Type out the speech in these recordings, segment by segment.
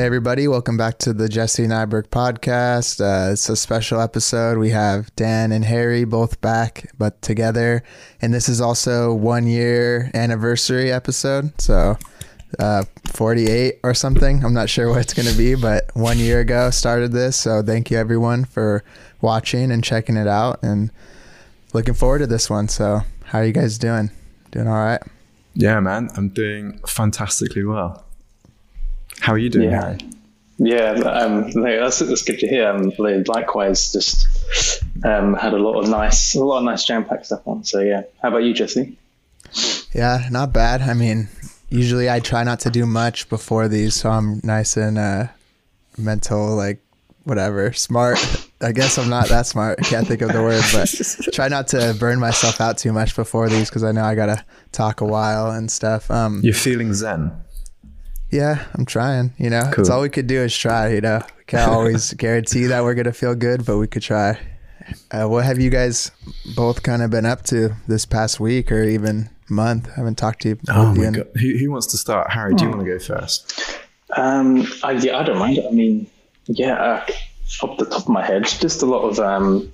Hey, everybody, welcome back to the Jesse Nyberg podcast. Uh, it's a special episode. We have Dan and Harry both back, but together. And this is also one year anniversary episode. So, uh, 48 or something. I'm not sure what it's going to be, but one year ago started this. So, thank you everyone for watching and checking it out and looking forward to this one. So, how are you guys doing? Doing all right? Yeah, man, I'm doing fantastically well. How are you doing, Yeah. Harry? Yeah, um, that's that's good to hear. Um, likewise, just um, had a lot of nice, a lot of nice jam packed stuff on. So yeah, how about you, Jesse? Yeah, not bad. I mean, usually I try not to do much before these, so I'm nice and uh, mental, like whatever, smart. I guess I'm not that smart. I can't think of the word, but try not to burn myself out too much before these because I know I gotta talk a while and stuff. Um, You're feeling zen. Yeah, I'm trying. You know, Cool. it's all we could do is try. You know, we can't always guarantee that we're gonna feel good, but we could try. Uh, what have you guys both kind of been up to this past week or even month? I haven't talked to you. Oh my god. Who, who wants to start? Harry, do you want to go first? Um, I, yeah, I don't mind. I mean, yeah, uh, off the top of my head, just a lot of um,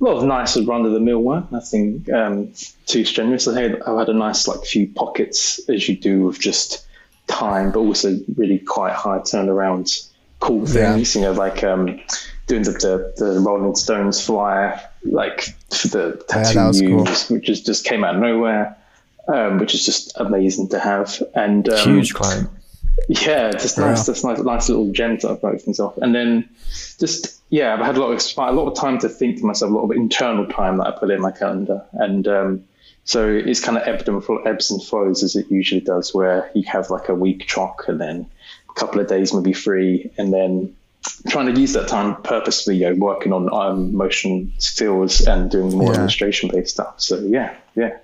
a lot of nice run of the mill work. Nothing um, too strenuous. I had, I've had a nice like few pockets as you do of just time, but also really quite high turnaround, cool Yeah. things. You know, like um, doing the, the the Rolling Stones flyer, like for the tattoo that was cool. which is just came out of nowhere. Um, which is just amazing to have, and um, Huge client. yeah, just Yeah. nice, just nice, nice little gems that I've broken things off, and then just yeah, I've had a lot of a lot of time to think to myself, a lot of internal time that I put in my calendar, and um, so it's kind of ebbed and flow, ebbs and flows as it usually does, where you have like a week chock, and then a couple of days maybe free, and then trying to use that time purposefully, you know, working on um, motion skills and doing more Yeah. administration based stuff. So yeah, yeah.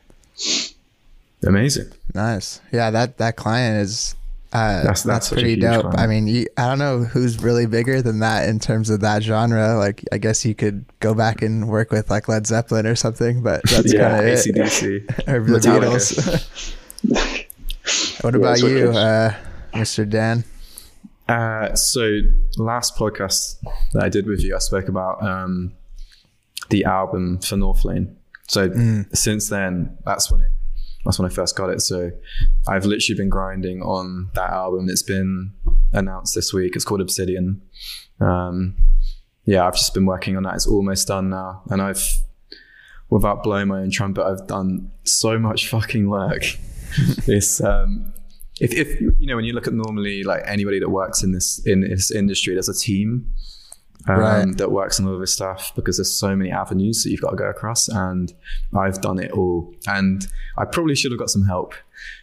Amazing. Nice. Yeah, that that client is uh, That's- that's, that's pretty dope. client. I mean, you, I don't know who's really bigger than that in terms of that genre. Like, I guess you could go back and work with like Led Zeppelin or something, but that's yeah, kind of it. ACDC. or the. Beatles. what about you, uh, Mr. Dan? Uh, so last podcast that I did with you, I spoke about um, the album for Northlane. So since then, that's when it that's when I first got it. So I've literally been grinding on that album. It's been announced this week. It's called Obsidian. Um, yeah, I've just been working on that. It's almost done now, and I've without blowing my own trumpet, I've done so much fucking work. it's um, if, if you know when you look at normally like anybody that works in this in this industry, there's a team um, Right. that works on all of this stuff because there's so many avenues that you've got to go across, and I've done it all. And I probably should have got some help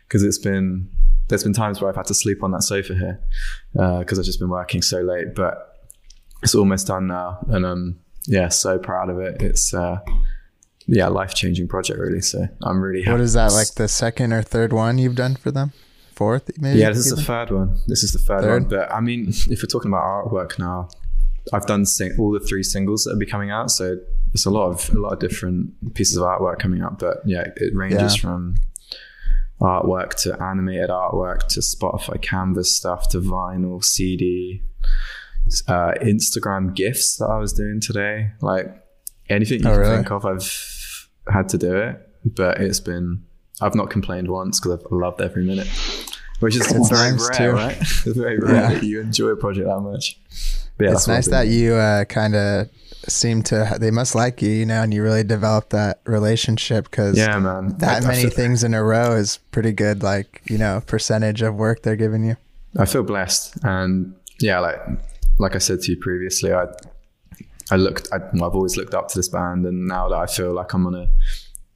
because it's been there's been times where I've had to sleep on that sofa here because I've just been working so late, but it's almost done now, and um yeah, so proud of it. It's uh yeah, life changing project really. So I'm really happy. What is that like the second or third one you've done for them? Fourth, maybe. Yeah, this is the third one. This is the third, Third? one. But I mean, if we're talking about artwork now, I've done sing- all the three singles that will be coming out. So it's a lot of a lot of different pieces of artwork coming up. But yeah, it ranges Yeah. from artwork to animated artwork to Spotify Canvas stuff to vinyl, CD, uh, Instagram gifts that I was doing today. Like anything you Oh, can really? think of, I've had to do it. But it's been I've not complained once because I've loved every minute. Which is It's very rare, too. right? It's very rare Yeah. that you enjoy a project that much. Yeah, it's nice that you uh, kind of seem to. They must like you, you know, and you really developed that relationship because Yeah, man. that I- many things in a row is pretty good. Like you know, percentage of work they're giving you. I feel blessed, and yeah, like like I said to you previously, I I looked, I, I've always looked up to this band, and now that I feel like I'm on a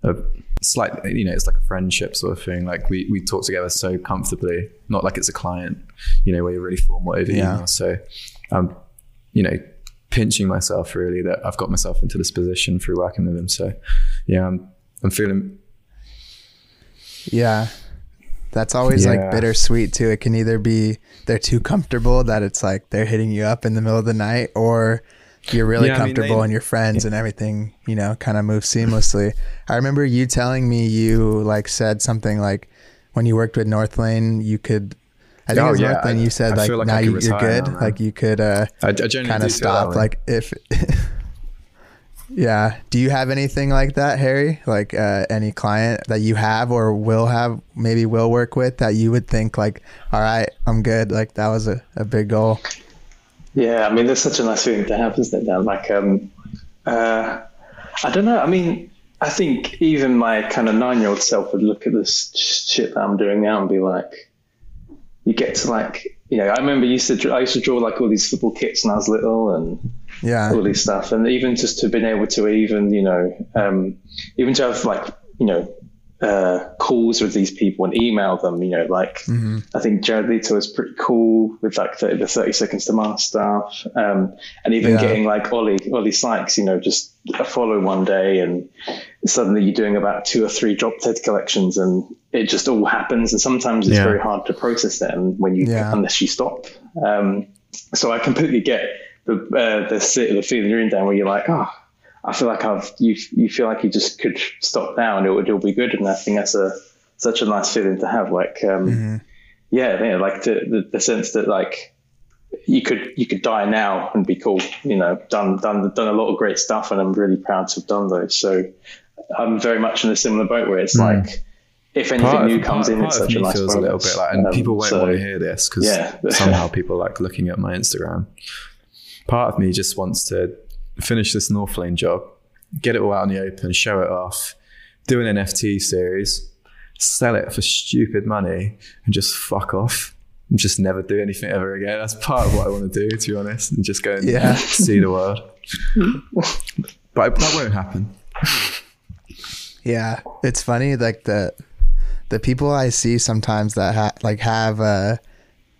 a slight, you know, it's like a friendship sort of thing. Like we we talk together so comfortably, not like it's a client, you know, where you're really formal over Yeah. email. So, um, you know, pinching myself really that I've got myself into this position through working with them. So, yeah, I'm I'm feeling Yeah. That's always like bittersweet too. It can either be they're too comfortable that it's like they're hitting you up in the middle of the night, or you're really Yeah, I mean, comfortable they- and your friends and everything, you know, kind of move seamlessly. I remember you telling me you like said something like when you worked with Northlane, you could I think Oh, it was yeah, Northlane. I- You said I like feel like now you, you're good. now, like you could uh, I, I genuinely kind of stop. Like if. Yeah. Do you have anything like that, Harry? Like uh, any client that you have or will have, maybe will work with that you would think like, all right, I'm good. Like that was a, a big goal. Yeah, I mean, there's such a nice feeling to have, isn't it, Dan? Like, um, uh, I don't know. I mean, I think even my kind of nine year old self would look at this shit that I'm doing now and be like, you get to like, you know, I remember I used to, draw, I used to draw like all these football kits when I was little and Yeah. all this stuff. And even just to have been able to even, you know, um, even to have like, you know, uh, calls with these people and email them, you know, like Mm-hmm. I think Jared Leto was pretty cool with like the, the 30 seconds to Mars stuff. Um, and even Yeah. getting like Oli, Oli Sykes, you know, just a follow one day and suddenly you're doing about two or three drop dead collections and it just all happens. And sometimes it's Yeah. very hard to process them when you, Yeah. unless you stop. Um, so I completely get the, uh, the, the feeling you're in down where you're like, oh, I feel like I've, you, you feel like you just could stop now and it would, it'll be good. And I think that's a, such a nice feeling to have. Like, um, Mm-hmm. yeah, yeah, like to, the, the sense that like you could you could die now and be cool. You know, done done done a lot of great stuff, and I'm really proud to have done those. So I'm very much in a similar boat where it's like if anything Part of- new comes part- in, part it's of such a nice feels a little bit like, and Um, people won't so- want to hear this because Yeah. somehow people like looking at my Instagram. Part of me just wants to finish this Northlane job, get it all out in the open, show it off, do an NFT series, sell it for stupid money, and just fuck off. Just never do anything ever again. That's part of what I want to do, to be honest, and just go and Yeah. see the world. but that won't happen. Yeah, it's funny like the the people I see sometimes that ha- like have uh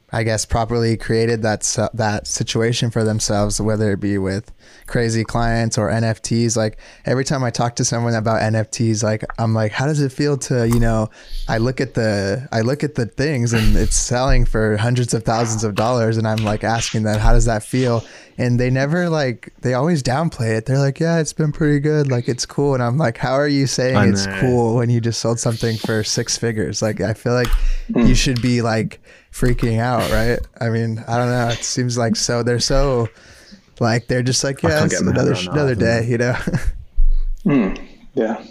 I guess properly created that su- that situation for themselves whether it be with crazy clients or NFTs like every time I talk to someone about NFTs like I'm like how does it feel to you know I look at the I look at the things and it's selling for hundreds of thousands of dollars? And I'm like asking them how does that feel? And they never like they always downplay it. They're like yeah it's been pretty good. Like it's cool. And i'm like how are you saying I it's know. cool when you just sold something for six figures? Like i feel like hmm. you should be like freaking out right i mean i don't know it seems like so they're so like they're just like yeah it's get my head another around another day you know Mm, yeah.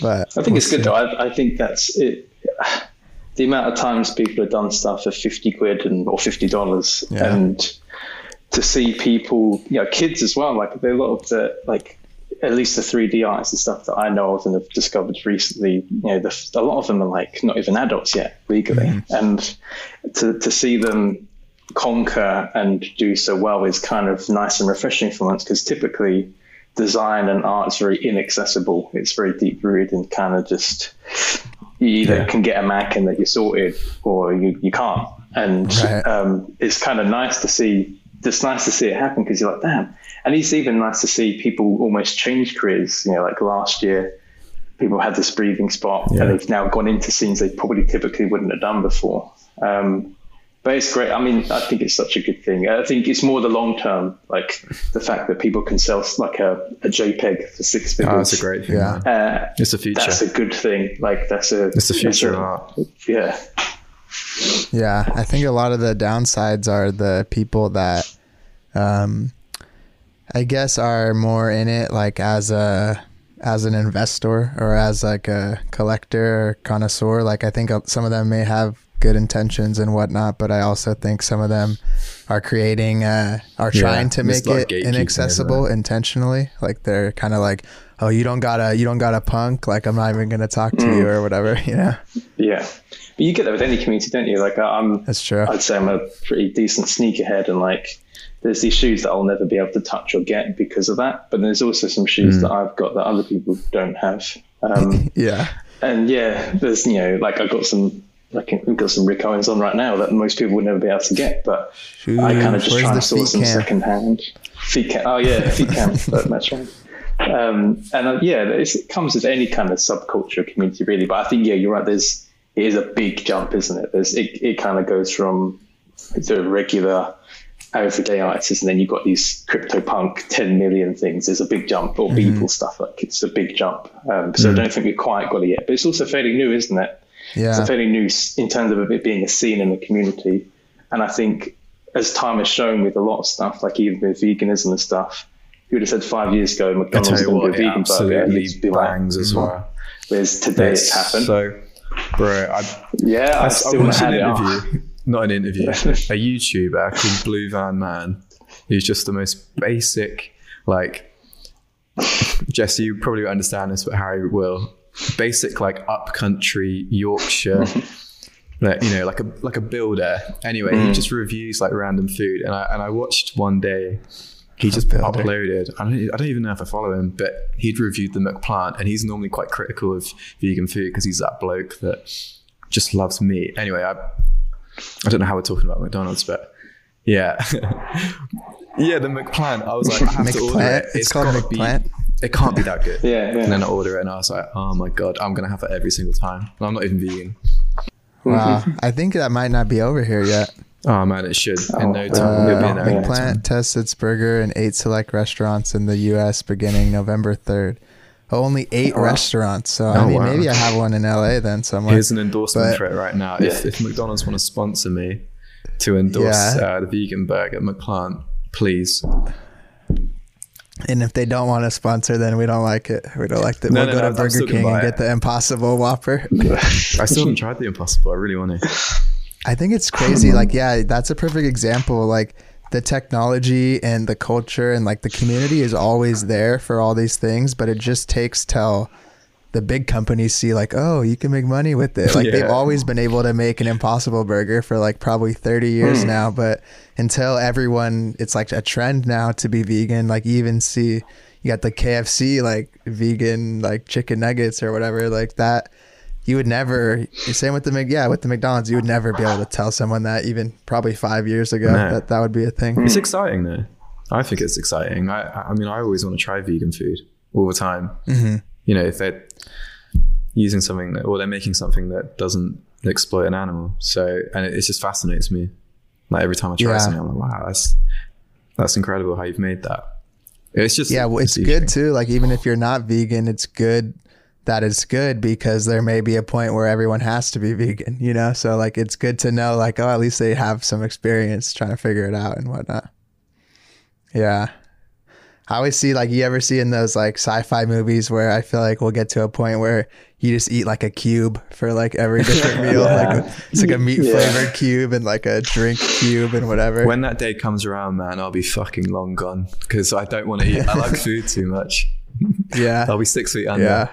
but I think we'll it's good though. I, I think that's it. The amount of times people have done stuff for fifty quid and or fifty dollars, Yeah. and to see people, you know, kids as well. Like there are a lot of the like at least the three D artists and stuff that I know of and have discovered recently. You know, the, a lot of them are like not even adults yet legally, and to to see them conquer and do so well is kind of nice and refreshing for once because typically design and art is very inaccessible. It's very deep rooted and kind of just you either Yeah. can get a Mac and that you're sorted or you, you can't. And Right. um, it's kind of nice to see, just nice to see it happen because you're like, damn. And it's even nice to see people almost change careers. You know, like last year, people had this breathing spot Yeah. and they've now gone into scenes they probably typically wouldn't have done before. Um, but it's great. I mean, I think it's such a good thing. I think it's more the long term, like the fact that people can sell like a, a JPEG for six figures. Oh, that's a great thing. Yeah. Uh, It's the future. that's a good thing. Like that's a It's the future a- art. Yeah, Yeah, I think a lot of the downsides are the people that, um, I guess, are more in it like as a as an investor or as like a collector or connoisseur. Like I think uh, some of them may have good intentions and whatnot, but I also think some of them are creating uh, are Yeah, trying to make a it inaccessible isn't intentionally. Like they're kind of like, oh, you don't gotta you don't gotta punk. Like I'm not even gonna talk to you or whatever. You know, yeah. But you get that with any community, don't you? Like I'm, that's true. I'd say I'm a pretty decent sneakerhead, and like there's these shoes that I'll never be able to touch or get because of that. But there's also some shoes Mm. that I've got that other people don't have. Um, Yeah. and yeah, there's you know, like I've got some. Like we've got some Rick Owens on right now that most people would never be able to get, but I kind of just Where's try and source them cam? second hand. Feet cam. Oh yeah, feet cam. That- That's right. Um, and uh, yeah, it's, it comes with any kind of subculture community, really. But I think yeah, you're right. There's it is a big jump, isn't it? There's it, it kind of goes from the regular everyday artists, and then you've got these crypto punk 10 million things. There's a big jump, or mm-hmm. Beeple stuff. Like it's a big jump. Um, so I mm. don't think we've quite got it yet. But it's also fairly new, isn't it? Yeah. It's fairly new in terms of it being a scene in the community. And I think as time has shown with a lot of stuff, like even with veganism and stuff, you would have said five years ago McDonald's going to do a vegan burger. absolutely You'd be like, bangs as mm-hmm. well. whereas today it's happened. So, bro, I, yeah, I, I, I still watched had an it. interview, not an interview, a YouTuber called Blue Van Man, who's just the most basic, like, Jesse, you probably won't understand this, but Harry will. Basic, like, upcountry Yorkshire. Like, you know, like a like a builder. Anyway, Mm. he just reviews like random food, and I and I watched one day. He just uploaded. I don't, I don't even know if I follow him, but he'd reviewed the McPlant, and he's normally quite critical of vegan food because he's that bloke that just loves meat. Anyway, I I don't know how we're talking about McDonald's, but yeah, yeah, the McPlant. I was like, I have to order McPlant? it. It's called gotta McPlant? Be, it can't be that good. Yeah, yeah. And then I order it, and I was like, oh my god, I'm gonna have it every single time. And I'm not even vegan. Wow. I think that might not be over here yet. Oh man, it should in no Oh, time. It'll be Uh, in McPlant time. tests its burger in eight select restaurants in the U.S. beginning November 3rd. Only eight Oh, wow. restaurants. So, I Oh, mean, wow. maybe I have one in L.A. then somewhere. Here's an endorsement But- for it right now. If, if McDonald's want to sponsor me to endorse Yeah. uh, the vegan burger McPlant, please. And if they don't want to sponsor, then we don't like it. We don't like it. No, we'll no, go no, to Burger gonna King and get it. the Impossible Whopper. I still haven't tried the Impossible. I really want to. I think it's crazy. Like, yeah, that's a perfect example. Like, the technology and the culture and like the community is always there for all these things, but it just takes till the big companies see like, oh, you can make money with it. Like they've always been able to make an impossible burger for like probably 30 years hmm. now, but until everyone it's like a trend now to be vegan, like you even see you got the KFC like vegan like chicken nuggets or whatever like that you would never same with the Mc- yeah with the McDonald's you would never be able to tell someone that even probably five years ago No. that that would be a thing It's exciting though. I think it's exciting. I, I mean, I always want to try vegan food all the time. Mm-hmm. You know, if they're using something that, or they're making something that doesn't exploit an animal. So, and it, it just fascinates me. Like every time I try Yeah. something, I'm like, wow, that's that's incredible how you've made that. It's just yeah well, it's a good too like even if you're not vegan it's good that it's good because there may be a point where everyone has to be vegan you know so like it's good to know like oh at least they have some experience trying to figure it out and whatnot yeah I always see like you ever see in those like sci-fi movies where I feel like we'll get to a point where you just eat like a cube for like every different meal. Yeah. Like it's like a meat Yeah. flavored cube and like a drink cube and whatever. When that day comes around, man, I'll be fucking long gone because I don't want to eat. I like food too much. yeah. I'll be six feet under. Yeah.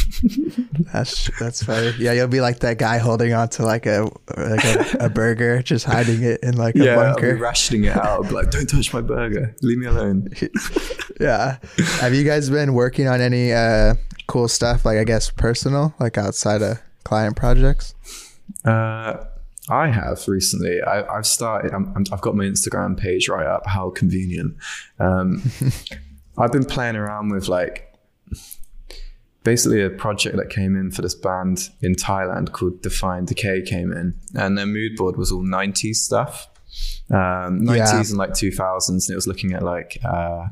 that's that's funny. Yeah, you'll be like that guy holding on to like a like a, a burger, just hiding it in like a Yeah, I'll be rationing it out. Like, don't touch my burger. Leave me alone. Yeah. Have you guys been working on any uh, cool stuff? Like I guess personal, like outside of client projects. Uh, I have recently. I, I've started. I'm, I've got my Instagram page right up. How convenient. Um, I've been playing around with like basically a project that came in for this band in Thailand called Define Decay came in, and their mood board was all 90s stuff. Um, 90s Yeah. and like 2000s, and it was looking at like uh,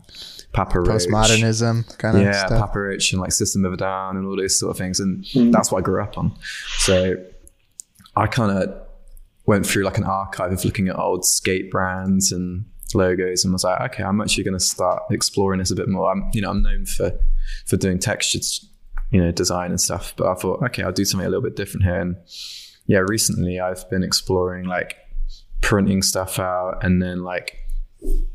Papa Roach. Postmodernism kind of yeah, stuff. Papa Roach and like System of a Down and all those sort of things, and that's what I grew up on. So I kind of went through like an archive of looking at old skate brands and logos, and was like, okay, I'm actually going to start exploring this a bit more. I'm, you know, I'm known for for doing textured, you know, design and stuff, but I thought, okay, I'll do something a little bit different here. And yeah, recently I've been exploring like printing stuff out, and then like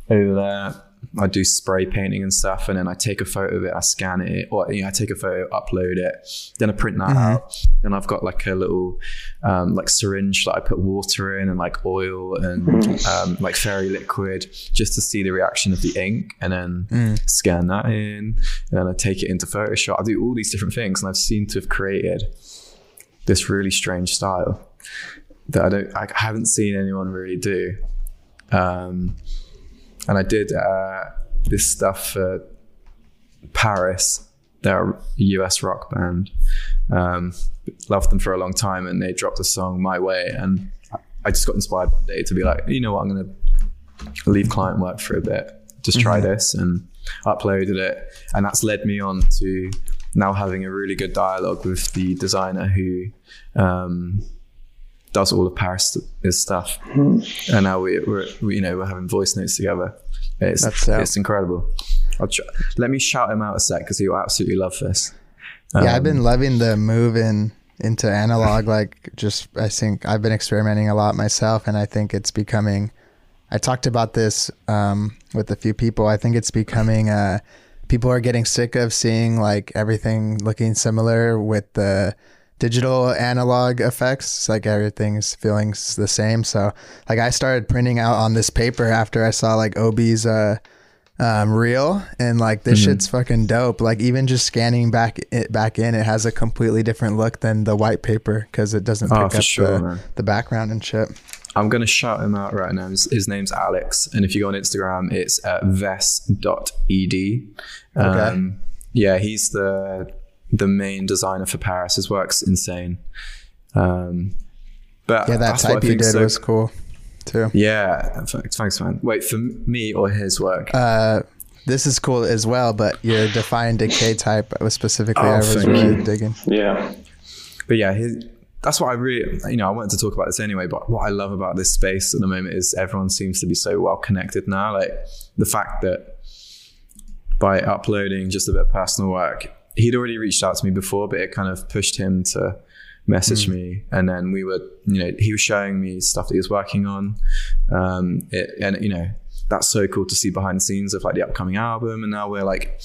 over there. I do spray painting and stuff, and then I take a photo of it, I scan it, or you know, I take a photo, upload it, then I print that out. Then I've got like a little um, like syringe that I put water in and like oil and um, like fairy liquid just to see the reaction of the ink, and then scan that in, and then I take it into Photoshop. I do all these different things, and I've seemed to have created this really strange style that I don't, I haven't seen anyone really do. Um, and I did uh, this stuff for Paris. They're a US rock band. Um, loved them for a long time, and they dropped a song "My Way," and I just got inspired one day to be like, you know what, I'm gonna leave client work for a bit, just try this, and uploaded it, and that's led me on to now having a really good dialogue with the designer who um, does all of Paris stuff, and now we, we're we, you know we're having voice notes together. It's That's, uh, it's incredible. I'll try, let me shout him out a sec because he'll absolutely love this. yeah, I've been loving the move in into analog. Like, just I think I've been experimenting a lot myself, and I think it's becoming. I talked about this um, with a few people. I think it's becoming. Uh, people are getting sick of seeing like everything looking similar with the digital analog effects. Like everything's feeling the same. So, like, I started printing out on this paper after I saw like Obi's. Uh, um, real and like this shit's fucking dope. Like even just scanning back it back in, it has a completely different look than the white paper because it doesn't pick Oh, up sure, the, the background and shit. I'm to shout him out right now. His, his name's Alex. And if you go on Instagram, it's at ves.ed. Um, yeah, he's the the main designer for Paris. His work's insane. Um, but Yeah, that that's what I type you think did so- was cool too. Yeah, thanks, thanks, man. Wait, for me or his work? Uh, this is cool as well, but your define decay type was specifically Oh, I was really you. digging. Yeah. but yeah, his, that's what I really, you know, I wanted to talk about this anyway. But what I love about this space at the moment is everyone seems to be so well connected now. Like the fact that by uploading just a bit of personal work, he'd already reached out to me before, but it kind of pushed him to message me. And then we were, you know, he was showing me stuff that he was working on. Um, it, and, you know, that's so cool to see behind the scenes of like the upcoming album. And now we're like,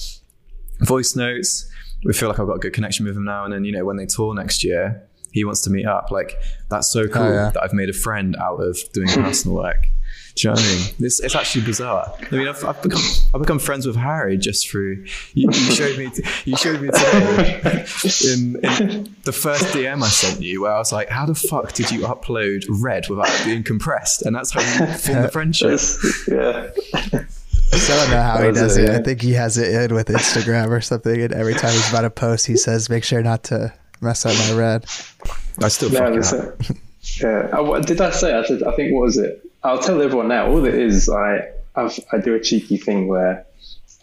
voice notes. We feel like I've got a good connection with him now. And then, you know, when they tour next year, he wants to meet up. Like, that's so cool yeah. that I've made a friend out of doing personal work. Do you know what I mean? It's, it's actually bizarre. I mean, I've, I've become I've become friends with Harry just through you, you showed me you showed me today in, in the first DM I sent you where I was like, how the fuck did you upload red without it being compressed? And that's how you form the friendship. yeah. So I don't know how he That was does it, it. I think he has it in with Instagram or something, and every time he's about to post, he says, "Make sure not to mess up my red." I still No, fucking that's it. Yeah. Oh, what did I say? I said, I think what was it? I'll tell everyone now. All it is, I I've, I do a cheeky thing where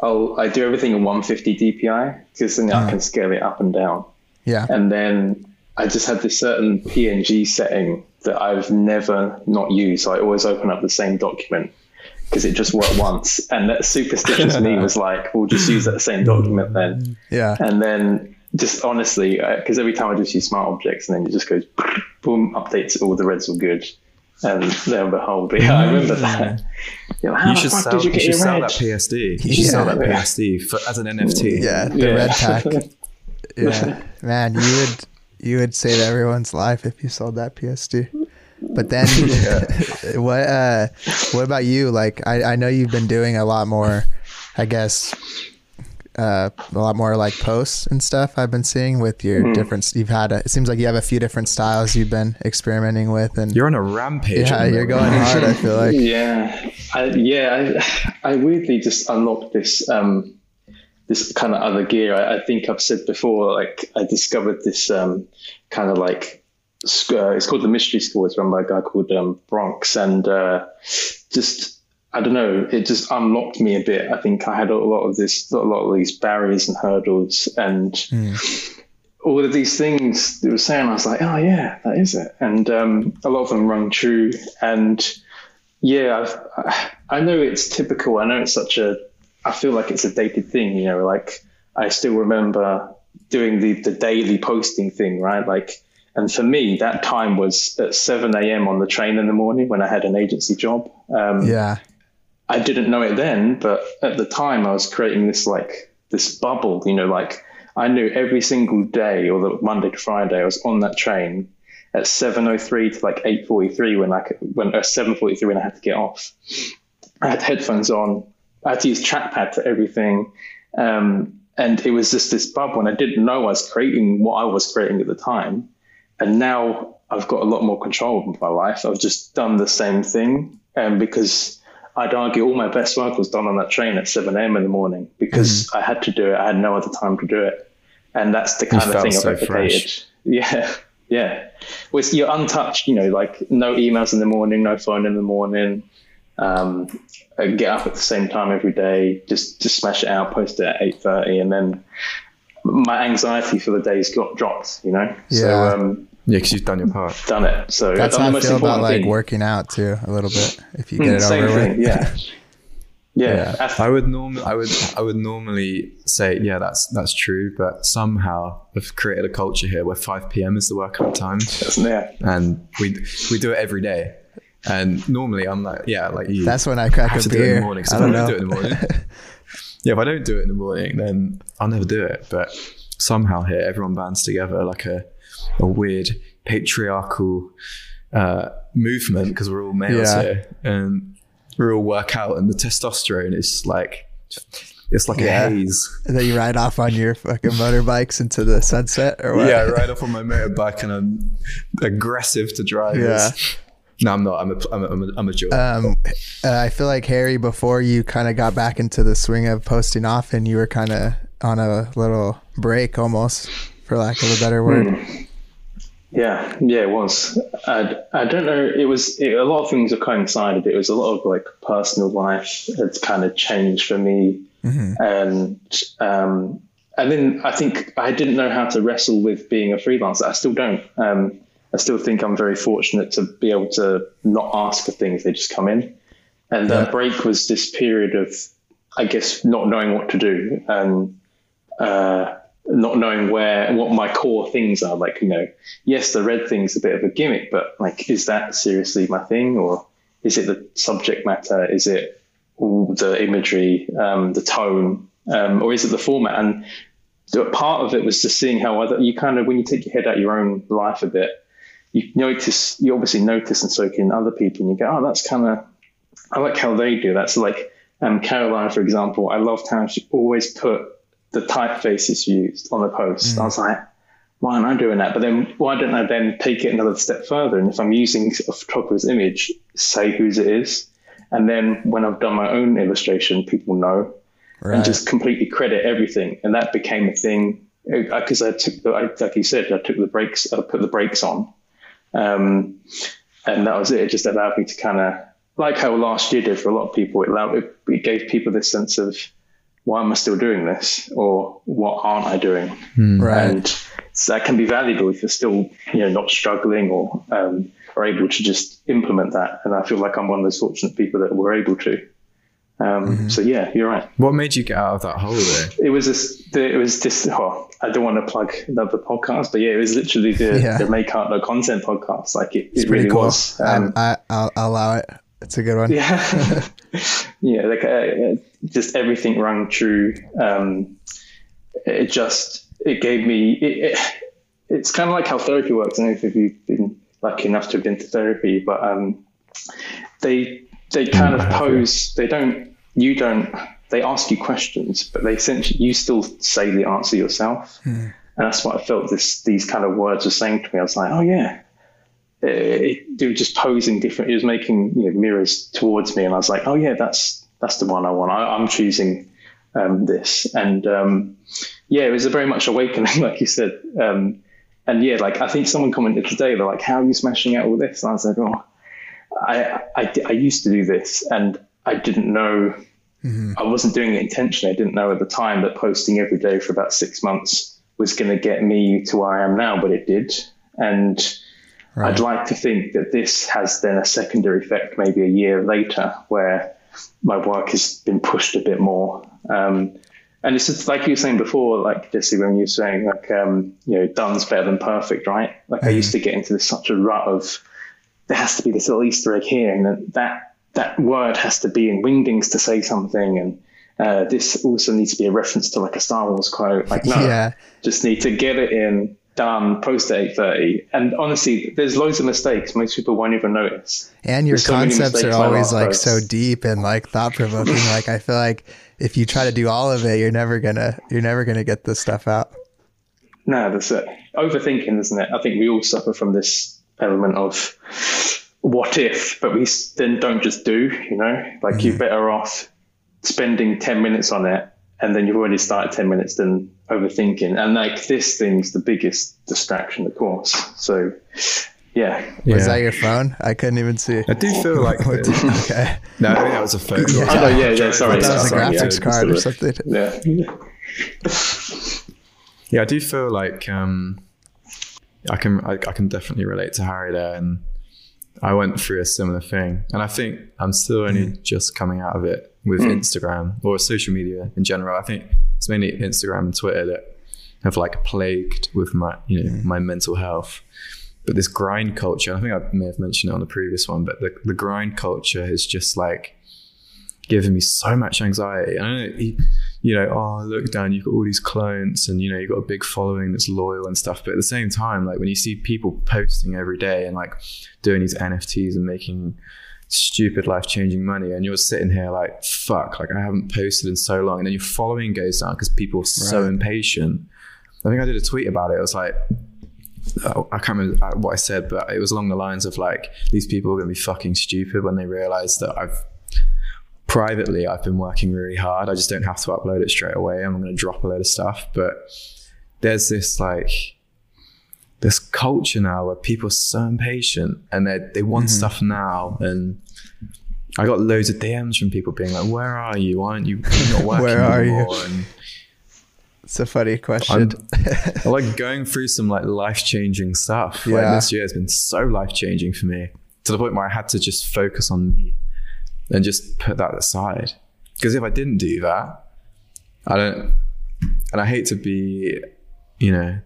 I'll I do everything in 150 DPI because then I mm. can scale it up and down. Yeah, And then I just had this certain PNG setting that I've never not used. So I always open up the same document because it just worked once. And that superstitious me was like, we'll just use that same document then. yeah, And then just honestly, uh, because every time I just use smart objects and then it just goes boom, updates all the reds were good. And lo and behold, but yeah, I remember that. You're like, how You the should fuck sell. did you You, should sell red? that PSD. You should Yeah. sell that PSD for, as an NFT. yeah. The Yeah. red pack. Yeah, man, you would you would save everyone's life if you sold that PSD. But then, what uh, what about you? Like, I I know you've been doing a lot more, I guess, uh, a lot more like posts and stuff. I've been seeing with your Mm-hmm. different. You've had a, it seems like you have a few different styles you've been experimenting with, and You're on a rampage. yeah, you're going hard. I feel like yeah, I, yeah. I, I weirdly just unlocked this um, this kind of other gear. I, I think I've said before. Like I discovered this um, kind of like uh, it's called the Mystery School. It's run by a guy called um, Bronx, and uh, just I don't know. It just unlocked me a bit. I think I had a lot of this, a lot of these barriers and hurdles, and all of these things they were saying. I was like, oh yeah, that is it. And um, a lot of them rung true. And yeah, I've, I know it's typical. I know it's such a. I feel like it's a dated thing. You know, like I still remember doing the the daily posting thing, right? Like. And for me, that time was at 7 a.m. on the train in the morning when I had an agency job. Um, yeah, I didn't know it then, but at the time I was creating this like this bubble, you know, like I knew every single day or the Monday to Friday I was on that train at 7:03 to like 8:43 when I when uh, 7:43 when I had to get off. I had headphones on. I had to use trackpad for everything. Um, and it was just this bubble and I didn't know I was creating what I was creating at the time. And now I've got a lot more control of my life. I've just done the same thing. And because I'd argue all my best work was done on that train at 7 a.m. in the morning because I had to do it. I had no other time to do it. And that's the kind of thing so I've replicated. Yeah. Yeah. Well, you're untouched, you know, like no emails in the morning, no phone in the morning. Um, uh, get up at the same time every day, just, just smash it out, post it at 8.30 and then my anxiety for the days got dropped. You know, Yeah. so um, Yeah, because you've done your part. done it. So That's how the I most feel about like thing. working out too, a little bit. If you Mm, get it same over thing. with. Yeah. Yeah. Yeah. I would normally, I would, I would normally say, yeah, that's that's true. But somehow I've created a culture here where 5 p.m. is the workout time, that's- yeah. and we we do it every day. And normally I'm like, yeah, like you. That's when I crack I have a to do it in the morning. I don't don't know. do it in the morning, yeah, if I don't do it in the morning, then I'll never do it. But somehow here, everyone bands together like a a weird patriarchal uh, movement because we're all males Yeah. here, and we all work out, and the testosterone is like it's like Yeah. a haze. And then you ride off on your fucking motorbikes into the sunset or what? Yeah, I ride off on my motorbike and I'm aggressive to drivers. Yeah. No, I'm not. I'm a, I'm a, I'm a, I'm a joke. Um, uh, I feel like Harry, before you kind of got back into the swing of posting often, you were kind of on a little break almost, for lack of a better word. Yeah, yeah, it was. I, I don't know. It was it, a lot of things have coincided. It was a lot of like personal life had kind of changed for me, and um, and then I think I didn't know how to wrestle with being a freelancer. I still don't. Um, I still think I'm very fortunate to be able to not ask for things; they just come in. And that break was this period of, I guess, not knowing what to do and uh, not knowing where what my core things are. Like, you know, yes, the red thing's is a bit of a gimmick, but like, is that seriously my thing, or is it the subject matter? Is it all the imagery, um, the tone, um, or is it the format? And part of it was just seeing how other you kind of when you take your head out your own life a bit, you notice you obviously notice and soak in other people, and you go, oh, that's kind of I like how they do that. So like um, Caroline, for example, I loved how she always put the typeface is used on the post. I was like, why am I doing that? But then why don't I then take it another step further? And if I'm using a photographer's image, say whose it is. And then when I've done my own illustration, people know Right. and just completely credit everything. And that became a thing because I took the, I, like you said, I took the brakes, I put the brakes on. Um, and that was it. It just allowed me to kind of, like how last year did for a lot of people, it allowed it, it gave people this sense of why am I still doing this, or what aren't I doing? right. And so that can be valuable if you're still, you know, not struggling or um, are able to just implement that. And I feel like I'm one of those fortunate people that were able to. Um, So yeah, you're right. what made you get out of that hole though? It was this. It was this. Oh, I don't want to plug another podcast, but yeah, it was literally the, Yeah. the make art no content podcast. Like it, It's it really cool. was. Um, I, I, I'll, I'll allow it. It's a good one. yeah, yeah. Like uh, just everything rang true. Um, it just it gave me. It, it, it's kind of like how therapy works. I don't know if you've been lucky enough to have been to therapy, but um, they they kind of pose. They don't. You don't. They ask you questions, but they essentially you still say the answer yourself. And that's what I felt. This these kind of words were saying to me. I was like, oh yeah. It, it, they were just posing different. It was making you know, mirrors towards me, and I was like, oh yeah, that's that's the one I want. I, I'm choosing um, this, and um, yeah, it was a very much awakening, like you said. Um, and yeah, like I think someone commented today, they're like, "How are you smashing out all this?" And I said, "Oh, I, I, I used to do this, and I didn't know. I wasn't doing it intentionally. I didn't know at the time that posting every day for about six months was going to get me to where I am now, but it did. And I'd like to think that this has then a secondary effect, maybe a year later, where my work has been pushed a bit more. Um, and it's just like you were saying before, like Jesse, when you were saying like um, you know, done's better than perfect, right? Like I used to get into this, such a rut of there has to be this little Easter egg here, and then that that word has to be in Wingdings to say something, and uh, this also needs to be a reference to like a Star Wars quote. Like no, Yeah. just need to get it in, done, post at eight thirty. And honestly, there's loads of mistakes. Most people won't even notice. And your There's so concepts are always like so deep and like thought provoking. like I feel like if you try to do all of it, you're never gonna you're never gonna get this stuff out. No, that's it. Overthinking, isn't it? I think we all suffer from this element of what if, but we then don't just do, you know? Like you're mm-hmm. better off spending 10 minutes on it and then you've already started 10 minutes than overthinking. And like this thing's the biggest distraction, of course. So, yeah. Was that your phone? I couldn't even see. I do feel like What this. did- okay. No, I think that was a photo. Yeah. Oh, no, yeah, yeah, sorry. That was a sorry, yeah, graphics just card or something. Yeah. Yeah, I do feel like um, I can I, I can definitely relate to Harry there, and I went through a similar thing, and I think I'm still only just coming out of it with Instagram or social media in general. I think it's mainly Instagram and Twitter that have like plagued with my you know my mental health. But this grind culture, I think I may have mentioned it on the previous one, but the, the grind culture is just like giving me so much anxiety. I don't know, you, you know, oh look, Dan, you've got all these clients, and you know you've got a big following that's loyal and stuff. But at the same time, like when you see people posting every day and like doing these NFTs and making stupid life changing money, and you're sitting here like, fuck, like I haven't posted in so long, and then your following goes down because people are so Right. impatient. I think I did a tweet about it. It was like, oh, I can't remember uh, what I said, but it was along the lines of like, these people are going to be fucking stupid when they realize that I've privately I've been working really hard. I just don't have to upload it straight away. I'm going to drop a load of stuff, but there's this like this culture now where people are so impatient and they they want mm-hmm. stuff now and. I got loads of DMs from people being like, "Where are you? Why aren't you not working Where are you? And It's a funny question. I'm, like going through some like life changing stuff. Like Yeah. this year has been so life changing for me to the point where I had to just focus on me and just put that aside. Because if I didn't do that, I don't, and I hate to be, you know,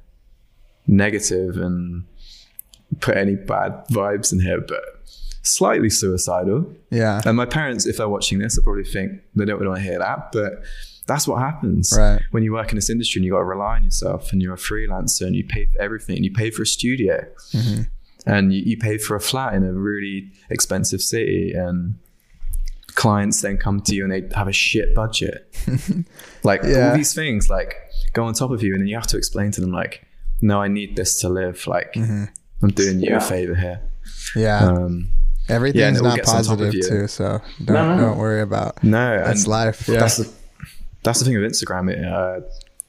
negative and put any bad vibes in here, but slightly suicidal. yeah. And my parents, if they're watching this, will probably think they don't really want to hear that, but that's what happens Right. when you work in this industry and you got to rely on yourself and you're a freelancer and you pay for everything and you pay for a studio Mm-hmm. and you, you pay for a flat in a really expensive city and clients then come to you and they have a shit budget. like Yeah. all these things like go on top of you and then you have to explain to them like, no, I need this to live. Like Mm-hmm. I'm doing you Yeah. a favor here. Yeah. Um, Everything's it all not gets on top of positive too, so don't No, no. don't worry about. no, That's life. Yeah. That's the that's the thing with Instagram. It uh,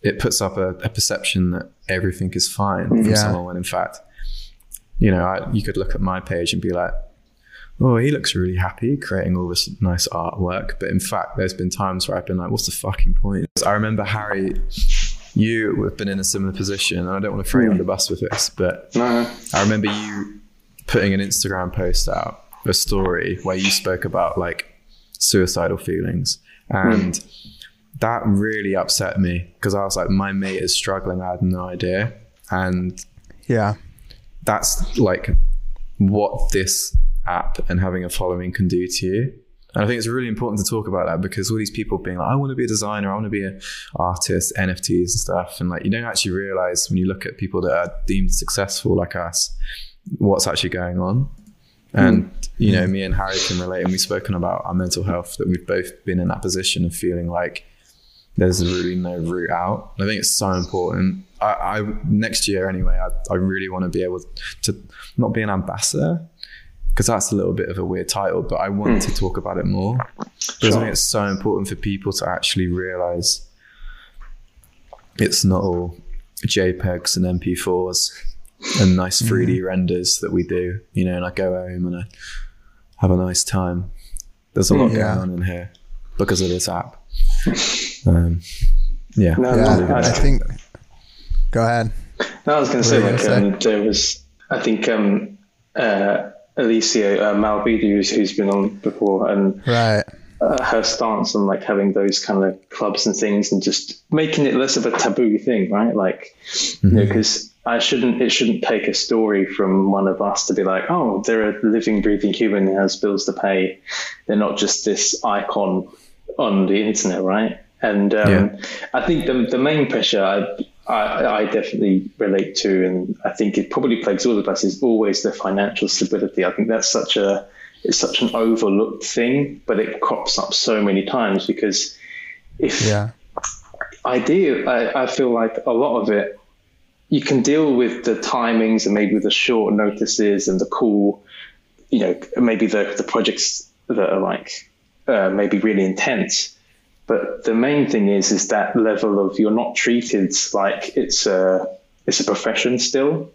it puts up a, a perception that everything is fine from Yeah. someone when in fact, you know, I, you could look at my page and be like, "Oh, he looks really happy creating all this nice artwork," but in fact, there's been times where I've been like, "What's the fucking point?" I remember Harry. You have been in a similar position, and I don't want to throw you under the bus with this, but No, I remember you putting an Instagram post out, a story where you spoke about like suicidal feelings. Hmm. And that really upset me because I was like, my mate is struggling. I had no idea. And yeah. that's like what this app and having a following can do to you. And I think it's really important to talk about that because all these people being like, I want to be a designer, I want to be an artist, NFTs and stuff. And like, you don't actually realize when you look at people that are deemed successful like us, what's actually going on. And, you know, me and Harry can relate. And we've spoken about our mental health that we've both been in that position of feeling like there's really no route out. I think it's so important. I, I next year anyway, I, I really want to be able to not be an ambassador because that's a little bit of a weird title, but I want to talk about it more because I think it's so important for people to actually realize it's not all JPEGs and MP4s and nice 3D renders that we do, you know, and I go home and I have a nice time. There's a lot Yeah. going on in here because of this app. Um, yeah. No, Yeah. no, I I- think. Go ahead. No, I was going to say were you like gonna um, there was. I think um, uh, Alicia uh, Malvidi, who's, who's been on before, and Right. uh, her stance on like having those kind of clubs and things, and just making it less of a taboo thing, right? Like, you know, because I shouldn't. It shouldn't take a story from one of us to be like, oh, they're a living, breathing human who has bills to pay. They're not just this icon on the internet, right? And um, Yeah. I think the the main pressure I, I I definitely relate to, and I think it probably plagues all of us, is always the financial stability. I think that's such a it's such an overlooked thing, but it crops up so many times because if Yeah. idea, I, I feel like a lot of it, you can deal with the timings and maybe the short notices and the cool, you know, maybe the, the projects that are like uh, maybe really intense. But the main thing is, is that level of you're not treated like it's a it's a profession still.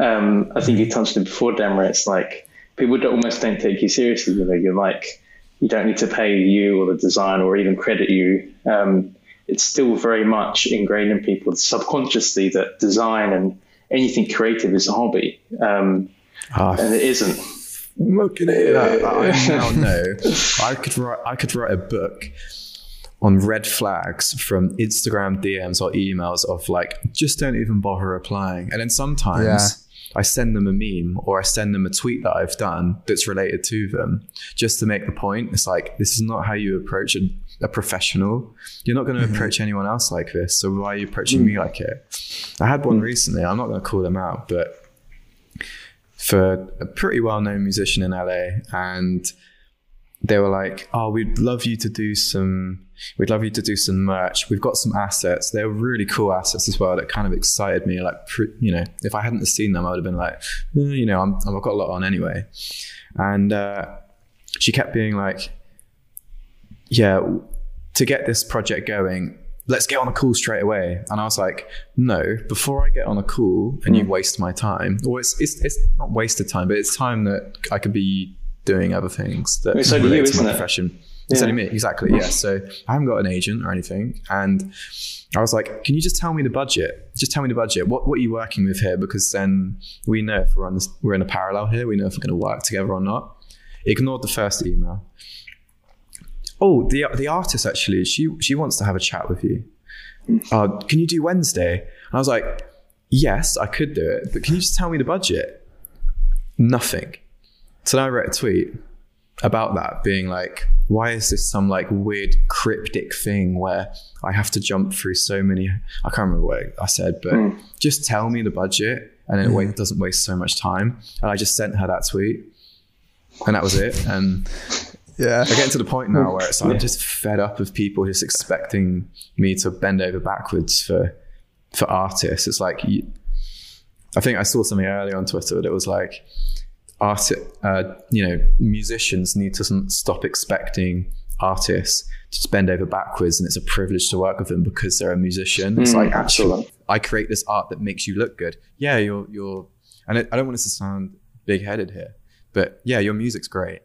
Um, I think you touched it before, Dan, where it's like people don't, almost don't take you seriously. You know, you're like you don't need to pay you or the design or even credit you. Um, it's still very much ingrained in people subconsciously that design and anything creative is a hobby, um, Ah, and it isn't. Look at it. I, I now know. I could write. I could write a book on red flags from Instagram DMs or emails of like, just don't even bother replying. And then sometimes Yeah. I send them a meme or I send them a tweet that I've done that's related to them, just to make the point. It's like this is not how you approach a, a professional. You're not going to mm-hmm. approach anyone else like this. So why are you approaching mm. me like it? I had one mm. recently. I'm not going to call them out, but for a pretty well-known musician in LA, and they were like, "Oh, we'd love you to do some. We'd love you to do some merch. We've got some assets. They're really cool assets as well. That kind of excited me. Like, you know, if I hadn't seen them, I would have been like, eh, you know, I'm, I've got a lot on anyway." And uh, she kept being like, "Yeah, to get this project going." Let's get on a call straight away. And I was like, no, before I get on a call and you waste my time, or it's, it's, it's not wasted time, but it's time that I could be doing other things that It's only you, relate to my it? profession. It's Yeah. only me, exactly. Yeah. So I haven't got an agent or anything. And I was like, can you just tell me the budget? Just tell me the budget. What, what are you working with here? Because then we know if we're on this, we're in a parallel here. We know if we're going to work together or not. Ignored the first email. Oh, the the artist actually, she she wants to have a chat with you. Uh, can you do Wednesday? And I was like, yes, I could do it, but can you just tell me the budget? Nothing. So then I wrote a tweet about that, being like, why is this some like weird cryptic thing where I have to jump through so many? I can't remember what I said, but hmm. just tell me the budget, and then it hmm. wa- doesn't waste so much time. And I just sent her that tweet, and that was it. And Yeah. I get to the point now where it's like, I'm just fed up of people just expecting me to bend over backwards for for artists. It's like you, I think I saw something earlier on Twitter that was like art uh, you know musicians need to stop expecting artists to bend over backwards and it's a privilege to work with them because they're a musician. It's Mm, like actually. I create this art that makes you look good. Yeah, you're you're and I I don't want this to sound big headed here, but yeah, your music's great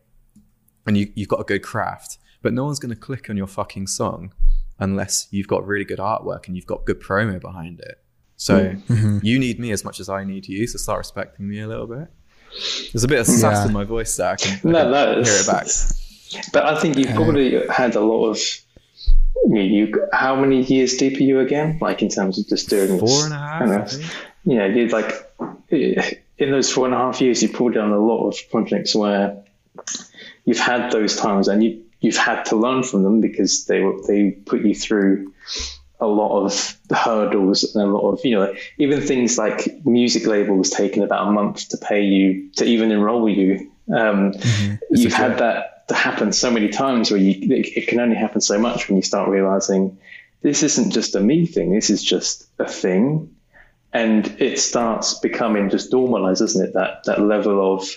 and you, you've got a good craft, but no one's going to click on your fucking song unless you've got really good artwork and you've got good promo behind it. So you need me as much as I need you, so start respecting me a little bit. There's a bit of sass Yeah. in my voice there. I can, I No, can no, hear it back. But I think you've probably had a lot of. You, you, how many years deep are you again? Like in terms of just doing this? Four and a half, I don't know. You know, you like eh, in those four and a half years, you've probably done a lot of projects where you've had those times and you you've had to learn from them because they were they put you through a lot of hurdles and a lot of you know even things like music labels taking about a month to pay you to even enroll you. Um, You've had that to happen so many times where you it, it can only happen so much when you start realizing this isn't just a me thing. This is just a thing and it starts becoming just normalized, isn't it? That that level of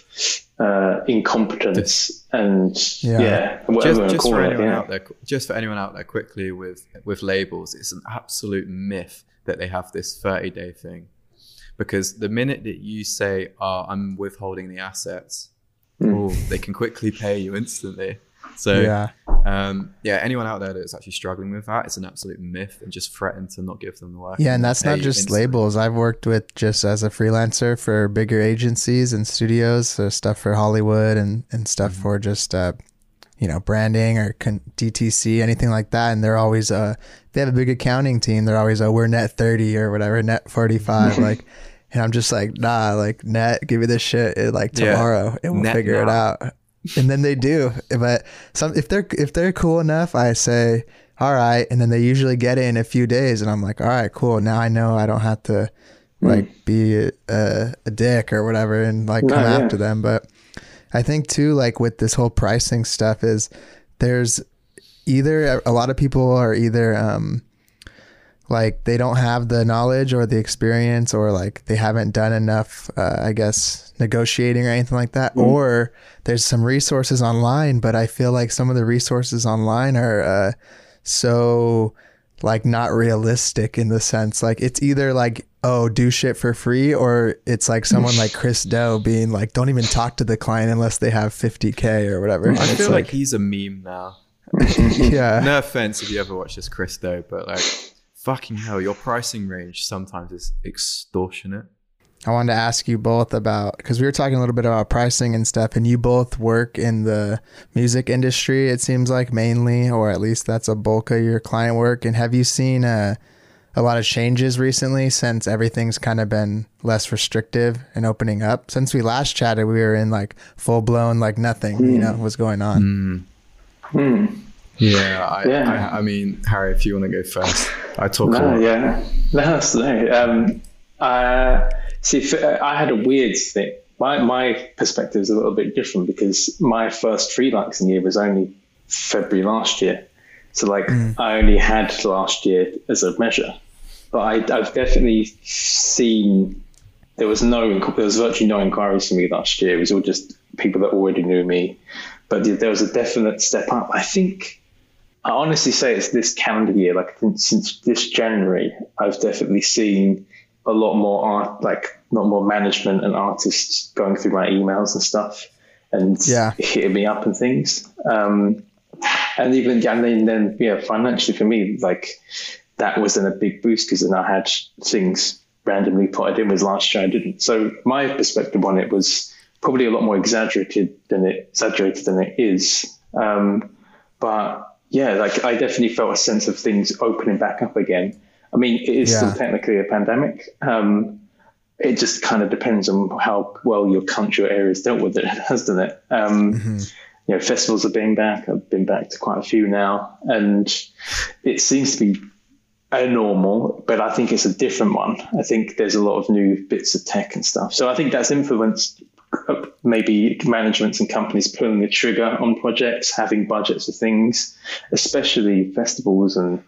uh, incompetence and Yeah. yeah, whatever Just, just call for it. anyone Yeah. out there, just for anyone out there, quickly with with labels, it's an absolute myth that they have this 30 day thing, because the minute that you say, "Oh, I'm withholding the assets," oh, they can quickly pay you instantly. So Yeah. Um, yeah, anyone out there that's actually struggling with that, it's an absolute myth, and just threaten to not give them the work. Yeah, and that's not just instantly. labels. I've worked with just as a freelancer for bigger agencies and studios, so stuff for Hollywood and and stuff Mm-hmm. for just uh, you know branding or con- DTC, anything like that. And they're always uh, they have a big accounting team. They're always oh we're net thirty or whatever, net forty five, like. And I'm just like, nah, like net, give me this shit eh, like Yeah. tomorrow, and we'll Net figure it out. And then they do. But some if they're if they're cool enough, I say, all right, and then they usually get it in a few days, and I'm like, all right, cool. Now I know I don't have to like be a, a, a dick or whatever and like come yeah. after them. But I think too, like with this whole pricing stuff, is there's either a lot of people are either um like they don't have the knowledge or the experience or like they haven't done enough uh, i guess negotiating or anything like that or there's some resources online but i feel like some of the resources online are uh, so like not realistic in the sense like it's either like oh do shit for free or it's like someone like chris Do being like don't even talk to the client unless they have 50k or whatever I And feel like, he's a meme now. yeah. No offense if you ever watch this, Chris, doe but like, fucking hell, your pricing range sometimes is extortionate. I wanted to ask you both about because we were talking a little bit about pricing and stuff, and you both work in the music industry. It seems like mainly, or at least that's a bulk of your client work. And have you seen a a lot of changes recently since everything's kind of been less restrictive and opening up? Since we last chatted, we were in like full blown like nothing, mm. you know, was going on. Mm. Mm. Yeah, I, yeah. I, I, mean, Harry, if you want to go first, I talk. No, yeah, no, no. Um, uh, See, uh, I had a weird thing. My, my perspective is a little bit different because my first freelancing year was only February last year. So, like, mm. I only had last year as a measure. But I, I've definitely seen there was no, there was virtually no inquiries for me last year. It was all just people that already knew me. But there was a definite step up. I think, I honestly say it's this calendar year, like since this January, I've definitely seen a lot more art, like not more management and artists going through my emails and stuff and yeah. hitting me up and things. Um, and even and then, then yeah, financially for me, like that was then a big boost because then I had things randomly put in with last year I didn't. So my perspective on it was probably a lot more exaggerated than it exaggerated than it is. Um, but yeah, like I definitely felt a sense of things opening back up again. I mean, it is yeah. still technically a pandemic. Um, it just kind of depends on how well your country or area has dealt with it, hasn't it? Um, mm-hmm. You know, festivals are being back. I've been back to quite a few now, and it seems to be a normal, but I think it's a different one. I think there's a lot of new bits of tech and stuff. So I think that's influenced maybe managements and companies pulling the trigger on projects, having budgets for things, especially festivals and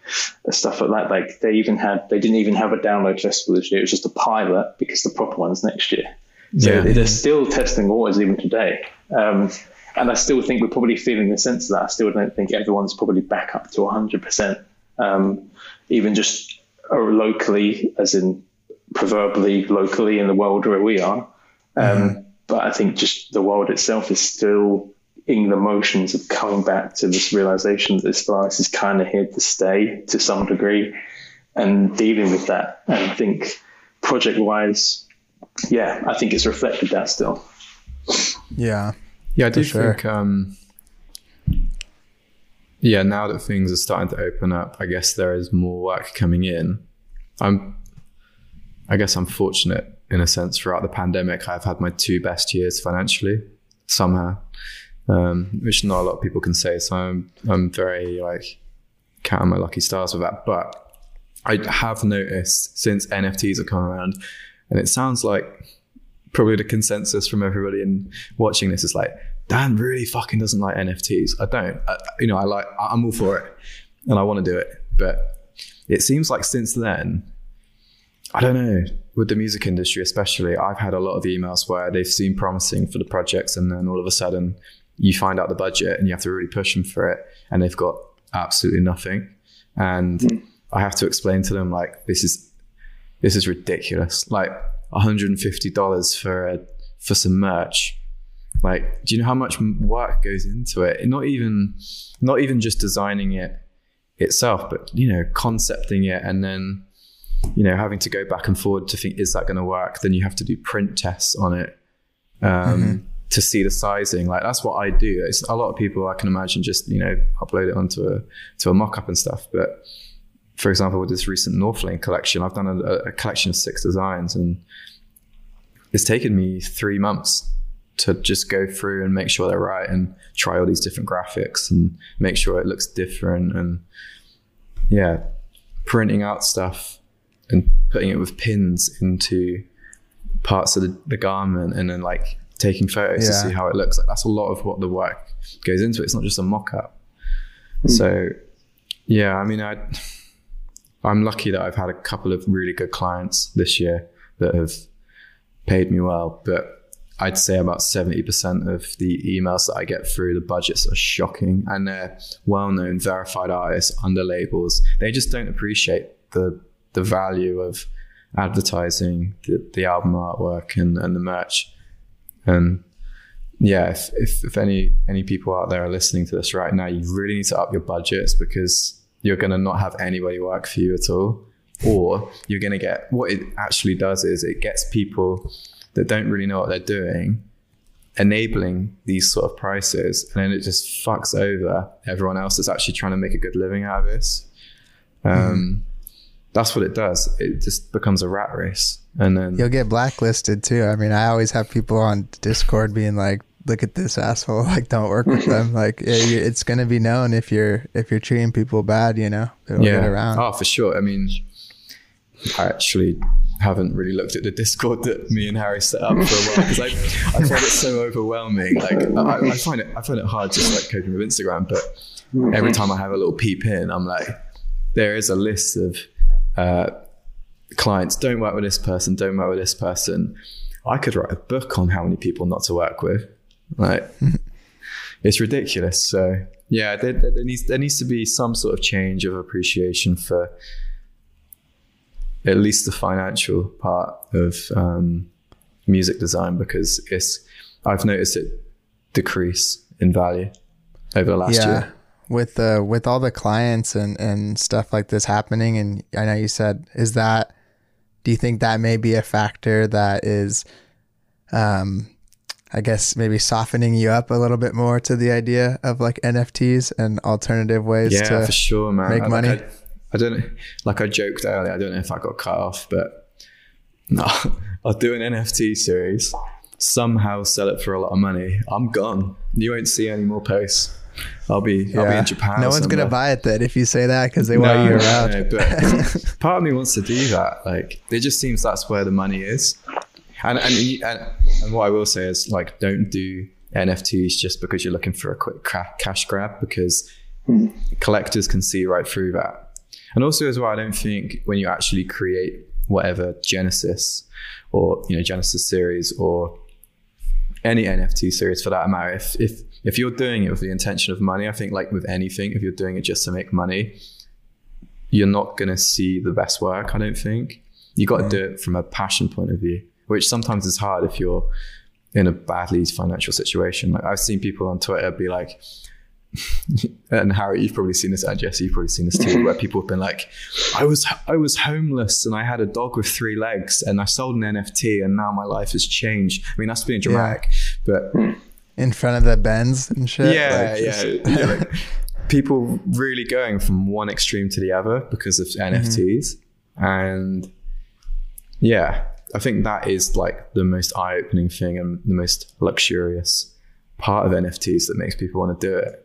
stuff like that. Like they even had, they didn't even have a download festival this year. It was just a pilot because the proper one's next year. So yeah. they're still testing waters even today. Um, and I still think we're probably feeling the sense of that. I still don't think everyone's probably back up to 100%, um, even just uh, locally, as in proverbially locally in the world where we are. Um, mm-hmm but I think just the world itself is still in the motions of coming back to this realization that this virus is kind of here to stay to some degree and dealing with that. And I think project wise, yeah, I think it's reflected that still. Yeah. Yeah, I do sure. think, um, yeah, now that things are starting to open up, I guess there is more work coming in. I'm, I guess I'm fortunate in a sense throughout the pandemic i've had my two best years financially somehow um, which not a lot of people can say. So i'm, I'm very like counting my lucky stars with that. But i have noticed since nfts have come around and it sounds like probably the consensus from everybody in watching this is like dan really fucking doesn't like nfts i don't. I, you know i like i'm all for it and i want to do it. But it seems like since then I don't know, with the music industry especially, I've had a lot of emails where they've seemed promising for the projects and then all of a sudden you find out the budget and you have to really push them for it and they've got absolutely nothing. And mm. I have to explain to them like this is this is ridiculous. Like $150 for a for some merch. Like, do you know how much work goes into it? Not even not even just designing it itself, but you know, concepting it and then you know, having to go back and forward to think, is that going to work? Then you have to do print tests on it um, mm-hmm. to see the sizing. Like that's what I do. It's, a lot of people I can imagine just you know upload it onto a to a mock-up and stuff. But for example, with this recent Northlane collection, I've done a, a collection of six designs, and it's taken me three months to just go through and make sure they're right and try all these different graphics and make sure it looks different and yeah printing out stuff and putting it with pins into parts of the, the garment and then like taking photos yeah. to see how it looks. Like that's a lot of what the work goes into it. It's not just a mock up. Mm. So yeah, I mean, I, I'm lucky that I've had a couple of really good clients this year that have paid me well, but I'd say about 70% of the emails that I get through the budgets are shocking and they're well known verified artists under labels. They just don't appreciate the the value of advertising the, the album artwork and, and the merch. And yeah, if, if, if any any people out there are listening to this right now, you really need to up your budgets because you're going to not have anybody work for you at all, or you're going to get what it actually does is it gets people that don't really know what they're doing enabling these sort of prices and then it just fucks over everyone else that's actually trying to make a good living out of this. Um, that's what it does it just becomes a rat race and then You'll get blacklisted too. I mean, I always have people on Discord being like, "Look at this asshole! Like, don't work with them. Like, it- it's gonna be known if you're if you're treating people bad. You know, it'll get around." Oh, for sure. I mean, I actually haven't really looked at the Discord that me and Harry set up for a while because I, I find it so overwhelming. Like I, I find it I find it hard just like coping with Instagram, but every time I have a little peep in, I'm like, there is a list of uh, clients. Don't work with this person. Don't work with this person. I could write a book on how many people not to work with. Like it's ridiculous. So yeah, there, there, needs there needs to be some sort of change of appreciation for at least the financial part of um, music design because it's I've noticed it decrease in value over the last yeah. year. With the with all the clients and and stuff like this happening, and I know you said, is that? Do you think that may be a factor that is, um, I guess maybe softening you up a little bit more to the idea of like NFTs and alternative ways Yeah, to for sure, man. make I- money? Like I, I don't know. Like I joked earlier, I don't know if I got cut off, but no, I'll do an NFT series, somehow sell it for a lot of money. I'm gone. You won't see any more posts. I'll be I'll be in Japan. No one's gonna buy it then if you say that because they want you around. no, but part of me wants to do that. Like, it just seems that's where the money is. And and, and and what I will say is like, don't do NFTs just because you're looking for a quick ca- cash grab because collectors can see right through that. And also as well, I don't think when you actually create whatever Genesis or you know Genesis series or any NFT series for that matter, if if if you're doing it with the intention of money, I think like with anything, if you're doing it just to make money, you're not going to see the best work. I don't think you got to do it from a passion point of view, which sometimes is hard if you're in a badly financial situation. Like I've seen people on Twitter be like, and Harry, you've probably seen this, and Jesse, you've probably seen this too, where people have been like, I was I was homeless and I had a dog with three legs and I sold an NFT and now my life has changed. I mean, that's being dramatic, but in front of the Benz and shit. yeah, like, yeah, yeah, like, people really going from one extreme to the other because of mm-hmm. NFTs, and yeah, I think that is like the most eye-opening thing and the most luxurious part of NFTs that makes people want to do it.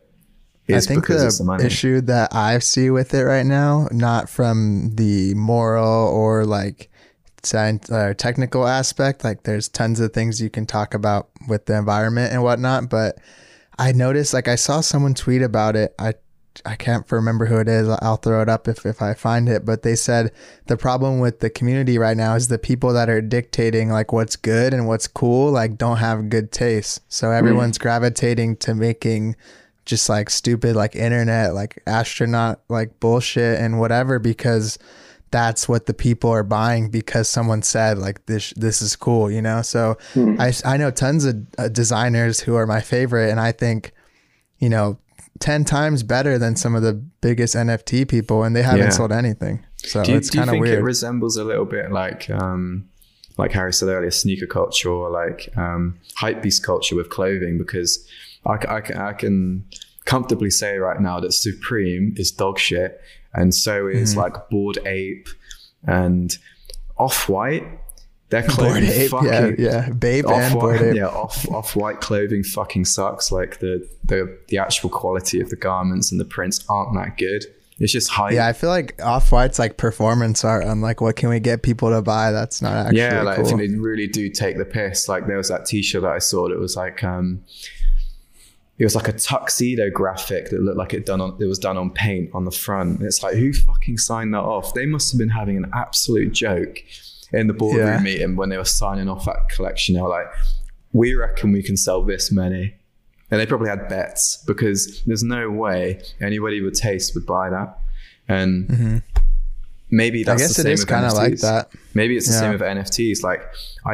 I think the, the issue that I see with it right now, not from the moral or like scient- uh, technical aspect, like there's tons of things you can talk about with the environment and whatnot, but I noticed, like I saw someone tweet about it. I I can't remember who it is. I'll throw it up if, if I find it. But they said the problem with the community right now is the people that are dictating like what's good and what's cool, like don't have good taste. So everyone's gravitating to making just like stupid like internet like astronaut like bullshit and whatever because that's what the people are buying because someone said like this this is cool you know? So I, I know tons of uh, designers who are my favorite and i think you know 10 times better than some of the biggest nft people and they haven't Yeah. sold anything. So do you, it's kind of weird it resembles a little bit like um like harry said earlier sneaker culture or like um hype beast culture with clothing? Because I I can comfortably say right now that supreme is dog shit and so is Mm-hmm. like bored ape and off-white their Bored clothing Ape, fucking yeah yeah babe and bored ape yeah, off off white clothing fucking sucks. Like the the the actual quality of the garments and the prints aren't that good. It's just hype. yeah, I feel like Off White's like performance art. I'm like, what can we get people to buy? That's not actually yeah, like cool. I think they really do take the piss. Like there was that T-shirt that I saw that was like um, it was like a tuxedo graphic that looked like it done on it was done on paint on the front. And it's like who fucking signed that off? They must have been having an absolute joke in the boardroom Yeah. meeting when they were signing off that collection. They were like, "We reckon we can sell this many." And they probably had bets because there's no way anybody with taste would buy that. And maybe Mm-hmm. I that's guess the same is with kind of like that. Maybe it's the Yeah. same with NFTs. Like I,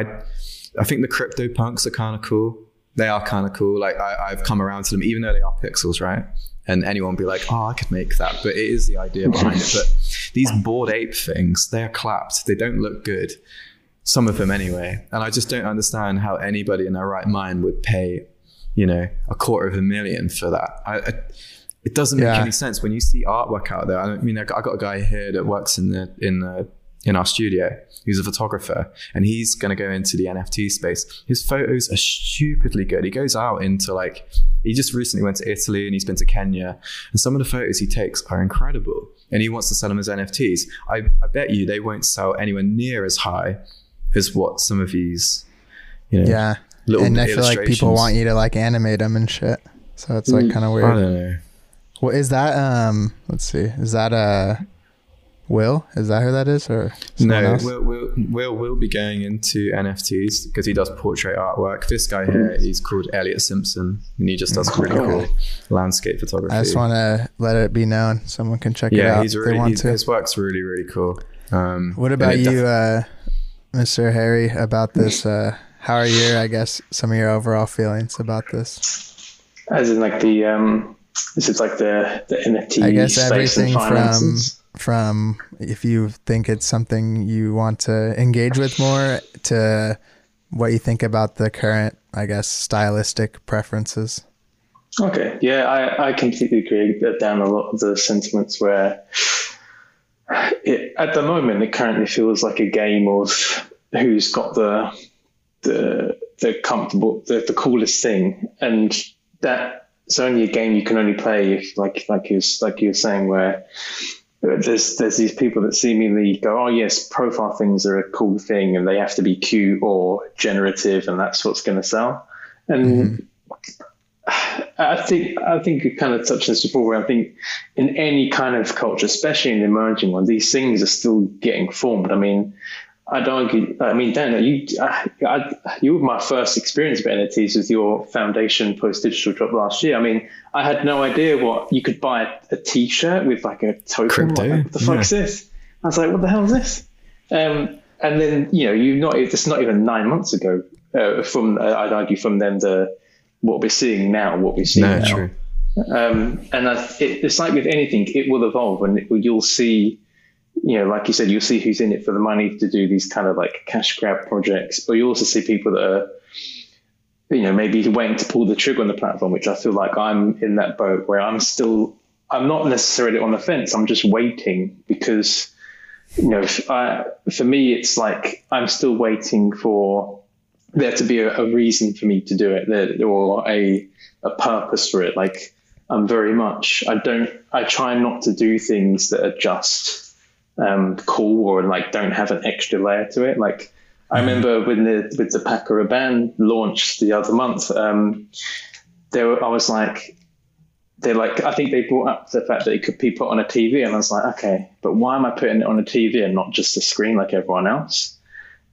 I think the CryptoPunks are kind of cool they are kind of cool. Like I, I've come around to them, even though they are pixels, right? And anyone be like, oh, I could make that, but it is the idea behind it. But these bored ape things, they're clapped. They don't look good. Some of them, anyway. And I just don't understand how anybody in their right mind would pay, you know, a quarter of a million for that. I, I, it doesn't make Yeah. any sense when you see artwork out there. I mean, I got I got a guy here that works in the in the in our studio. He's a photographer, and he's going to go into the NFT space. His photos are stupidly good. He goes out into like he just recently went to Italy and he's been to Kenya, and some of the photos he takes are incredible. And he wants to sell them as NFTs. I, I bet you they won't sell anywhere near as high as what some of these, you know, Yeah. little and I feel like people want you to like animate them and shit. So it's like kind of I weird. don't know. What is that? Um, let's see. Is that uh, Will? Is that who that is, or No, else? Will, Will, Will will be going into NFTs because he does portrait artwork. This guy here, he's called Elliot Simpson, and he just does really cool landscape photography. I just want to let it be known. Someone can check it yeah, out he's really they he's, to. his work's really really cool. Um, What about you, def- uh, Mr. Harry? About this? Uh, how are your, I guess, some of your overall feelings about this? As in like the um, this is like the the NFT I guess space everything and from finances. From if you think it's something you want to engage with more to what you think about the current, I guess, stylistic preferences. Okay, yeah, I, I completely agree down a lot of the sentiments where it, at the moment it currently feels like a game of who's got the the the comfortable the, the coolest thing and that it's only a game you can only play if like like you like you were saying where there's there's these people that seemingly go oh yes profile things are a cool thing and they have to be cute or generative and that's what's going to sell and mm-hmm. I think I think you kind of touched on this before. Where I think in any kind of culture, especially in the emerging one, these things are still getting formed. I mean, I'd argue. I mean, Dan, you I, I, you were my first experience with NFTs with your foundation post digital drop last year. I mean, I had no idea what you could buy a, a T-shirt with like a token. Crypto, Like, what the fuck's this? I was like, what the hell is this? Um, and then you know, you not it's not even nine months ago. Uh, from uh, I'd argue from then the what we're seeing now, what we're seeing no, now. true. Um, and I, it, it's like with anything, it will evolve, and it, you'll see, you know, like you said, you'll see who's in it for the money to do these kind of like cash grab projects, but you also see people that are, you know, maybe waiting to pull the trigger on the platform, which I feel like I'm in that boat where I'm still, I'm not necessarily on the fence, I'm just waiting because, you know, I, for me, it's like I'm still waiting for there to be a, a reason for me to do it or a, a purpose for it. Like I'm very much, I don't, I try not to do things that are just um, cool or like don't have an extra layer to it. Like I remember when the with the Paco Rabanne launched the other month, um, there were, I was like, they're like, I think they brought up the fact that it could be put on a TV, and I was like, okay, but why am I putting it on a TV and not just a screen like everyone else?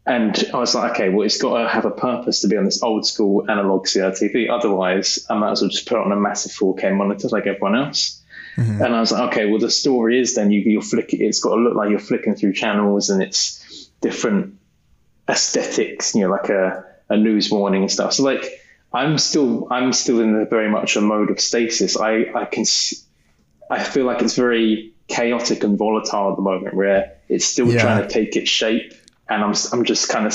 And I was like, okay, well, it's got to have a purpose to be on this old school analog CRTV. Otherwise, I might as well just put it on a massive 4K monitor like everyone else. And I was like, okay, well, the story is then you, you're flicking, it's got to look like you're flicking through channels and it's different aesthetics, you know, like a, a news warning and stuff. So like, I'm still, I'm still in very much a mode of stasis. I, I can, I feel like it's very chaotic and volatile at the moment where it's still Yeah. trying to take its shape. And I'm, I'm just kind of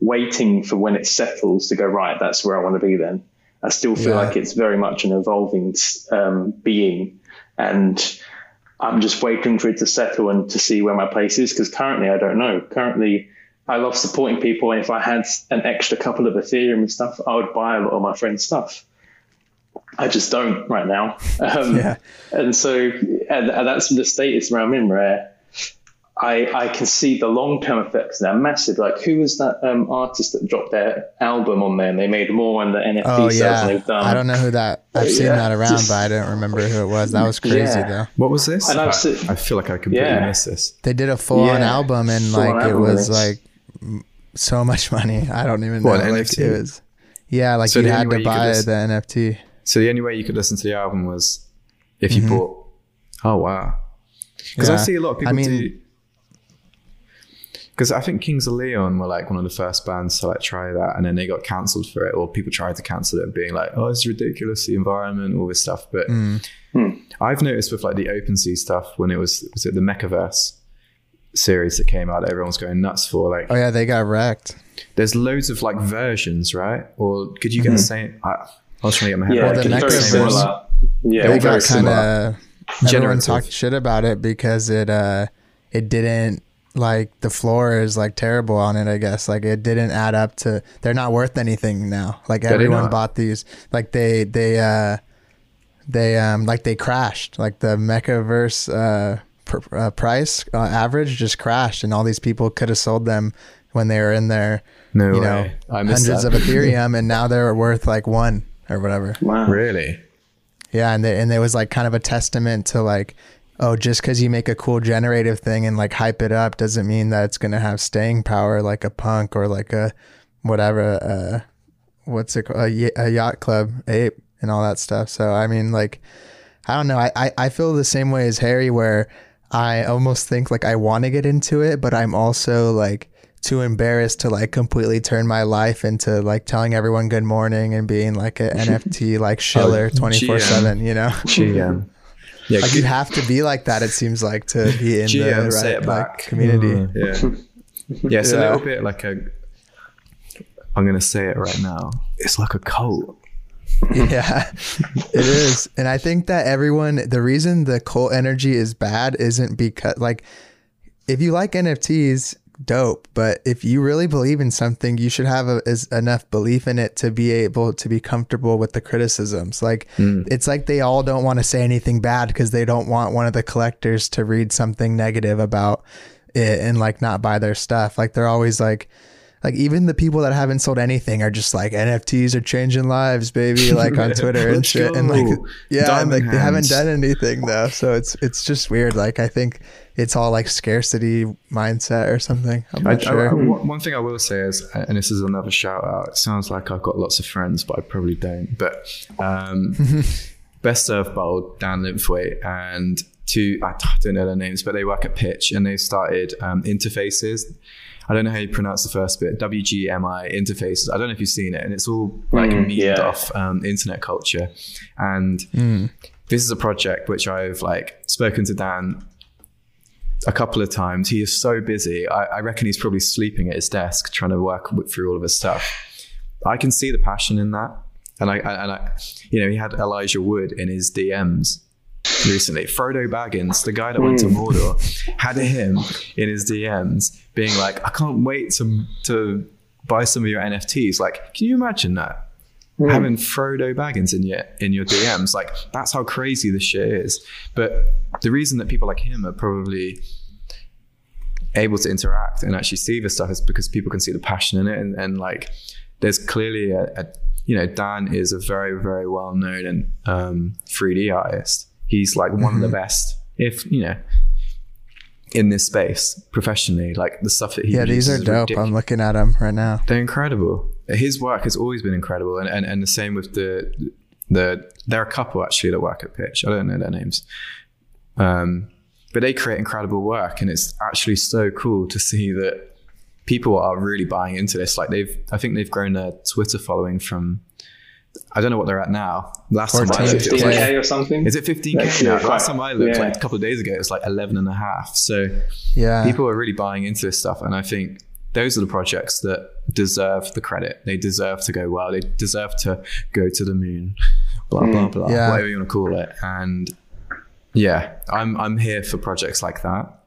waiting for when it settles to go, right, that's where I want to be then. I still feel Yeah. like it's very much an evolving um, being. And I'm just waiting for it to settle and to see where my place is because currently I don't know. Currently, I love supporting people. And if I had an extra couple of Ethereum and stuff, I would buy a lot of my friends' stuff. I just don't right now. Um, Yeah. And so and, and that's the status where I'm in, where I, I can see the long term effects now, massive. Like, who was that um, artist that dropped their album on there and they made more on the NFT Oh sales yeah, they've done? I don't know who that. I've seen Yeah, that around, just- but I don't remember who it was. That was crazy Yeah. though. What was this? And I've I, seen- I feel like I completely Yeah. missed this. They did a full on album and full-on like it was mix. like so much money. I don't even know. What, like, NFT? it was. Yeah, like So you had to you buy listen- the NFT. So the only way you could listen to the album was if you Mhm. bought. Oh wow! Because I see a lot of people I mean- do. Because I think Kings of Leon were like one of the first bands to like try that, and then they got cancelled for it, or people tried to cancel it, being like, "Oh, it's ridiculous, the environment, all this stuff." But Mm. I've noticed with like the OpenSea stuff when it was was it the MekaVerse series that came out, that everyone was going nuts for. Like, Oh yeah, they got wrecked. there's loads of like versions, right? Or could you get the same? I, I was trying to get my head Yeah, around. Well, the Could you get very MekaVerse- same- similar. Yeah, they very got kind similar. of everyone Generative. talked shit about it because it uh it didn't like the floor is like terrible on it i guess like it didn't add up to they're not worth anything now like they everyone not? bought these like they they uh they um like they crashed like the MekaVerse uh, pr- uh price uh, average just crashed and all these people could have sold them when they were in there No you way. know I missed hundreds that. of ethereum and now they're worth like one or whatever Wow. Really? yeah, and they, and it was like kind of a testament to like, oh, just because you make a cool generative thing and like hype it up doesn't mean that it's gonna have staying power like a punk or like a whatever. Uh, what's it called? A, yacht club ape and all that stuff. So I mean, like, I don't know. I, I I feel the same way as Harry, where I almost think like I want to get into it, but I'm also like too embarrassed to like completely turn my life into like telling everyone good morning and being like an NFT like shiller Oh, 24 7, you know? GM. Yeah, Like you have to be like that, it seems like, to be in GM, the say right it like, community. Mm, yeah. yeah, it's a little bit like a. I'm gonna say it right now. It's like a cult. yeah, it is. And I think that everyone, the reason the cult energy is bad isn't because, like, if you like NFTs, dope. But if you really believe in something, you should have a, is enough belief in it to be able to be comfortable with the criticisms. Like, it's like they all don't want to say anything bad because they don't want one of the collectors to read something negative about it and like not buy their stuff. Like, they're always like, like even the people that haven't sold anything are just like NFTs are changing lives, baby, like on Twitter and shit. And like go. yeah, and like they haven't done anything though. So it's it's just weird. Like I think it's all like scarcity mindset or something. I'm I, not sure. I- one one thing I will say is, and this is another shout out. It sounds like I've got lots of friends, but I probably don't. But um, Best Served Bold, Dan Limpthwaite, and two I don't know their names, but they work at Pitch, and they started um, interfaces. I don't know how you pronounce the first bit. WGMI interfaces. I don't know if you've seen it, and it's all like Mm, memed yeah. off um, internet culture. And this is a project which I've like spoken to Dan a couple of times. He is so busy. I, I reckon he's probably sleeping at his desk trying to work through all of his stuff. I can see the passion in that, and I and I, you know, he had Elijah Wood in his DMs recently. Frodo Baggins, the guy that went to hmm. Mordor, had him in his DMs, being like, "I can't wait to to buy some of your NFTs." Like, can you imagine that? Hmm. Having Frodo Baggins in your in your DMs, like that's how crazy this shit is. But the reason that people like him are probably able to interact and actually see this stuff is because people can see the passion in it. And, and like there's clearly a, a you know Dan is a very very well known and um 3D artist. He's like one of the best if you know in this space professionally. Like the stuff that he yeah, these are dope. ridiculous. I'm looking at them right now. they're incredible. His work has always been incredible. And, and and the same with the the there are a couple actually that work at pitch. I don't know their names um but they create incredible work and it's actually so cool to see that people are really buying into this like they've i think they've grown their twitter following from i don't know what they're at now last time i 14. looked it was like 15k or something. is it 15k Actually, now? quite- Last time I looked, yeah. like a couple of days ago, it was like 11 and a half. So Yeah, people are really buying into this stuff. And I think those are the projects that deserve the credit. They deserve to go well. They deserve to go to the moon, blah, blah, blah, Yeah. whatever you want to call it. And yeah, I'm, I'm here for projects like that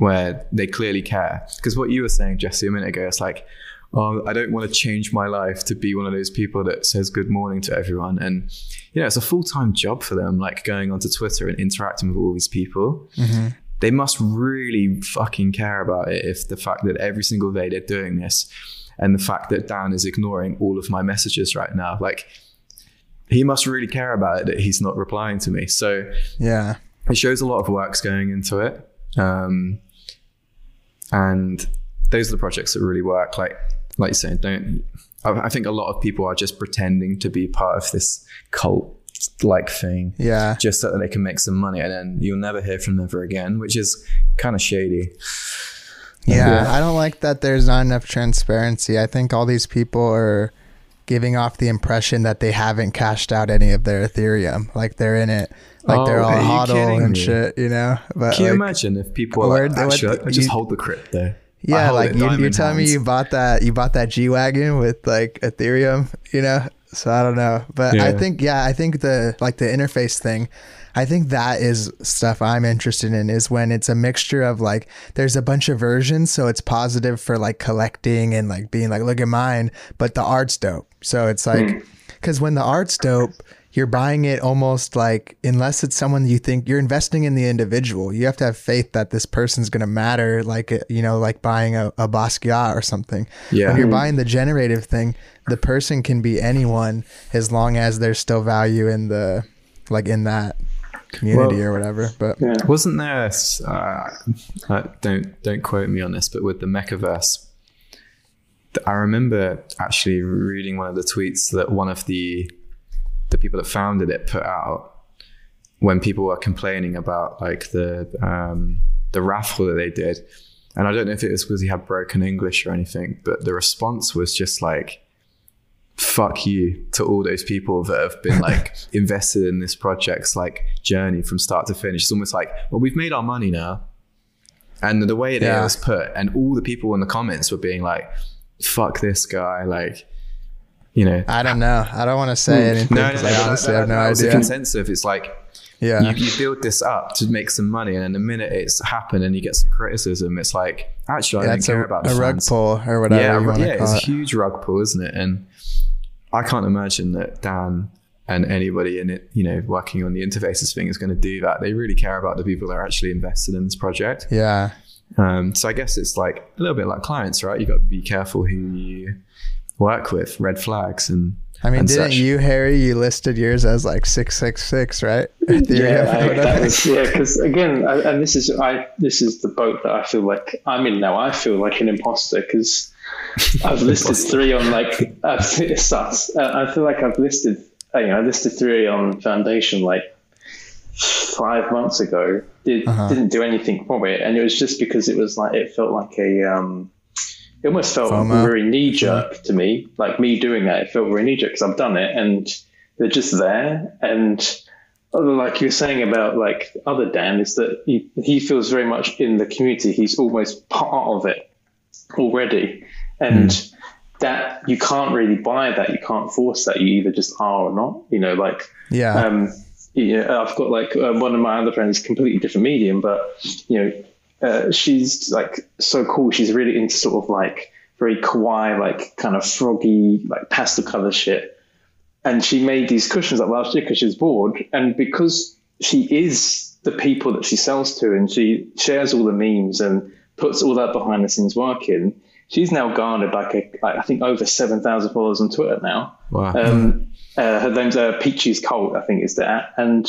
where they clearly care. Because what you were saying, Jesse, a minute ago, it's like, oh, I don't want to change my life to be one of those people that says good morning to everyone. And, you know, it's a full time job for them, like going onto Twitter and interacting with all these people. Mm-hmm. They must really fucking care about it if the fact that every single day they're doing this and the fact that Dan is ignoring all of my messages right now. Like, he must really care about it that he's not replying to me. So, yeah, it shows a lot of work's going into it um, and those are the projects that really work like like you're saying don't I, I think a lot of people are just pretending to be part of this cult like thing yeah. just so that they can make some money and then you'll never hear from them ever again which is kind of shady Yeah, Yeah. I don't like that there's not enough transparency. I think all these people are giving off the impression that they haven't cashed out any of their Ethereum. Like they're in it, like they're Oh, all are you hodl and me? shit, you know? But Can you like, imagine if people are where- like, what- I just you- hold the crypto. Yeah, like you, you're telling me you bought that, you bought that G Wagon with like Ethereum, you know? So I don't know. But I think, yeah, I think the, like the interface thing, I think that is stuff I'm interested in is when it's a mixture of like there's a bunch of versions, so it's positive for like collecting and like being like, look at mine, but the art's dope. So it's like hmm. because when the art's dope, you're buying it almost like unless it's someone you think you're investing in the individual, you have to have faith that this person's gonna matter, like uh, you know, like buying a, a Basquiat or something. Yeah. When you're buying the generative thing, the person can be anyone as long as there's still value in the like in that community Well, or whatever. But Yeah. Wasn't there? Uh, uh, don't don't quote me on this, but with the MekaVerse, I remember actually reading one of the tweets that one of the the people that founded it put out when people were complaining about like the um, the raffle that they did, and I don't know if it was because he had broken English or anything, but the response was just like. Fuck you to all those people that have been like invested in this project's like journey from start to finish. It's almost like, well, we've made our money now. And the way that Yeah. it was put, and all the people in the comments were being like, fuck this guy, like, you know. I don't know. I don't want to say hmm. anything. No, no, no. I honestly have no that was the idea. consensus. It's like Yeah. you, you build this up to make some money, and then the minute it's happened and you get some criticism, it's like actually I Yeah, don't care a, about the a rug pull or whatever Yeah, yeah, it's a huge rug pull, isn't it? And I can't imagine that Dan and anybody in it, you know, working on the interfaces thing is going to do that. They really care about the people that are actually invested in this project. Yeah. Um, so I guess it's like a little bit like clients, right? You got to be careful who you work with, red flags, and I mean, and didn't such. you, Harry? You listed yours as like six six six, right? Ethereum Yeah, I, that was, yeah, because again, I, and this is I this is the boat that I feel like I'm in now. I feel like an imposter because I've listed three on like I've, sucks. Uh, I feel like I've listed you know I listed three on Foundation like five months ago. Did, Uh-huh. Didn't do anything for it, and it was just because it was like it felt like a um, it almost felt FOMO? very knee jerk to me. Like me doing that, it felt very knee jerk because I've done it and they're just there. And like you were saying about like other Dan is that he, he feels very much in the community. He's almost part of it already. And that you can't really buy that. You can't force that. You either just are or not, you know, like, Yeah. um, yeah, I've got like uh, one of my other friends, completely different medium, but you know, uh, she's like so cool. She's really into sort of like very kawaii, like kind of froggy, like pastel color shit. And she made these cushions like last year because she was bored, and because she is the people that she sells to, and she shares all the memes and puts all that behind the scenes work in. She's now garnered like a, I think over seven thousand followers on Twitter now. wow. Um, uh, her name's uh, Peachy's Cult, I think is that. And,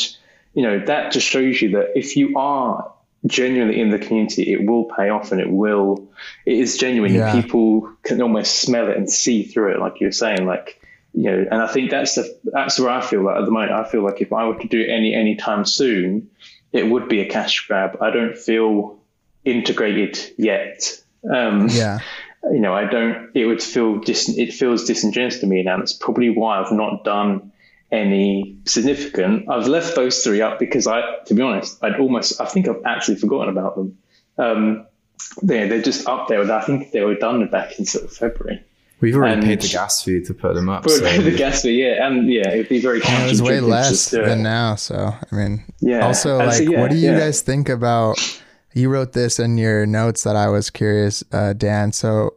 you know, that just shows you that if you are genuinely in the community, it will pay off and it will, it is genuine. Yeah. People can almost smell it and see through it, like you were saying. Like, you know, and I think that's the, that's where I feel like at the moment. I feel like if I were to do it any, any time soon, it would be a cash grab. I don't feel integrated yet. Um, yeah. You know, I don't. It would feel dis. It feels disingenuous to me now. That's probably why I've not done any significant. I've left those three up because I, to be honest, I'd almost. I think I've actually forgotten about them. Um, they they're just up there. and I think they were done back in sort of February. We've already and- paid the gas fee to put them up. But so the gas fee, yeah, and yeah, it'd be very. And it was way less than now. So I mean, Yeah. Also, And like, so, yeah, what do you yeah. guys think about? You wrote this in your notes that I was curious, uh, Dan. So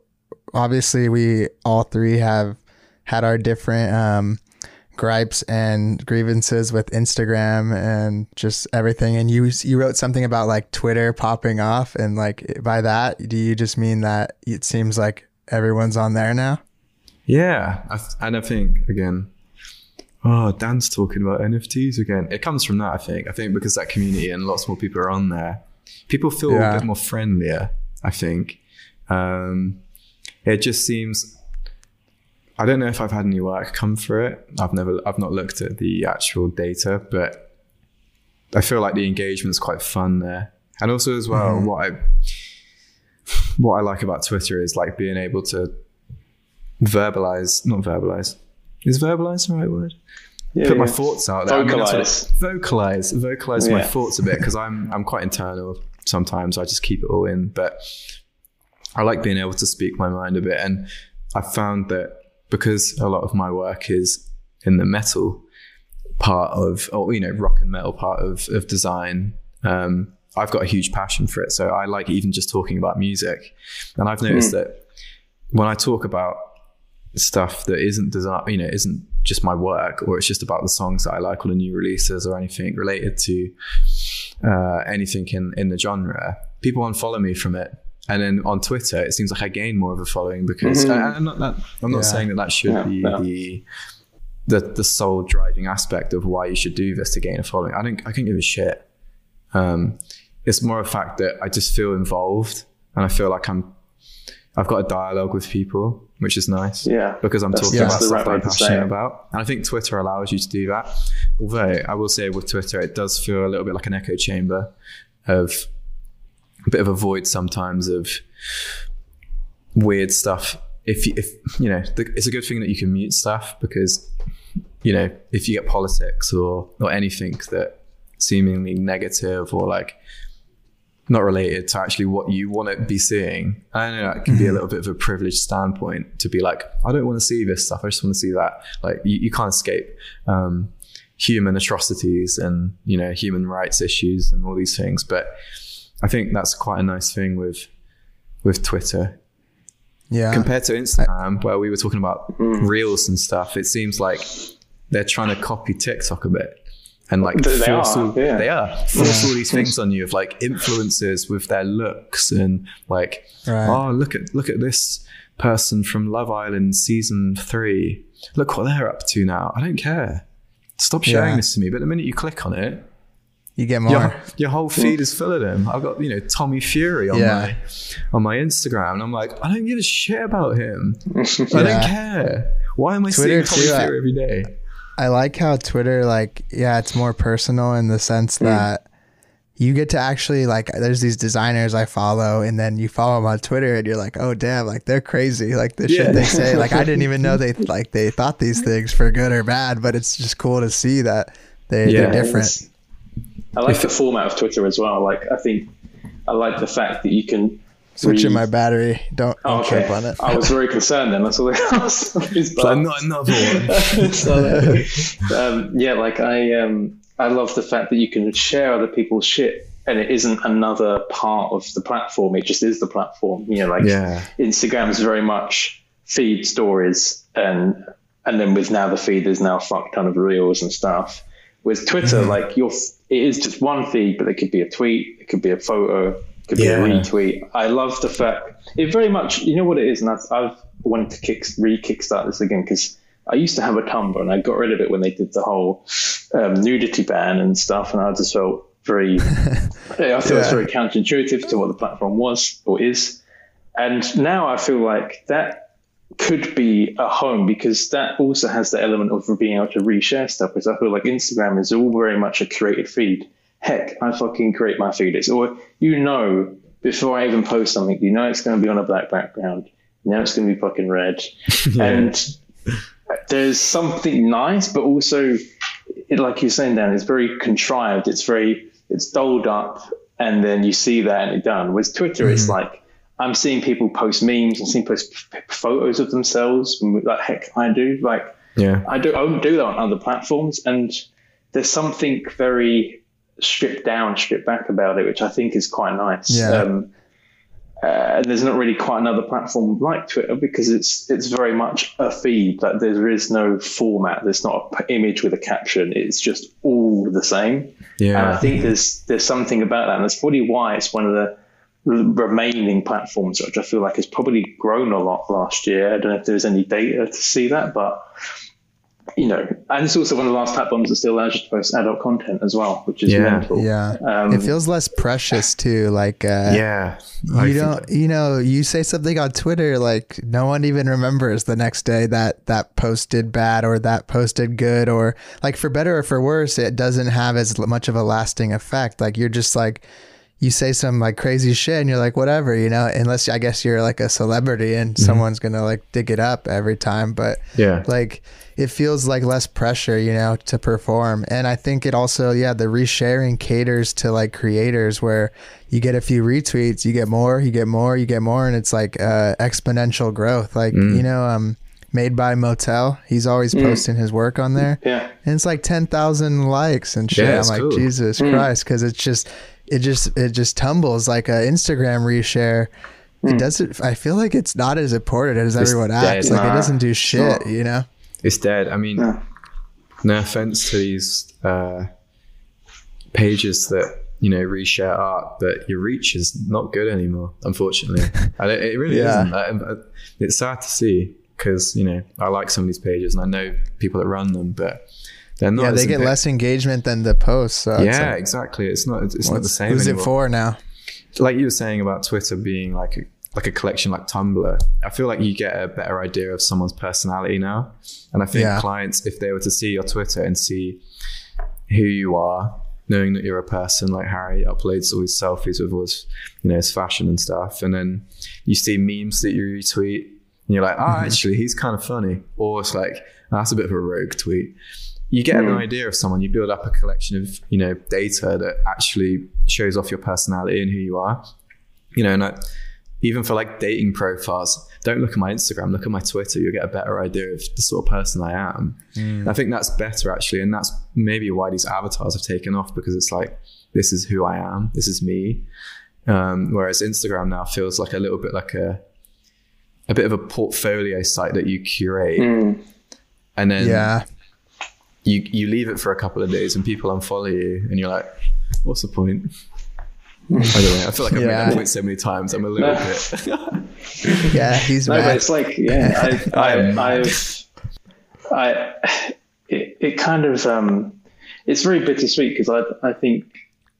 obviously, we all three have had our different um, gripes and grievances with Instagram and just everything. And you you wrote something about like Twitter popping off, and like by that, do you just mean that it seems like everyone's on there now? Yeah, I th- and I think again, oh, Dan's talking about NFTs again. It comes from that, I think. I think because that community and lots more people are on there, people feel Yeah. a bit more friendlier. I think um, it just seems. I don't know if I've had any work come through it. I've never, I've not looked at the actual data, but I feel like the engagement's quite fun there. And also as well, what I what I like about Twitter is like being able to verbalize, not verbalize. Is verbalize the right word? Yeah, Put my yeah. thoughts out there. I mean, Vocalize. vocalize, vocalize my thoughts a bit because I'm I'm quite internal sometimes. I just keep it all in, but I like being able to speak my mind a bit. And I found that because a lot of my work is in the metal part of, or you know, rock and metal part of of design. Um, I've got a huge passion for it, so I like even just talking about music. And I've noticed that when I talk about stuff that isn't design, you know, isn't just my work, or it's just about the songs that I like, or the new releases, or anything related to uh, anything in in the genre, people unfollow me from it. And then on Twitter, it seems like I gain more of a following because and I'm not, that, I'm not Yeah. saying that that should Yeah, be yeah. the the the sole driving aspect of why you should do this to gain a following. I don't I can't give a shit. Um, it's more a fact that I just feel involved and I feel like I'm I've got a dialogue with people, which is nice. Yeah. Because I'm talking that's about stuff right that I'm passionate about. And I think Twitter allows you to do that. Although I will say with Twitter, it does feel a little bit like an echo chamber of a bit of a void sometimes of weird stuff. If you, if you know, the, it's a good thing that you can mute stuff because you know if you get politics or or anything that seemingly negative or like not related to actually what you want to be seeing. I know that can be a little bit of a privileged standpoint to be like, I don't want to see this stuff. I just want to see that. Like you, you can't escape um, human atrocities and you know human rights issues and all these things. But I think that's quite a nice thing with with Twitter Yeah. compared to Instagram, where we were talking about reels and stuff. It seems like they're trying to copy TikTok a bit. And like They- they force are, all, yeah. they are force all these things on you of like influences with their looks and like Right. oh look at look at this person from Love Island season three. Look what they're up to now. I don't care. Stop sharing Yeah. this to me. But the minute you click on it, you get more. your, your whole feed is full of them. I've got you know Tommy Fury on Yeah. my on my Instagram, and I'm like, I don't give a shit about him. I don't care. Why am I Twitter seeing Tommy too, Fury uh, every day? I like how Twitter, like, yeah, it's more personal in the sense hmm. that you get to actually like. There's these designers I follow, and then you follow them on Twitter, and you're like, oh damn, like they're crazy. Like the Yeah. shit they say, like I didn't even know they like they thought these things for good or bad, but it's just cool to see that they Yeah. they're different. I like the format of Twitter as well. Like, I think I like the fact that you can Switching read- my battery. Don't, Oh, don't okay. trip on it. I was very concerned then. That's all it was. It's Like, not another one. so, um, yeah, like I, um, I love the fact that you can share other people's shit, and it isn't another part of the platform. It just is the platform. You know, like Yeah. Instagram is very much feed stories, and and then with now the feed, there's now a fuck ton of reels and stuff. With Twitter, Mm-hmm. like your, it is just one feed, but it could be a tweet, it could be a photo, it could be Yeah. a retweet. I love the fact it very much. You know what it is, and I've, I've wanted to kick re kickstart this again because I used to have a Tumblr and I got rid of it when they did the whole um, nudity ban and stuff, and I just felt very. I thought it was very counterintuitive to what the platform was or is, and now I feel like that could be a home because that also has the element of being able to reshare stuff. Because I feel like Instagram is all very much a curated feed. Heck, I fucking create my feed. It's or you know before I even post something, you know it's going to be on a black background. You know it's going to be fucking red, and there's something nice, but also, it, like you're saying, Dan, it's very contrived. It's very it's dolled up, and then you see that and it's done. With Twitter, it's mm-hmm. like I'm seeing people post memes and seeing post photos of themselves. Like heck, I do. Like Yeah. I do. I don't do that on other platforms, and there's something very stripped down, stripped back about it, which I think is quite nice. Yeah. Um, uh, and there's not really quite another platform like Twitter because it's it's very much a feed. Like there is no format. There's not a p- image with a caption. It's just all the same. Yeah. And I think there's there's something about that, and that's probably why it's one of the remaining platforms, which I feel like has probably grown a lot last year. I don't know if there's any data to see that, but you know, and it's also one of the last platforms that still allows you to post adult content as well, which is Yeah. mental. Yeah. Um, it feels less precious too. Like, uh, Yeah. I you think- don't you know you say something on twitter like no one even remembers the next day that that posted bad or that posted good or like for better or for worse it doesn't have as much of a lasting effect like you're just like you say some like crazy shit and you're like whatever you know unless i guess you're like a celebrity and Mm-hmm. someone's gonna like dig it up every time but Yeah. like it feels like less pressure you know to perform and i think it also yeah the resharing caters to like creators where you get a few retweets you get more you get more you get more and it's like uh exponential growth like Mm. you know um made by motel he's always posting his work on there Yeah. and it's like 10,000 likes and shit. Yeah, I'm like, cool. Jesus Christ. Cause it's just, it just, it just tumbles like a Instagram reshare. It doesn't, I feel like it's not as important as It's everyone dead. acts. Like it doesn't do shit, you know? It's dead. I mean, Yeah. no offense to these uh, pages that you know reshare art, but your reach is not good anymore. Unfortunately, and it, it really Yeah. isn't. Uh, It's sad to see because you know I like some of these pages and I know people that run them, but they're not. yeah. They get less engagement than the posts. So Yeah, like, exactly. It's not. It's not the same. Who's anymore. it for now? like you were saying about Twitter being like a, like a collection like Tumblr, I feel like you get a better idea of someone's personality now. And I think Yeah. clients, if they were to see your Twitter and see who you are, knowing that you're a person like Harry uploads all his selfies with all his, you know, his fashion and stuff, and then you see memes that you retweet, and you're like, oh, actually, he's kind of funny, or it's like "Oh, that's a bit of a rogue tweet. You get an idea of someone. You build up a collection of you know data that actually shows off your personality and who you are. You know, and I, even for like dating profiles, don't look at my Instagram, look at my Twitter. You'll get a better idea of the sort of person I am. I think that's better actually, and that's maybe why these avatars have taken off because it's like this is who I am, this is me. Um, whereas Instagram now feels like a little bit like a a bit of a portfolio site that you curate, Mm. and then Yeah. You you leave it for a couple of days and people unfollow you, and you're like, what's the point? I don't know. I feel like I've made Yeah. that point so many times. I'm a little No. bit. Yeah. He's No, but it's like, yeah, I, I am I, mad. I've, I, it, it kind of, um, it's very bittersweet because I, I think,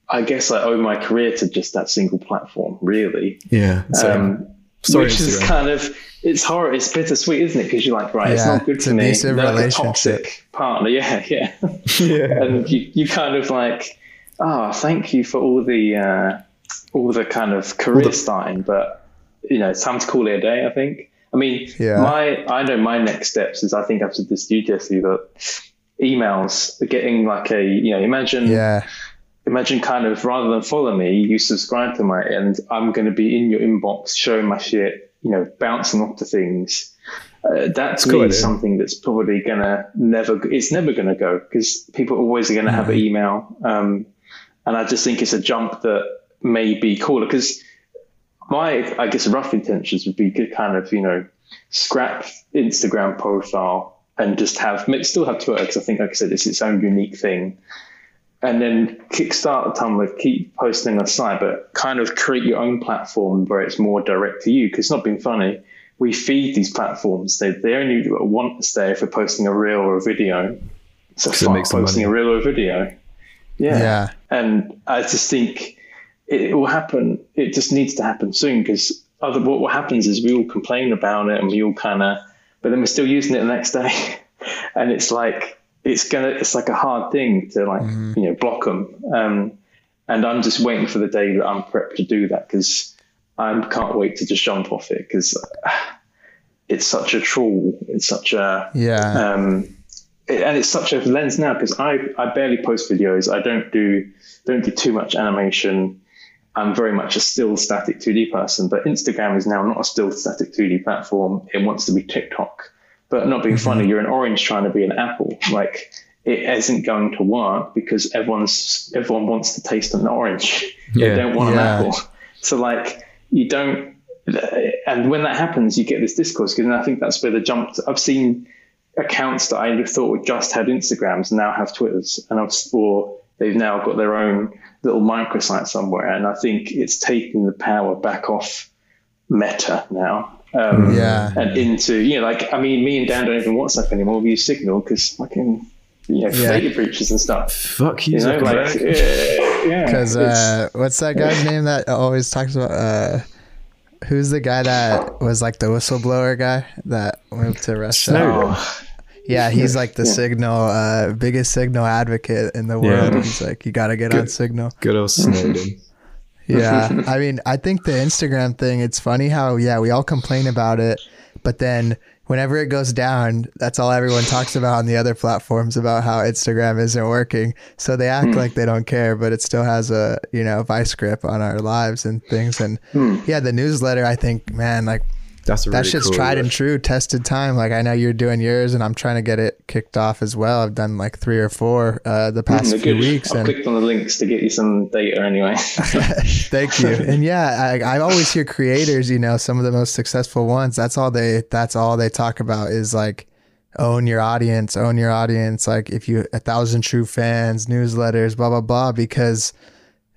I guess I owe my career to just that single platform, really. yeah. So, Um, sorry, which is kind of, it's horror, it's bittersweet, isn't it? Because you're like, right, it's not good it's for me. abusive They're like a relationship. toxic partner, yeah, yeah. yeah. and you, you kind of like, ah, thank you for all the uh, all the kind of career starting, but you know, it's time to call it a day. I think. I mean, Yeah. my I know my next steps is I think after this DJC that emails are getting like a you know imagine yeah. Imagine kind of rather than follow me, you subscribe to my and I'm going to be in your inbox showing my shit, you know, bouncing off to things. Uh, that to cool me something that's probably gonna never. It's never gonna go because people always are gonna have an email, um, and I just think it's a jump that may be cooler because my, I guess, rough intentions would be to kind of you know scrap Instagram profile and just have still have Twitter because I think, like I said, it's its own unique thing and then kickstart the Tumblr, keep posting on site, but kind of create your own platform where it's more direct to you. Because it's not being funny. We feed these platforms. They, they only want us there if we're posting a reel or a video. So it start makes posting a reel or a video. Yeah. Yeah. And I just think it, it will happen. It just needs to happen soon because other what, what happens is we all complain about it and we all kind of, but then we're still using it the next day. and it's like, it's gonna it's like a hard thing to like you know block them um, and i'm just waiting for the day that i'm prepped to do that because i can't wait to just jump off it because it's such a tool it's such a Yeah. um, it- and it's such a lens now because I, I barely post videos. I don't do don't do too much animation. I'm very much a still static 2d person but instagram is now not a still static 2d platform. It wants to be tiktok but not being mm-hmm. funny, you're an orange trying to be an apple. Like it isn't going to work because everyone's everyone wants to taste an orange. Yeah. They don't want Yeah. an apple. So like you don't. And when that happens, you get this discourse. And I think that's where the jump. I've seen accounts that I thought would just had Instagrams now have Twitters, and I've or they've now got their own little microsite somewhere. And I think it's taking the power back off Meta now. Um, Yeah. and into you know like I mean me and Dan don't even WhatsApp anymore. We use Signal because fucking you know Yeah. data breaches and stuff. Fuck you, You know, like uh, yeah, Because it's- uh, what's that guy's name that always talks about? Uh, who's the guy that was like the whistleblower guy that went to Russia? Snowden. oh, Yeah, he's like the Yeah. signal, uh, biggest signal advocate in the world. Yeah. He's like, you got to get on signal. Good old Snowden. yeah. I mean, I think the Instagram thing, it's funny how, yeah, we all complain about it, but then whenever it goes down, that's all everyone talks about on the other platforms about how Instagram isn't working. So they act mm. like they don't care, but it still has a, you know, vice grip on our lives and things. And mm. yeah, the newsletter, I think, man, like that's really that shit's cool tried and true, tested time. Like I know you're doing yours, and I'm trying to get it kicked off as well. I've done like three or four uh, the past mm, few good. weeks. I and clicked on the links to get you some data anyway. Thank you. And yeah, I, I always hear creators. You know, some of the most successful ones. That's all they. That's all they talk about is like own your audience, own your audience. Like if you a thousand true fans, newsletters, blah blah blah, because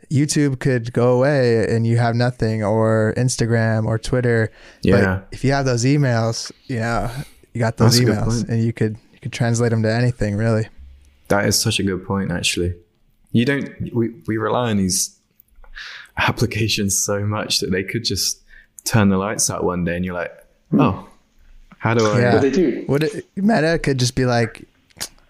YouTube could go away and you have nothing, or Instagram or Twitter. Yeah. But if you have those emails, you know, you got those That's emails, and you could you could translate them to anything, really. That is such a good point, actually. You don't. We we rely on these applications so much that they could just turn the lights out one day, and you're like, oh, how do I? Yeah. What they do? Would it, Meta could just be like,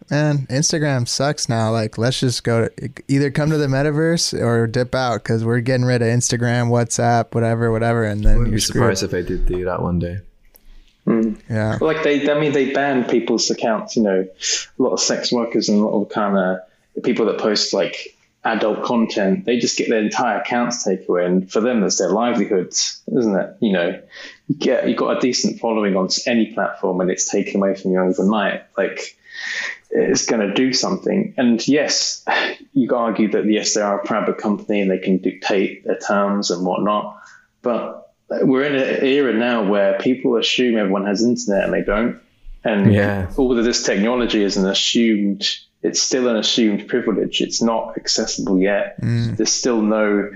man, Instagram sucks now. Like, let's just go to, either come to the metaverse or dip out because we're getting rid of Instagram, WhatsApp, whatever, whatever. And then you're surprised if they did do that one day. Mm. Yeah. Like they, I mean, they banned people's accounts. You know, a lot of sex workers and a lot of kind of people that post like adult content. They just get their entire accounts taken away, and for them, that's their livelihoods, isn't it? You know, you get you got a decent following on any platform, and it's taken away from you overnight. Like is going to do something. And yes, you argue that yes, they are a private company and they can dictate their terms and whatnot. But we're in an era now where people assume everyone has internet and they don't. And yeah. all of this technology is an assumed it's still an assumed privilege. It's not accessible yet. Mm. There's still no,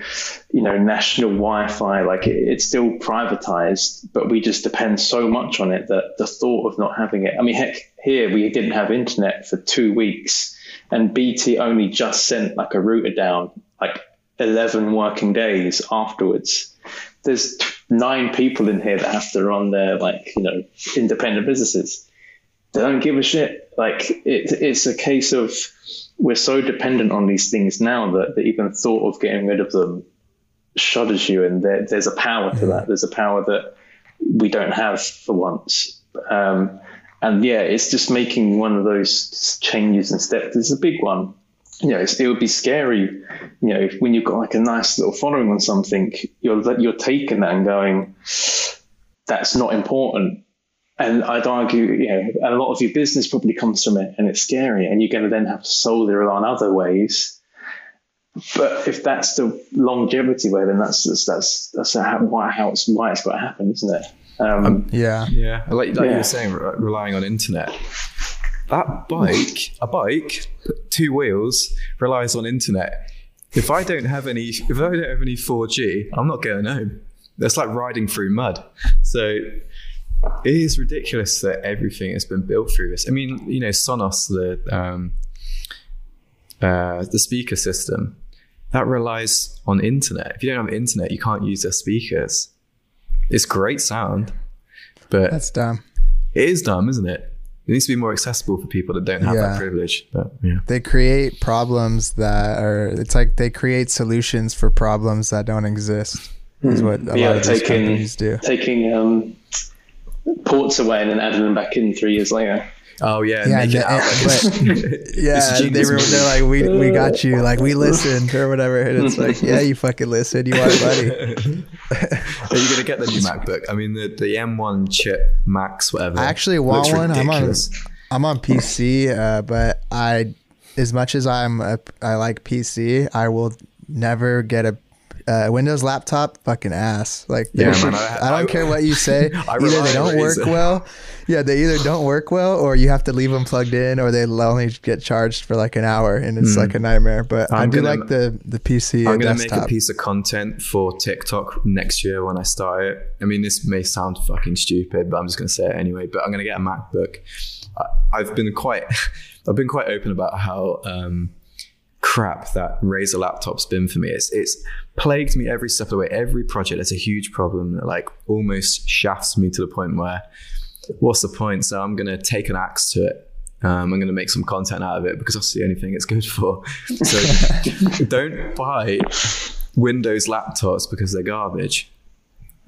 you know, national Wi-Fi. Like it, it's still privatized, but we just depend so much on it that the thought of not having it. I mean, heck, here we didn't have internet for two weeks, and BT only just sent like a router down, like 11 working days afterwards. There's nine people in here that have to run their like you know independent businesses they don't give a shit. Like it, it's a case of we're so dependent on these things now that, that even thought of getting rid of them shudders you. And there, there's a power to that. There's a power that we don't have for once. Um, and yeah, it's just making one of those changes and steps. is a big one. You know, it would be scary. You know, when you've got like a nice little following on something, you're you're taking that and going, that's not important and I'd argue, you know, a lot of your business probably comes from it, and it's scary, and you're going to then have to solely rely on other ways. But if that's the longevity way, then that's that's that's, that's how, why how it's why it's got to happen, isn't it? Um, um, yeah, yeah. Like, like yeah. you were saying, relying on internet. That bike, a bike, two wheels, relies on internet. If I don't have any, if I don't have any 4G, I'm not going home. That's like riding through mud. So it is ridiculous that everything has been built through this. I mean, you know, Sonos, the um, uh, the speaker system, that relies on internet. If you don't have internet, you can't use their speakers. It's great sound, but that's dumb. It is dumb, isn't it? It needs to be more accessible for people that don't have yeah. that privilege. But yeah, they create problems that are. It's like they create solutions for problems that don't exist. Is hmm. what a yeah, lot of taking, companies do. Taking um, ports away and then adding them back in three years later. Oh yeah, yeah, the, but, yeah. They were they're like, we we got you, like we listened or whatever. And it's like, yeah, you fucking listen, you are buddy. Are you gonna get the new MacBook? I mean, the the M1 chip Max, whatever. I actually want one. I'm on I'm on PC, uh, but I, as much as I'm a, I like PC, I will never get a uh, Windows laptop, fucking ass. Like, yeah, man, I, I, don't I, care what you say. either they don't work well. Yeah, they either don't work well, or you have to leave them plugged in, or they only get charged for like an hour, and it's mm. like a nightmare. But I'm i do gonna, like the the PC. I'm gonna make a piece of content for TikTok next year when I start it. I mean, this may sound fucking stupid, but I'm just gonna say it anyway. But I'm gonna get a MacBook. I, have been quite, I've been quite open about how. Um, crap that Razer laptop's been for me. It's it's plagued me every step of the way. Every project has a huge problem that like almost shafts me to the point where what's the point? So I'm gonna take an axe to it. Um, I'm going to make some content out of it because that's the only thing it's good for. So don't buy Windows laptops because they're garbage.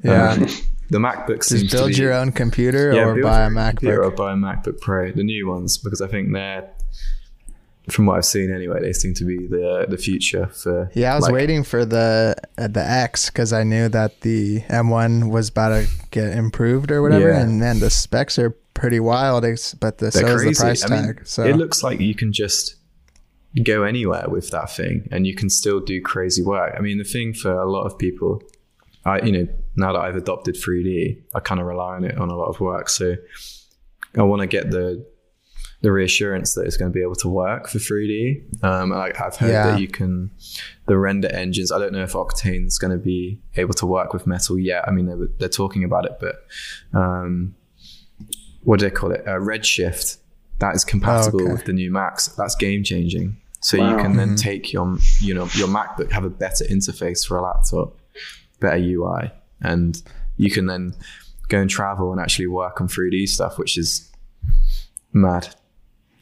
Yeah. Um, the MacBook seems Just build be, your own computer or buy a MacBook. Or buy a MacBook Pro, the new ones, because I think they're, from what I've seen anyway, they seem to be the the future for. Yeah, I was like, waiting for the uh, the X because I knew that the M1 was about to get improved or whatever, Yeah. and man, the specs are pretty wild. But the so They're is crazy. the price I mean, tag. so it looks like you can just go anywhere with that thing, and you can still do crazy work. I mean, the thing for a lot of people, I you know now that I've adopted 3D, I kind of rely on it on a lot of work. So I want to get the the reassurance that it's going to be able to work for 3D. Um, like I've heard Yeah. that you can the render engines. I don't know if Octane's going to be able to work with Metal yet. I mean, they're, they're talking about it, but um, what do they call it? Uh, Redshift. That is compatible Oh, okay. with the new Macs. That's game changing. So you can then Mm-hmm. take your you know your MacBook, have a better interface for a laptop, better UI, and you can then go and travel and actually work on 3D stuff, which is mad.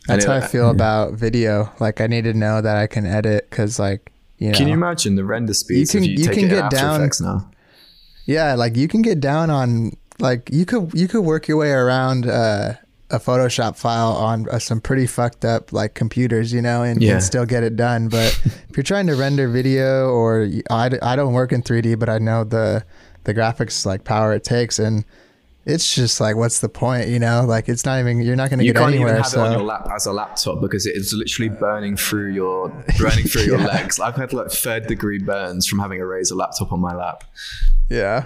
That's how I feel about video. Like I need to know that I can edit because, like, you know, Can you imagine the render speeds can- if you, you take can it get down- Effects now? Yeah, like you can get down on like you could you could work your way around uh, a Photoshop file on uh, some pretty fucked up like computers, you know, and, Yeah. and still get it done. But if you're trying to render video, or I, I don't work in 3D, but I know the the graphics like power it takes, and it's just like what's the point, you know? Like it's not even you're not going to You get can't anywhere. even have so it on your lap as a laptop because it is literally burning through your burning through your legs. I've had like third degree burns from having a Razer laptop on my lap. yeah,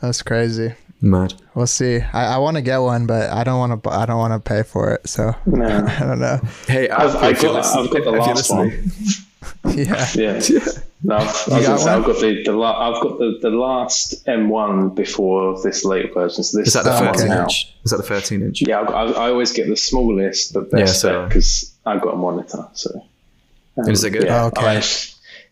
that's crazy. Mad. We'll see. I, I want to get one, but I don't want to. I don't want to pay for it. So No. I don't know. Hey, I've, Alfie, I've if you're got, I've the listening- if you're last one. listening- Yeah. Yeah. No, I've, I was got gonna say, one? I've got the, the la- I've got the, the last M1 before this later version. So this Is that the 13 now. inch? Is that the 13 inch? Yeah, I've got, I, I always get the smallest but Yeah, best so- because I've got a monitor. So um, Is it good? Yeah, Oh, okay. I,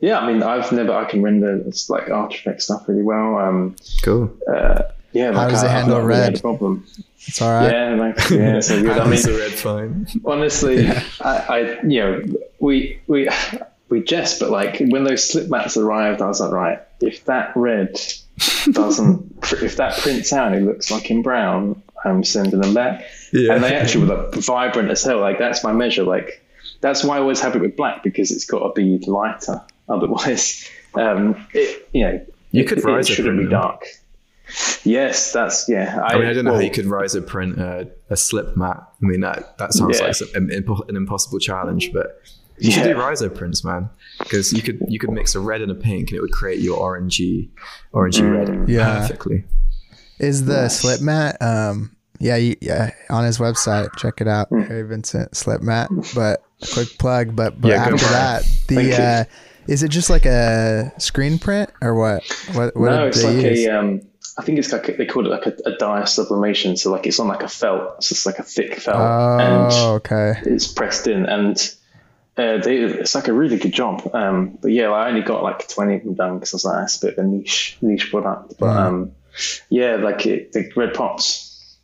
yeah, I mean, I've never I can render it's like After Effects stuff really well. Um, Cool. uh, yeah, How like, does it I- I've handle really red? a problem. It's all right. Yeah, like yeah, so good. I mean, That's a red fine. honestly, I, I you know we we we jest, but like when those slip mats arrived, I was like, right, if that red doesn't, if that prints out, and it looks like in brown, I'm sending them back. Yeah. And they actually were like vibrant as hell. Like that's my measure. Like that's why I always have it with black because it's got to be lighter. Otherwise, um, it you know You could it, rise it shouldn't be dark. Yes, that's yeah. I mean, I don't know well, how you could riso print a, a slip mat. I mean, that, that sounds Yeah. like some- an, an impossible challenge, but you should Yeah. do riso prints, man. Because you could you could mix a red and a pink, and it would create your orangey orangey Mm. red Yeah. perfectly. Is the slip mat? Um, yeah, yeah, on his website, check it out. Harry Vincent slip mat. But quick plug. But but Yeah, after for it. that, the uh, is it just like a screen print or what? What what no, did it's they like use? a. Um, I think it's like a, they call it like a, a dye sublimation. So like it's on like a felt. It's just like a thick felt, and oh, okay. it's pressed in, and uh, they, it's like a really good job. Um, but yeah, I only got like twenty of them done because I was like, that's a bit of a niche niche product. But um, yeah, like it, the red pops.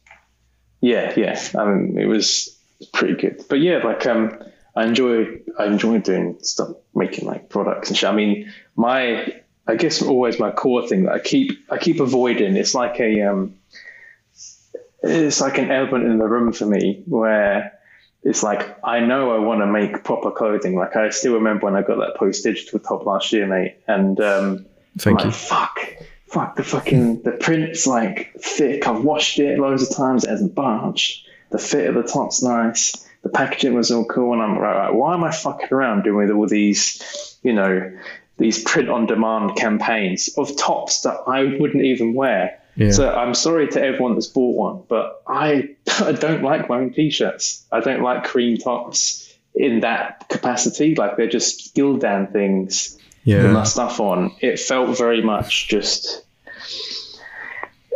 Yeah, yeah. I mean, it was pretty good. But yeah, like um, I enjoy I enjoy doing stuff, making like products and shit. I mean, my I guess always my core thing that I keep I keep avoiding. It's like a um, it's like an element in the room for me where it's like I know I want to make proper clothing. Like I still remember when I got that post digital top last year, mate, and um, Thank I'm you. like, fuck, fuck the fucking the print's like thick. I've washed it loads of times. It hasn't budged. The fit of the top's nice. The packaging was all cool, and I'm right. right why am I fucking around doing with all these, you know, these print on demand campaigns of tops that I wouldn't even wear? Yeah. So I'm sorry to everyone that's bought one, but I I don't like wearing t-shirts. I don't like cream tops in that capacity. Like they're just Gildan things yeah. with my stuff on. It felt very much just.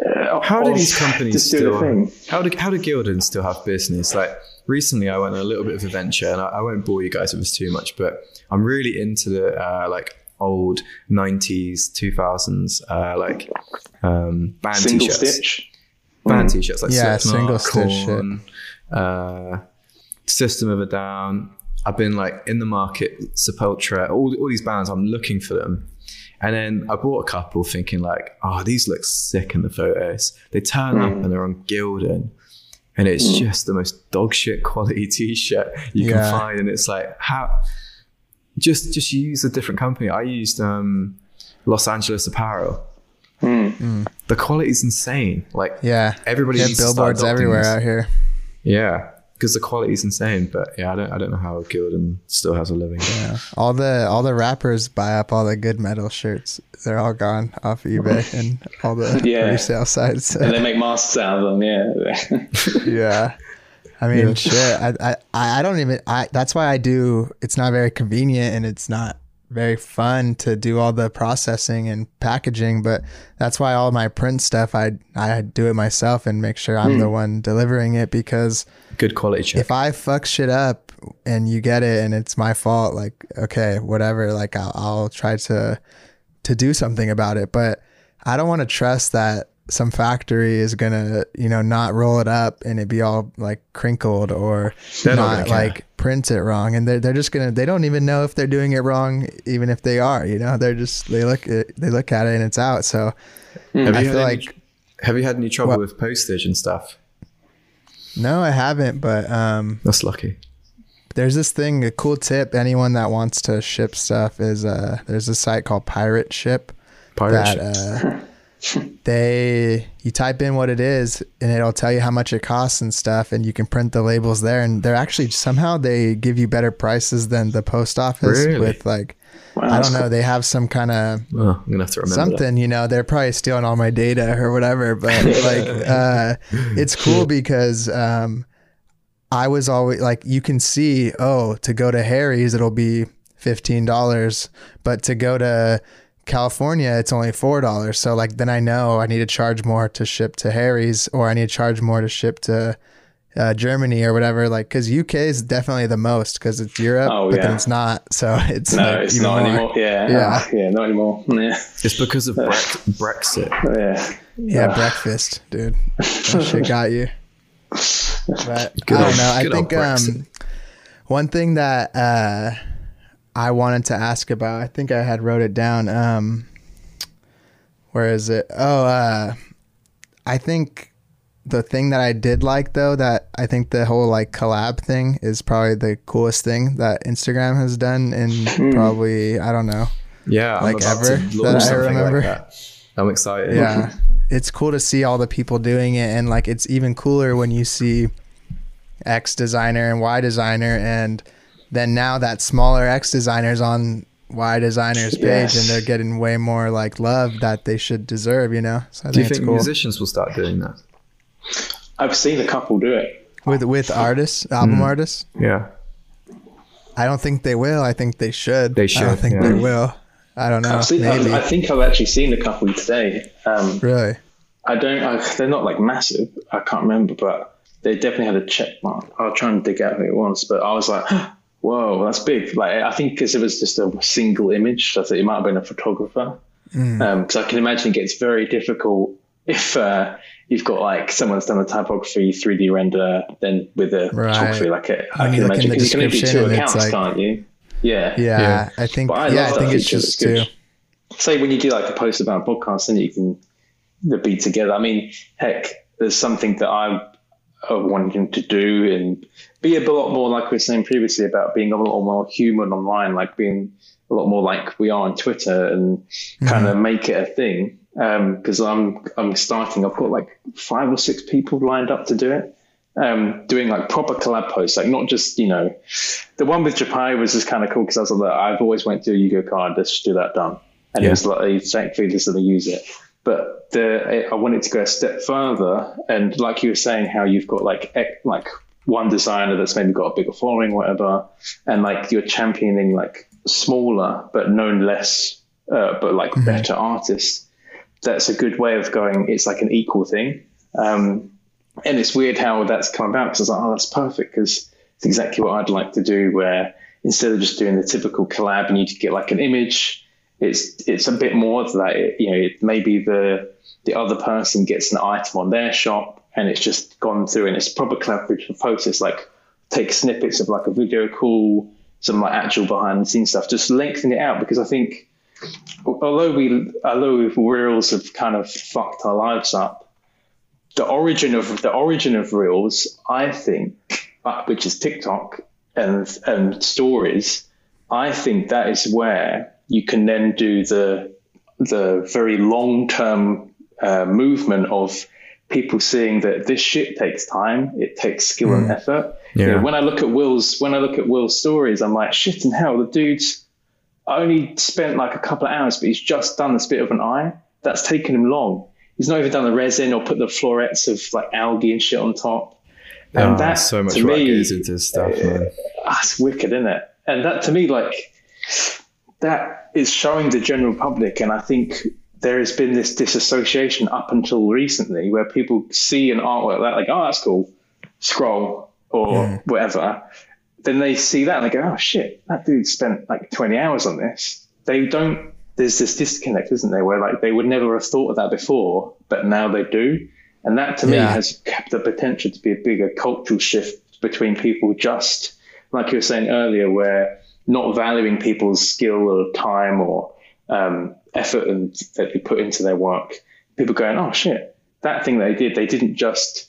Uh, How do these companies still? How do how do Gildan still have business? Like recently, I went on a little bit of a venture, and I, I won't bore you guys with this too much, but I'm really into the uh, like old '90s, 2000s, uh, like um, band Single t-shirts. stitch. band t-shirts like Yeah, Slipknot, single stitch Korn, uh, System of a Down. I've been like in the market, Sepultura, all, all these bands, I'm looking for them. And then I bought a couple thinking like, oh, these look sick in the photos. They turn mm. up and they're on Gildan. And it's mm. just the most dog shit quality t-shirt you yeah. can find. And it's like, how just just use a different company. I used um, Los Angeles Apparel. Mm. The quality is insane. Like yeah, everybody yeah, billboards everywhere out here. Yeah, because the quality is insane. But yeah, I don't I don't know how Gildan still has a living. Yeah, all the all the rappers buy up all the good metal shirts. They're all gone off eBay and all the yeah. resale sites. and they make masks out of them. Yeah. yeah. I mean, yeah. shit. I, I I don't even. I that's why I do. It's not very convenient and it's not very fun to do all the processing and packaging, but that's why all my print stuff I I do it myself and make sure I'm mm. the one delivering it because good quality check. If I fuck shit up and you get it and it's my fault, like okay, whatever, like I'll, I'll try to to do something about it, but I don't want to trust that some factory is gonna you know not roll it up and it be all like crinkled or not like print it wrong. And they're, they're just gonna they don't even know if they're doing it wrong even if they are you know? They're just they look at they look at it and it's out. So have I feel like any, have you had any trouble with postage and stuff? No I haven't but um that's lucky. there's this thing a cool tip anyone that wants to ship stuff is uh there's a site called pirate ship pirate that, ship. Uh, they you type in what it is and it'll tell you how much it costs and stuff and you can print the labels there and they're actually somehow they give you better prices than the post office really? with like wow. I don't know they have some kind of oh, I'm gonna have to remember something that. you know they're probably stealing all my data or whatever but like uh, it's cool because um, I was always like you can see oh to go to Harry's it'll be fifteen dollars but to go to California, it's only four dollars. So like then I know I need to charge more to ship to Harry's, or I need to charge more to ship to uh, Germany or whatever. Like because UK is definitely the most because it's Europe, oh, but yeah. then it's not. So it's no, like it's not more. anymore. Yeah, yeah, yeah, not anymore. Yeah, it's because of Brexit. Yeah, yeah, breakfast, dude. That shit got you. But good I don't know. I think um, one thing that. Uh, I wanted to ask about. I think I had wrote it down. Um, where is it? Oh, uh, I think the thing that I did like though that I think the whole like collab thing is probably the coolest thing that Instagram has done in mm. probably I don't know. Yeah, like ever that I remember. Like that. I'm excited. Yeah, it's cool to see all the people doing it, and like it's even cooler when you see X designer and Y designer and then now that smaller X designers on Y designers page yes. and they're getting way more like love that they should deserve, you know. So I do think you think cool. musicians will start doing that? I've seen a couple do it with with artists, album mm. artists. Yeah, I don't think they will. I think they should. They should. I don't think yeah. they will. I don't know. Seen, Maybe. I, think I've actually seen a couple today. Um, really? I don't. I, they're not like massive. I can't remember, but they definitely had a check mark. I'll try and dig out who it was, but I was like, Whoa, that's big. Like I think because it was just a single image, I think it might have been a photographer. Because mm. um, I can imagine it gets very difficult if uh, you've got like someone's done the typography, 3D render, then with a right. photography like it. I can imagine because you can only do two accounts, like, can't you? Yeah. Yeah, yeah. I think. I yeah, I think it's just two. Say when you do like a post about podcasts, then you can be together. I mean, heck, there's something that I of wanting to do and be a lot more like we were saying previously about being a lot more human online, like being a lot more like we are on Twitter and mm-hmm. kind of make it a thing. Because um, I'm I'm starting. I've got like five or six people lined up to do it. Um, doing like proper collab posts, like not just you know, the one with Japai was just kind of cool because I was like, I've always went to a Yugo card, let's just do that done, and yeah. it was like exactly this is to use it. But the, I wanted to go a step further, and like you were saying, how you've got like like one designer that's maybe got a bigger following, whatever, and like you're championing like smaller but known less, uh, but like mm-hmm. better artists. That's a good way of going. It's like an equal thing, um, and it's weird how that's come about because I was like, oh, that's perfect because it's exactly what I'd like to do. Where instead of just doing the typical collab, and you get like an image it's it's a bit more that. It, you know, maybe the the other person gets an item on their shop and it's just gone through and it's proper collaborative process. Like take snippets of like a video call, some like actual behind the scenes stuff, just lengthen it out because I think although we although reels have kind of fucked our lives up, the origin of the origin of reels, I think, uh, which is TikTok and and stories, I think that is where you can then do the the very long term uh, movement of people seeing that this shit takes time, it takes skill mm. and effort. Yeah. You know, when I look at Will's when I look at Will's stories, I'm like, shit in hell, the dude's only spent like a couple of hours, but he's just done this bit of an eye. That's taken him long. He's not even done the resin or put the florets of like algae and shit on top. And oh, that's so much work goes into stuff. Uh, that's wicked, isn't it? And that to me, like that is showing the general public, and I think there has been this disassociation up until recently where people see an artwork like, like oh, that's cool, scroll or yeah. whatever. Then they see that and they go, oh shit, that dude spent like 20 hours on this. They don't, there's this disconnect, isn't there, where like they would never have thought of that before, but now they do. And that to yeah. me has kept the potential to be a bigger cultural shift between people just, like you were saying earlier, where not valuing people's skill or time or um, effort and that they put into their work. People going, oh shit, that thing they did, they didn't just,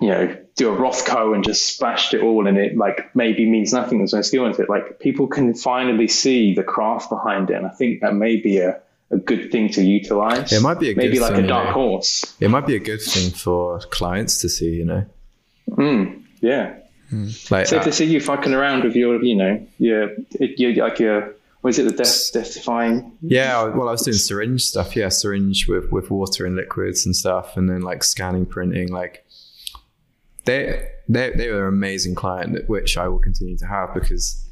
you know, do a Rothko and just splashed it all and it like maybe means nothing. There's no skill into it. Like people can finally see the craft behind it. And I think that may be a, a good thing to utilize. It might be a maybe like thing, a dark horse. It might be a good thing for clients to see, you know. Mm, yeah. Mm. Like so uh, to see you fucking around with your, you know, your, your like your was it the death death defying? Yeah, well, I was doing syringe stuff. Yeah, syringe with with water and liquids and stuff, and then like scanning, printing. Like they they they were an amazing client, which I will continue to have because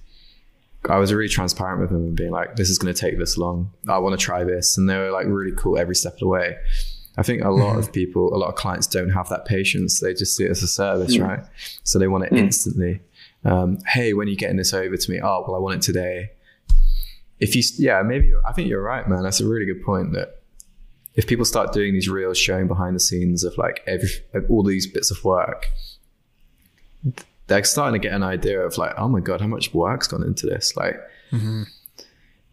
I was really transparent with them and being like, "This is going to take this long. I want to try this," and they were like really cool every step of the way. I think a lot mm-hmm. of people, a lot of clients don't have that patience. They just see it as a service, mm. right? So they want it mm. instantly. Um, hey, when are you getting this over to me? Oh, well, I want it today if you, yeah, maybe I think you're right, man. That's a really good point. That if people start doing these reels showing behind the scenes of like every all these bits of work, they're starting to get an idea of like, oh my god, how much work's gone into this. Like mm-hmm.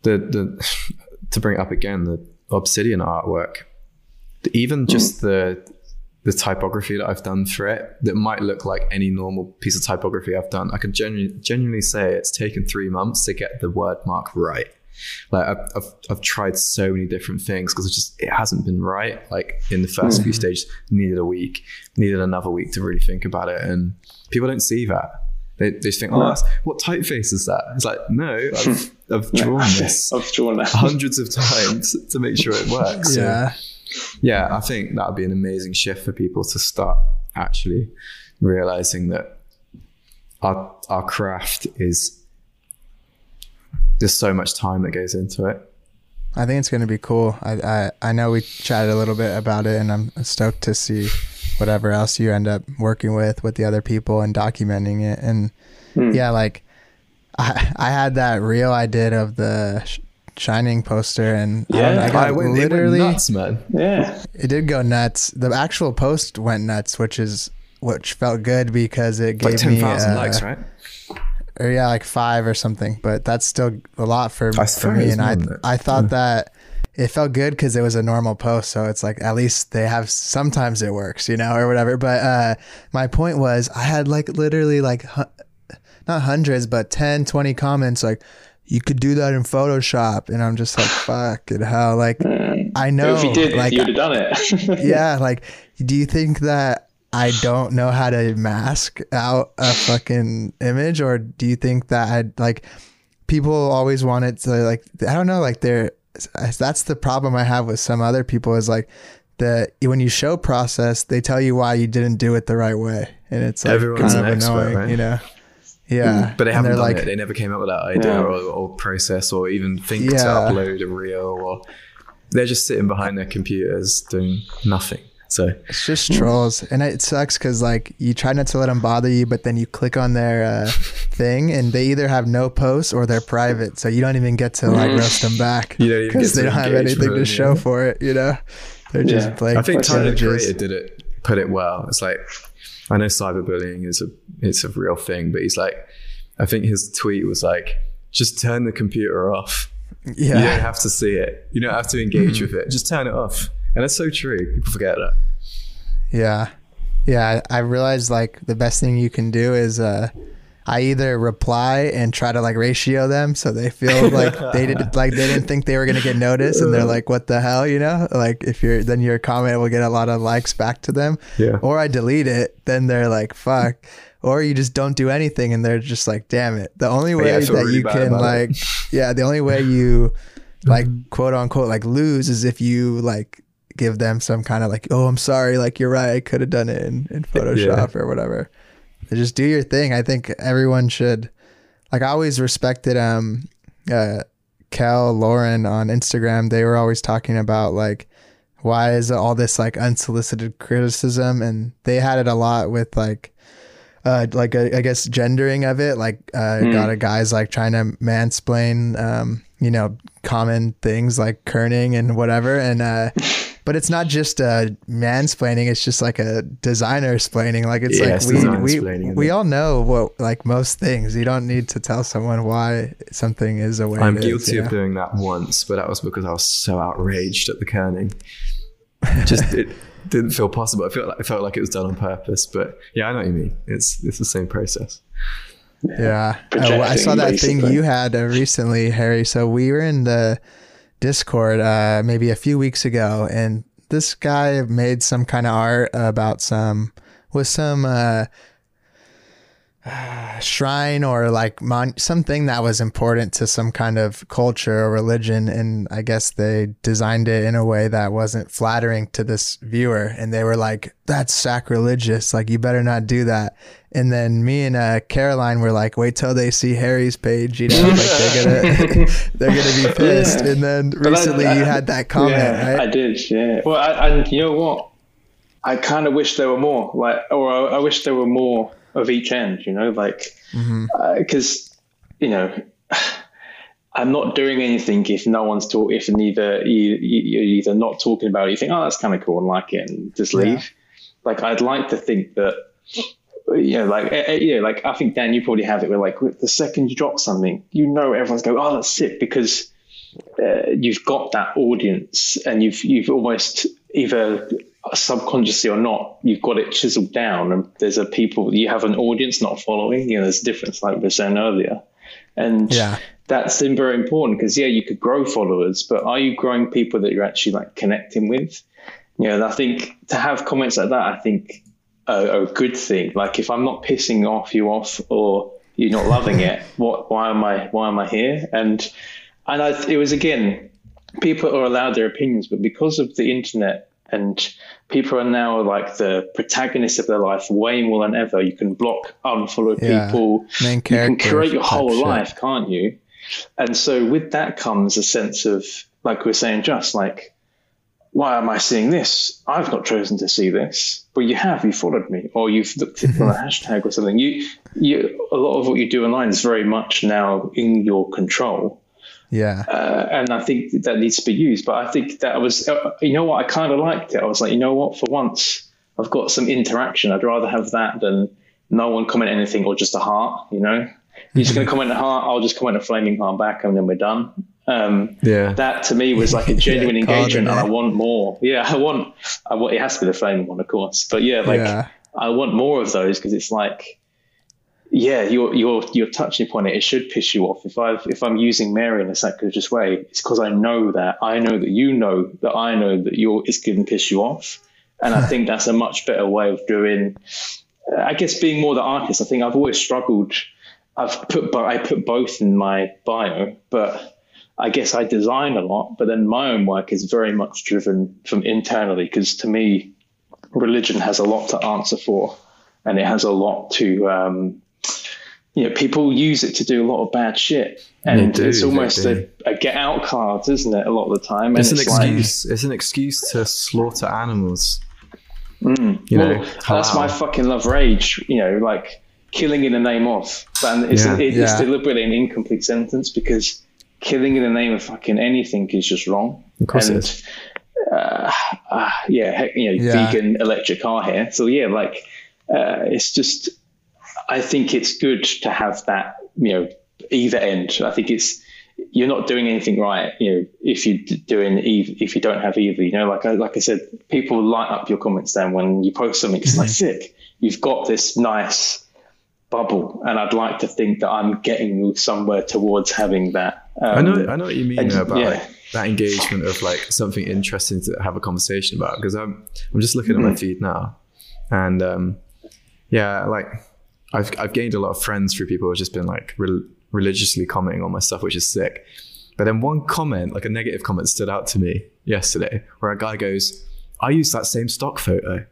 the the to bring it up again, the obsidian artwork, even just the the typography that I've done for it that might look like any normal piece of typography I've done. I can genuinely, genuinely say it's taken three months to get the word mark right. Like I've, I've, I've tried so many different things because it just it hasn't been right. Like in the 1st mm-hmm. few stages, needed a week, needed another week to really think about it, and people don't see that. They, they just think, oh, what typeface is that? It's like, no, I've, I've drawn this. I've drawn that hundreds of times to make sure it works. yeah. So, yeah, I think that would be an amazing shift for people to start actually realizing that our our craft is there's so much time that goes into it. I think it's going to be cool. I, I, I know we chatted a little bit about it, and I'm stoked to see whatever else you end up working with with the other people and documenting it. And hmm. yeah, like I I had that reel I did of the Shining poster, and yeah, I, I got I went, literally went nuts, man. Yeah, it did go nuts. The actual post went nuts, which is which felt good because it gave me like 10, me uh, likes, right? or yeah, like five or something. But that's still a lot for for me. And I I thought yeah. that it felt good because it was a normal post. So it's like at least they have sometimes it works, you know, or whatever. But uh, my point was I had like literally like hu- not hundreds, but 10, 20 comments like you could do that in Photoshop, and I'm just like fuck it, how like I know if you did, like you'd have done it. yeah, like do you think that I don't know how to mask out a fucking image, or do you think that I like people always want it to like I don't know like they're that's the problem I have with some other people is like that when you show process they tell you why you didn't do it the right way and it's like Everyone's kind of expert, annoying, right? you know. Yeah, but they haven't done like, it. They never came up with that idea yeah. or, or, process or even think yeah. to upload a reel or they're just sitting behind their computers doing nothing. So it's just trolls, and it sucks because like you try not to let them bother you, but then you click on their uh, thing, and they either have no posts or they're private, so you don't even get to like roast them back because they don't have anything to show for it. You know, they're just yeah. like I think Tyler the Creator did it, put it well. It's like I know cyberbullying is a it's a real thing, but he's like, I think his tweet was like, just turn the computer off. Yeah. You don't have to see it. You don't have to engage with it. Just turn it off. And that's so true. People forget that. Yeah. Yeah. I realized like the best thing you can do is uh I either reply and try to like ratio them so they feel like they did like they didn't think they were gonna get noticed and they're like, What the hell, you know? Like if you're then your comment will get a lot of likes back to them. Yeah. Or I delete it, then they're like, fuck. Or you just don't do anything and they're just like, damn it. The only way Yeah, that really you can like yeah, the only way you like quote unquote like lose is if you like give them some kind of like, oh, I'm sorry, like you're right, I could have done it in, in Photoshop or whatever. Just do your thing. I think everyone should like I always respected um uh Kel, Lauren on Instagram, they were always talking about like why is all this like unsolicited criticism and they had it a lot with like uh like uh, I guess gendering of it like uh Mm. got a guys like trying to mansplain um you know common things like kerning and whatever and uh but it's not just uh mansplaining it's just like a designer explaining like it's Yeah, like it's we we, we all know what like most things you don't need to tell someone why something is a way I'm it is, guilty you of know? doing that once, but that was because I was so outraged at the kerning. Just it didn't feel possible. I felt like I felt like it was done on purpose. But yeah, I know what you mean. It's it's the same process. Yeah. Uh, well, I saw Projecting, that thing you had uh, recently, Harry. So we were in the Discord uh, maybe a few weeks ago, and this guy made some kind of art about some with some uh, shrine or like mon- something that was important to some kind of culture or religion and i guess they designed it in a way that wasn't flattering to this viewer and they were like that's sacrilegious. Like you better not do that and then me and uh, caroline were like wait till they see harry's page you know like they're gonna they're gonna be pissed Yeah. and then But I- recently I- you had that comment yeah, right I did. Yeah. Well, I, and you know what? I kind of wish there were more. Like, or I, I wish there were more of each end. You know, like because you know. I'm not doing anything if no one's talk. If neither you, you, you're either not talking about it, you think, oh, that's kind of cool and like it, and just leave. Like I'd like to think that, you know, like eh, eh, yeah, like I think Dan, you probably have it where like the second you drop something, you know, everyone's going, oh, that's sick because uh, you've got that audience and you've you've almost either subconsciously or not you've got it chiseled down and there's a people you have an audience not following you know there's a difference like we were saying earlier and Yeah. that's been very important because yeah you could grow followers but are you growing people that you're actually like connecting with you know and i think to have comments like that i think are a good thing like if i'm not pissing off you off or you're not loving it what why am i why am i here and and I, it was again people are allowed their opinions but because of the internet and people are now like the protagonists of their life way more than ever you can block unfollow Yeah. people you can create your whole shit. life can't you and so with that comes a sense of like we are saying just like why am i seeing this i've not chosen to see this but you have you followed me or you've looked at a hashtag or something you you a lot of what you do online is very much now in your control yeah uh, and I think that needs to be used. But I think that was, uh, you know what, I kind of liked it. I was like, you know what, for once I've got some interaction. I'd rather have that than no one comment anything or just a heart. You know, you're just going to comment a heart. I'll just comment a flaming heart back, and then we're done. Um, Yeah. that to me was like a genuine Yeah, engagement, and I want more. Yeah, I want. I want. It has to be the flaming one, of course. But yeah, like Yeah. I want more of those because it's like, yeah, you're you're you're touching upon it. It should piss you off if I if I'm using Mary in a sacrilegious way. It's because I know that I know that you know that I know that you're it's going to piss you off, and I think that's a much better way of doing. I guess being more the artist. I think I've always struggled. I've put I put both in my bio, but I guess I design a lot. But then my own work is very much driven from internally because to me, religion has a lot to answer for, and it has a lot to. Um, you know, people use it to do a lot of bad shit, and do, it's almost a, a get out card, isn't it? A lot of the time, and It's an like- excuse. it's an excuse to slaughter animals. Mm. You know, well, that's halal. my fucking love rage. You know, like killing in the name of. And it's, Yeah. it- it's Yeah. deliberately an incomplete sentence because killing in the name of fucking anything is just wrong. Of course it and, is. Uh, uh, yeah, heck, you know, Yeah. vegan electric car here. So yeah, like uh, it's just, I think it's good to have that, you know, either end. I think it's, you're not doing anything right, you know, if you're doing if you don't have either. You know, like I, like I said, people light up your comments then when you post something. It's like sick. You've got this nice bubble, and I'd like to think that I'm getting somewhere towards having that. Um, I know, I know what you mean and, about yeah. like that engagement of like something interesting to have a conversation about. Because I'm, I'm just looking mm-hmm. at my mm-hmm. feed now, and um, yeah, like I've I've gained a lot of friends through people who've just been like re- religiously commenting on my stuff, which is sick. But then one comment, like a negative comment, stood out to me yesterday, where a guy goes, "I used that same stock photo."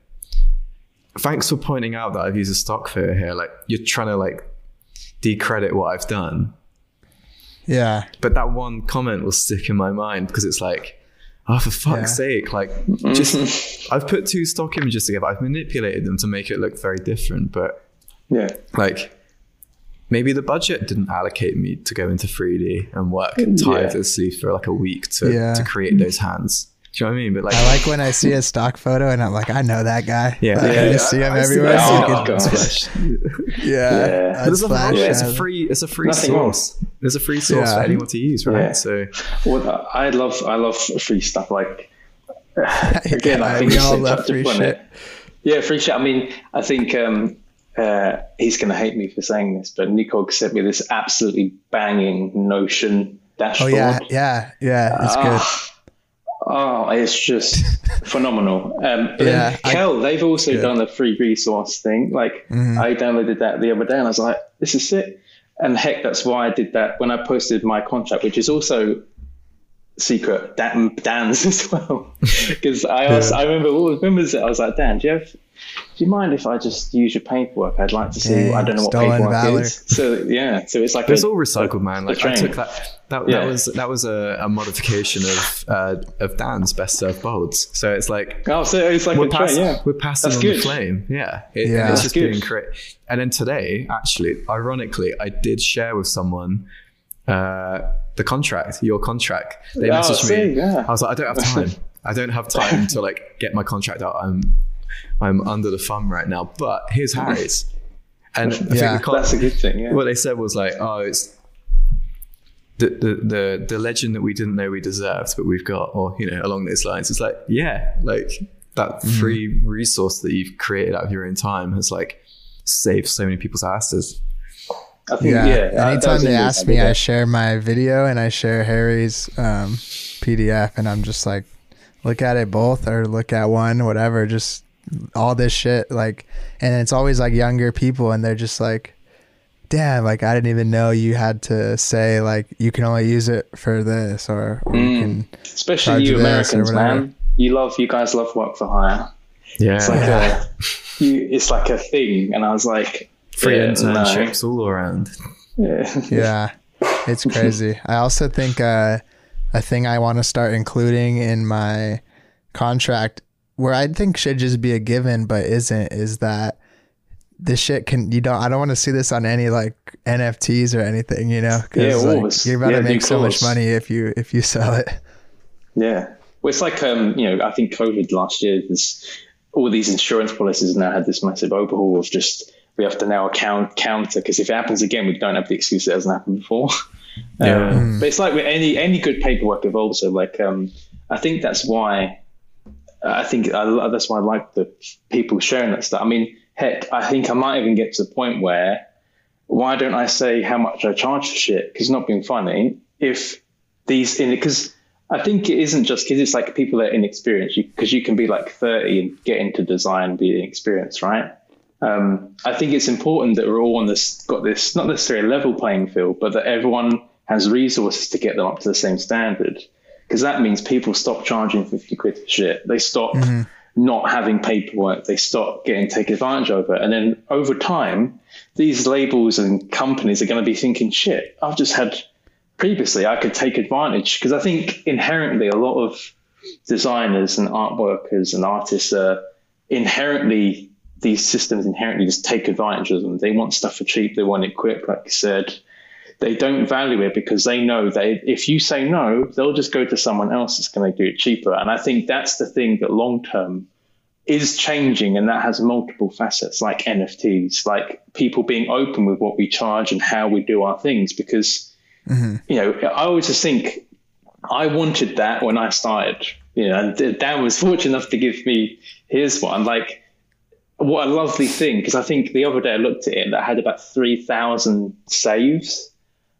thanks for pointing out that I've used a stock photo here. Like you're trying to like decredit what I've done. Yeah. But that one comment will stick in my mind because it's like, oh, for fuck's yeah. sake, like just I've put two stock images together. I've manipulated them to make it look very different, but yeah, like maybe the budget didn't allocate me to go into 3D and work tirelessly yeah. for like a week to yeah. to create those hands. Do you know what I mean? But like, I like when I see a stock photo and I'm like, I know that guy. Yeah, like, yeah, I see him I everywhere. See oh, gosh. yeah, yeah. But there's a, it's a free, it's a free source. Wrong. There's a free source yeah. for anyone to use, right? Yeah. So, well, I love, I love free stuff. Like, again, I think we all love free shit. It. Yeah, free shit. I mean, I think um, uh, he's going to hate me for saying this, but Nikog sent me this absolutely banging Notion dashboard. Oh yeah, yeah, yeah. It's uh, good Oh, it's just phenomenal. Um, yeah, Kel, they've also good. done the free resource thing. Like mm-hmm. I downloaded that the other day and I was like, this is sick. And heck, that's why I did that when I posted my contract, which is also secret Dan, Dan's as well. Because I asked, yeah. I remember, when was it? I was like, Dan, do you have do you mind if I just use your paperwork? I'd like to see. Dang, I don't know what paperwork valor. is. So yeah, so it's like it's all recycled, man. Like I took that. That, yeah. that was that was a, a modification of uh, of Dan's Best Served Bold's. So it's like oh, so it's like we're, pass, yeah. we're passing That's on good. the flame. Yeah, it, yeah. It's just good. being great. And then today, actually, ironically, I did share with someone uh, the contract, your contract. They oh, messaged see, me. Yeah. I was like, I don't have time. I don't have time to like get my contract out. I'm I'm under the thumb right now. But here's Harry's. And I yeah, think that's a good thing. Yeah. What they said was like, oh, it's the, the the the legend that we didn't know we deserved, but we've got, or you know, along those lines. It's like, yeah, like that mm. free resource that you've created out of your own time has like saved so many people's asses. I think, yeah. yeah Anytime they ask me, I share my video and I share Harry's um, PDF, and I'm just like, look at it both or look at one, whatever. Just all this shit like and it's always like younger people and they're just like damn like i didn't even know you had to say like you can only use it for this or, or mm. you can especially you americans man. you love you guys love work for hire. Yeah. It's like yeah. a you, it's like a thing and i was like free yeah, internships no. all around. Yeah. Yeah. It's crazy. I also think uh a thing i want to start including in my contract where I think should just be a given, but isn't, is that this shit can you don't I don't want to see this on any like NFTs or anything, you know? Yeah, like, you're about yeah, to make so much money if you if you sell it. Yeah, well, it's like um, you know, I think COVID last year. There's all these insurance policies now had this massive overhaul of just we have to now account counter because if it happens again, we don't have the excuse that hasn't happened before. Yeah. Um, mm. But it's like with any any good paperwork evolves. So like um, I think that's why I think I, that's why I like the people sharing that stuff. I mean, heck, I think I might even get to the point where why don't I say how much I charge for shit? Because not being funny. If these in because I think it isn't just because it's like people that are inexperienced. Because you, you, can be like thirty and get into design, be inexperienced, right? Um, I think it's important that we're all on this got this not necessarily a level playing field, but that everyone has resources to get them up to the same standard because that means people stop charging 50 quid for shit. They stop mm-hmm. not having paperwork. They stop getting taken advantage of it. And then over time, these labels and companies are going to be thinking, shit, I've just had previously, I could take advantage. Because I think inherently, a lot of designers and art workers and artists are inherently, these systems inherently just take advantage of them. They want stuff for cheap. They want it quick, like you said they don't value it because they know that if you say no, they'll just go to someone else that's going to do it cheaper. And I think that's the thing that long term is changing and that has multiple facets like NFTs, like people being open with what we charge and how we do our things. Because, mm-hmm. you know, I always just think I wanted that when I started, you know, and Dan was fortunate enough to give me his one. Like, what a lovely thing. Because I think the other day I looked at it and that had about 3,000 saves.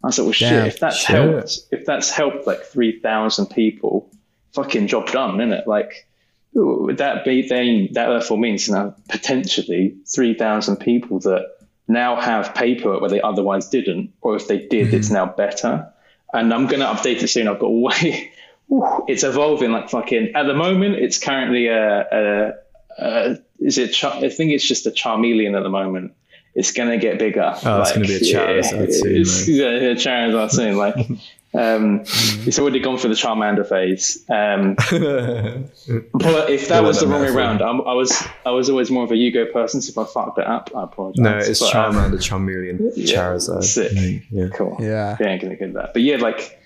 I was like, well, shit, if that's shit. helped, if that's helped like 3,000 people, fucking job done, isn't it? Like, would that be then that therefore means now potentially 3,000 people that now have paperwork where they otherwise didn't, or if they did, it's mm-hmm. now better. And I'm going to update it soon. I've got way, it's evolving like fucking, at the moment, it's currently a, a, a is it, Char- I think it's just a Charmeleon at the moment. It's going to get bigger. Oh, it's gonna be a Charizard soon, It's, yeah, a Charizard soon. Like, um, it's already gone through the Charmander phase. Um, but if that was the wrong way metaphor. around, I'm, I was I was always more of a Yugo person. So if I fucked it up, I apologize. no, it's But, um, Charmander, Charmeleon, yeah, Charizard. sick. I think, Yeah. Cool. Yeah. Yeah, I'm gonna get that. But yeah, like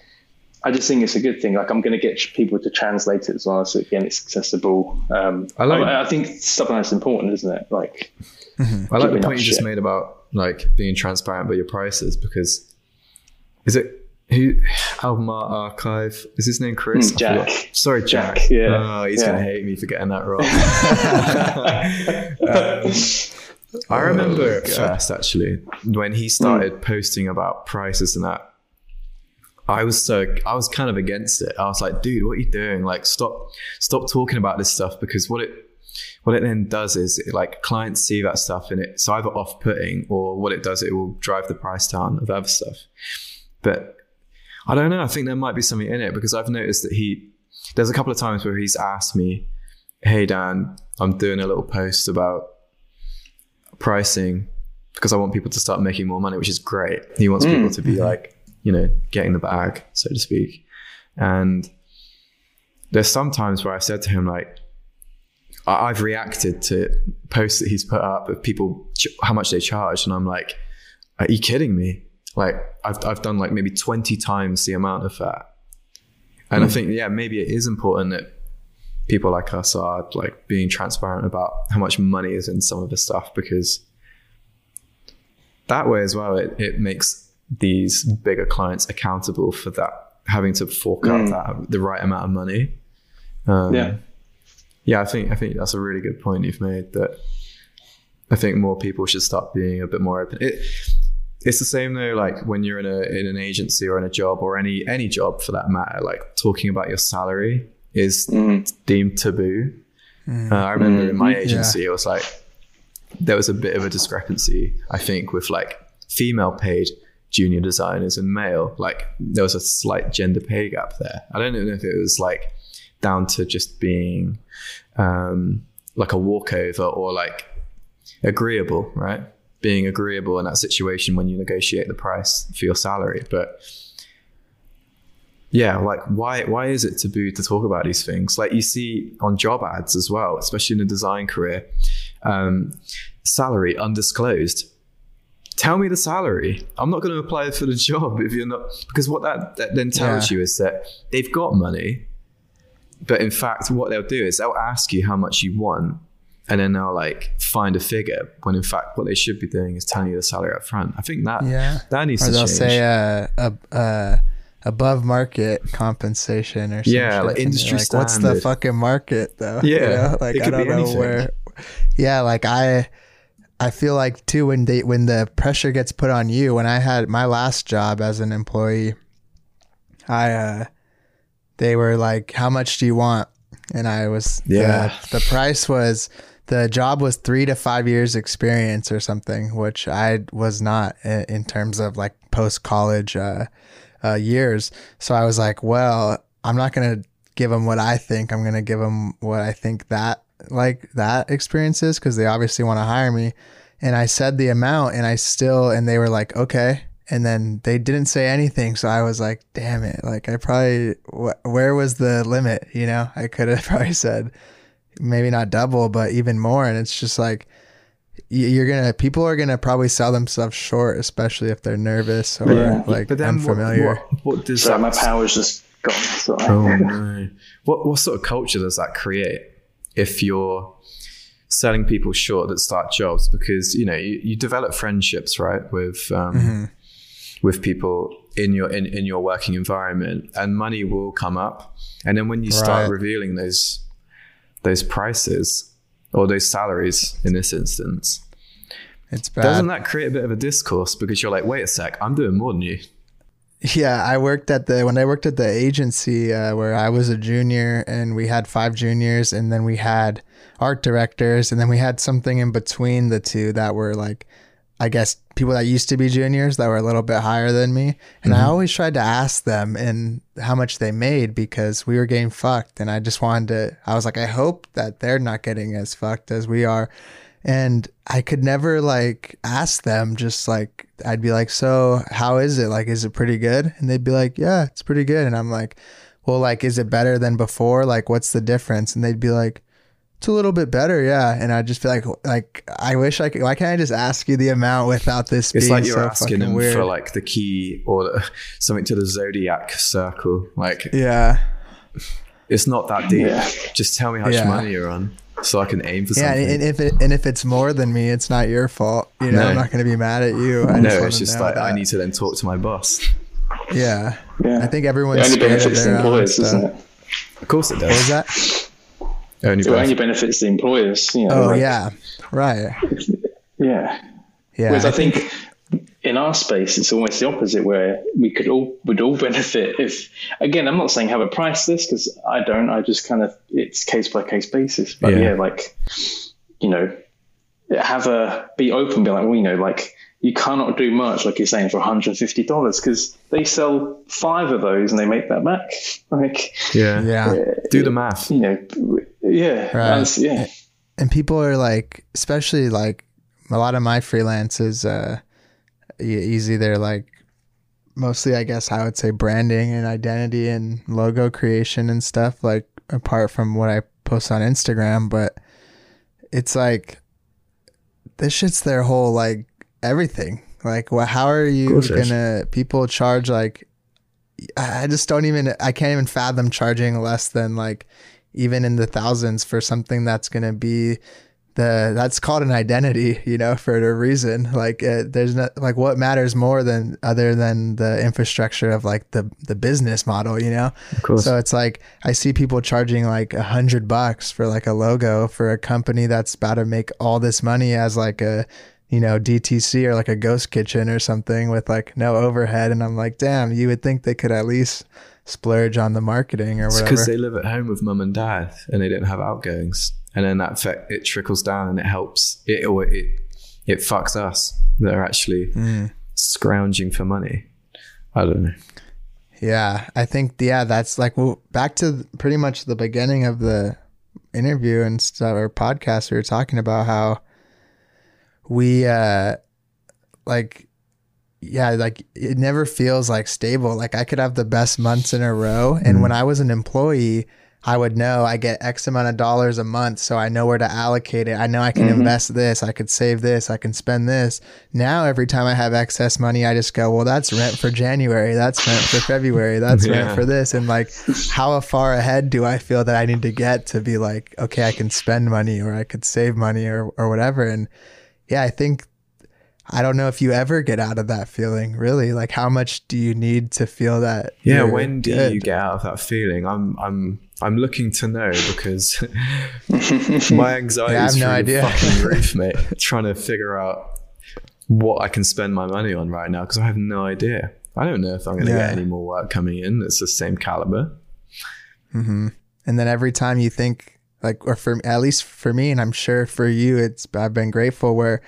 I just think it's a good thing. Like I'm gonna get people to translate it as well, so again it's accessible. Um, I like- I, I think stuff like that's important, isn't it? Like I like the point you just made about like being transparent about your prices because is it who album art archive is his name Chris? Mm, Jack. Sorry, Jack. Jack, yeah. Oh, he's Yeah. gonna hate me for getting that wrong. Um, I remember at first actually when he started posting about prices and that. I was so I was kind of against it. I was like, dude, what are you doing? Like, stop, stop talking about this stuff because what it what it then does is it, like clients see that stuff and it's either off-putting or what it does it will drive the price down of other stuff. But i don't know i think there might be something in it because i've noticed that he there's a couple of times where he's asked me hey dan i'm doing a little post about pricing because i want people to start making more money which is great. He wants people mm. to be mm-hmm. like you know getting the bag so to speak. And there's some times where i've said to him like I've reacted to posts that he's put up of people ch- how much they charge, and I'm like, "Are you kidding me?" Like I've I've done like maybe 20 times the amount of that, and I think yeah, maybe it is important that people like us are like being transparent about how much money is in some of the stuff because that way as well, it it makes these bigger clients accountable for that having to fork out that the right amount of money. Um, yeah, yeah, I think I think that's a really good point you've made. That I think more people should start being a bit more open. It, it's the same though, like when you're in a in an agency or in a job or any any job for that matter. Like talking about your salary is mm-hmm. deemed taboo. Mm. Uh, I remember in my mm-hmm. agency, it was like there was a bit of a discrepancy. I think with like female paid junior designers and male, like there was a slight gender pay gap there. I don't know if it was like down to just being um, like a walkover or like agreeable, right? Being agreeable in that situation when you negotiate the price for your salary. But yeah, like why why is it taboo to talk about these things? Like you see on job ads as well, especially in a design career, um, salary undisclosed. Tell me the salary. I'm not going to apply for the job if you're not because what that, that then tells Yeah. you is that they've got money, but in fact, what they'll do is they'll ask you how much you want, and then they'll like find a figure. When in fact, what they should be doing is telling you the salary up front. I think that Yeah. that needs Or to they'll change. say uh, a, uh, above market compensation or something. Yeah, like industry like, What's the fucking market though? Yeah, like it I don't know anything. where. Yeah, like I, I feel like too when they when the pressure gets put on you. When I had my last job as an employee, I uh, they were like, "How much do you want?" And I was Yeah. The, the price was the job was three to five years experience or something, which I was not in terms of like post college uh, uh, years. So I was like, well, I'm not gonna give them what I think. I'm gonna give them what I think that like that experience is because they obviously want to hire me. And I said the amount, and I still, and they were like, okay. And then they didn't say anything, so I was like, damn it! Like I probably, wh- where was the limit? You know, I could have probably said maybe not double, but even more. And it's just like you're gonna people are gonna probably sell themselves short, especially if they're nervous or Yeah. like but then what- unfamiliar. What, what, does so that? my power's just gone. Sorry. Oh no! What what sort of culture does that create? If you're selling people short that start jobs because you know you, you develop friendships right with um, Mm-hmm. With people in your in, in your working environment and money will come up. And then when you start revealing those those prices or those salaries in this instance It's bad. doesn't that create a bit of a discourse? Because you're like wait a sec i'm doing more than you. Yeah, I worked at the when I worked at the agency uh, where I was a junior, and we had five juniors, and then we had art directors, and then we had something in between the two that were like, I guess people that used to be juniors that were a little bit higher than me, and I mm-hmm. always tried to ask them and how much they made because we were getting fucked, and I just wanted to. I was like, I hope that they're not getting as fucked as we are. And I could never like ask them, just like, I'd be like, So, how is it? Like, is it pretty good? And they'd be like, Yeah, it's pretty good. And I'm like, Well, like, is it better than before? Like, what's the difference? And they'd be like, It's a little bit better. Yeah. And I'd just be like, like, I wish I could, why can't I just ask you the amount without this it's being like you're so asking fucking them weird? for like the key or something to the zodiac circle like yeah. it's not that deep Yeah. just tell me how much Yeah. money you're on so i can aim for Yeah, something Yeah, and if it and if it's more than me, it's not your fault. You know, No. I'm not going to be mad at you. I no wanna it's just know like i need to then talk to my boss Yeah, Yeah. I think everyone's only scared of benefits the their own employers, um, stuff. doesn't it? of course it What was does that? Only It only benefits the employers. You know, Oh like- yeah, right. Yeah. Yeah, Whereas I I think in our space, it's almost the opposite, where we could all would all benefit if. Again, I'm not saying have a price list because I don't. I just kind of it's case by case basis. But Yeah. yeah. like you know, have a be open, be like, well, you know, like you cannot do much, like you're saying, for 150 dollars because they sell five of those and they make that back. Like yeah yeah. Uh, do the math you know, yeah, Right. that's- yeah. and people are like especially like a lot of my freelances uh easy they're like mostly i guess i would say branding and identity and logo creation and stuff like apart from what i post on instagram but it's like this shit's their whole like everything like well, how are you course it is. gonna people charge like I just don't even i can't even fathom charging less than like even in the thousands for something that's going to be the that's called an identity you know for a reason. Like uh, there's not like what matters more than other than the infrastructure of like the the business model you know? So it's like i see people charging like a hundred bucks for like a logo for a company that's about to make all this money as like a you know dtc or like a ghost kitchen or something with like no overhead. And i'm like damn you would think they could at least splurge on the marketing or whatever because they live at home with mum and dad and they don't have outgoings, and then that effect it trickles down and it helps it or it it fucks us that are actually Mm. scrounging for money. I don't know. Yeah, I think yeah, that's like well, back to pretty much the beginning of the interview and stuff or podcast. We were talking about how we uh like yeah, like it never feels like stable. Like I could have the best months in a row, and when mm. I was an employee, I would know I get X amount of dollars a month, so I know where to allocate it. I know I can mm-hmm. invest this, I could save this, I can spend this. Now, every time I have excess money, I just go, well, that's rent for January, that's rent for February, that's Yeah. rent for this. And like, how far ahead do I feel that I need to get to be like, okay, I can spend money or I could save money or, or whatever. And yeah, I think, I don't know if you ever get out of that feeling, really. Like, how much do you need to feel that? Yeah, when do good? you get out of that feeling? I'm I'm I'm looking to know because my anxiety Yeah, I is have no idea. fucking roof, mate. Trying to figure out what I can spend my money on right now because I have no idea. I don't know if I'm going to Yeah. get any more work coming in that's the same caliber. hmm And then every time you think like, or for at least for me, and I'm sure for you, it's I've been grateful where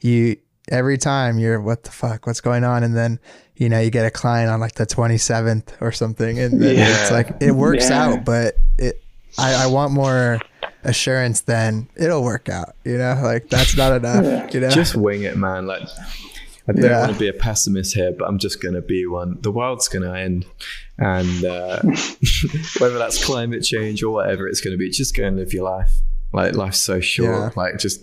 you every time you're what the fuck, what's going on, and then you know you get a client on like the 27th or something, and then it's like it works Yeah. out, but it I, I want more assurance than it'll work out. You know, like that's not enough. Yeah. You know, Just wing it, man. Like I don't Yeah. want to be a pessimist here, but I'm just going to be one. The world's going to end, and uh, whether that's climate change or whatever it's going to be, just go and live your life. Like life's so short. Yeah. Like just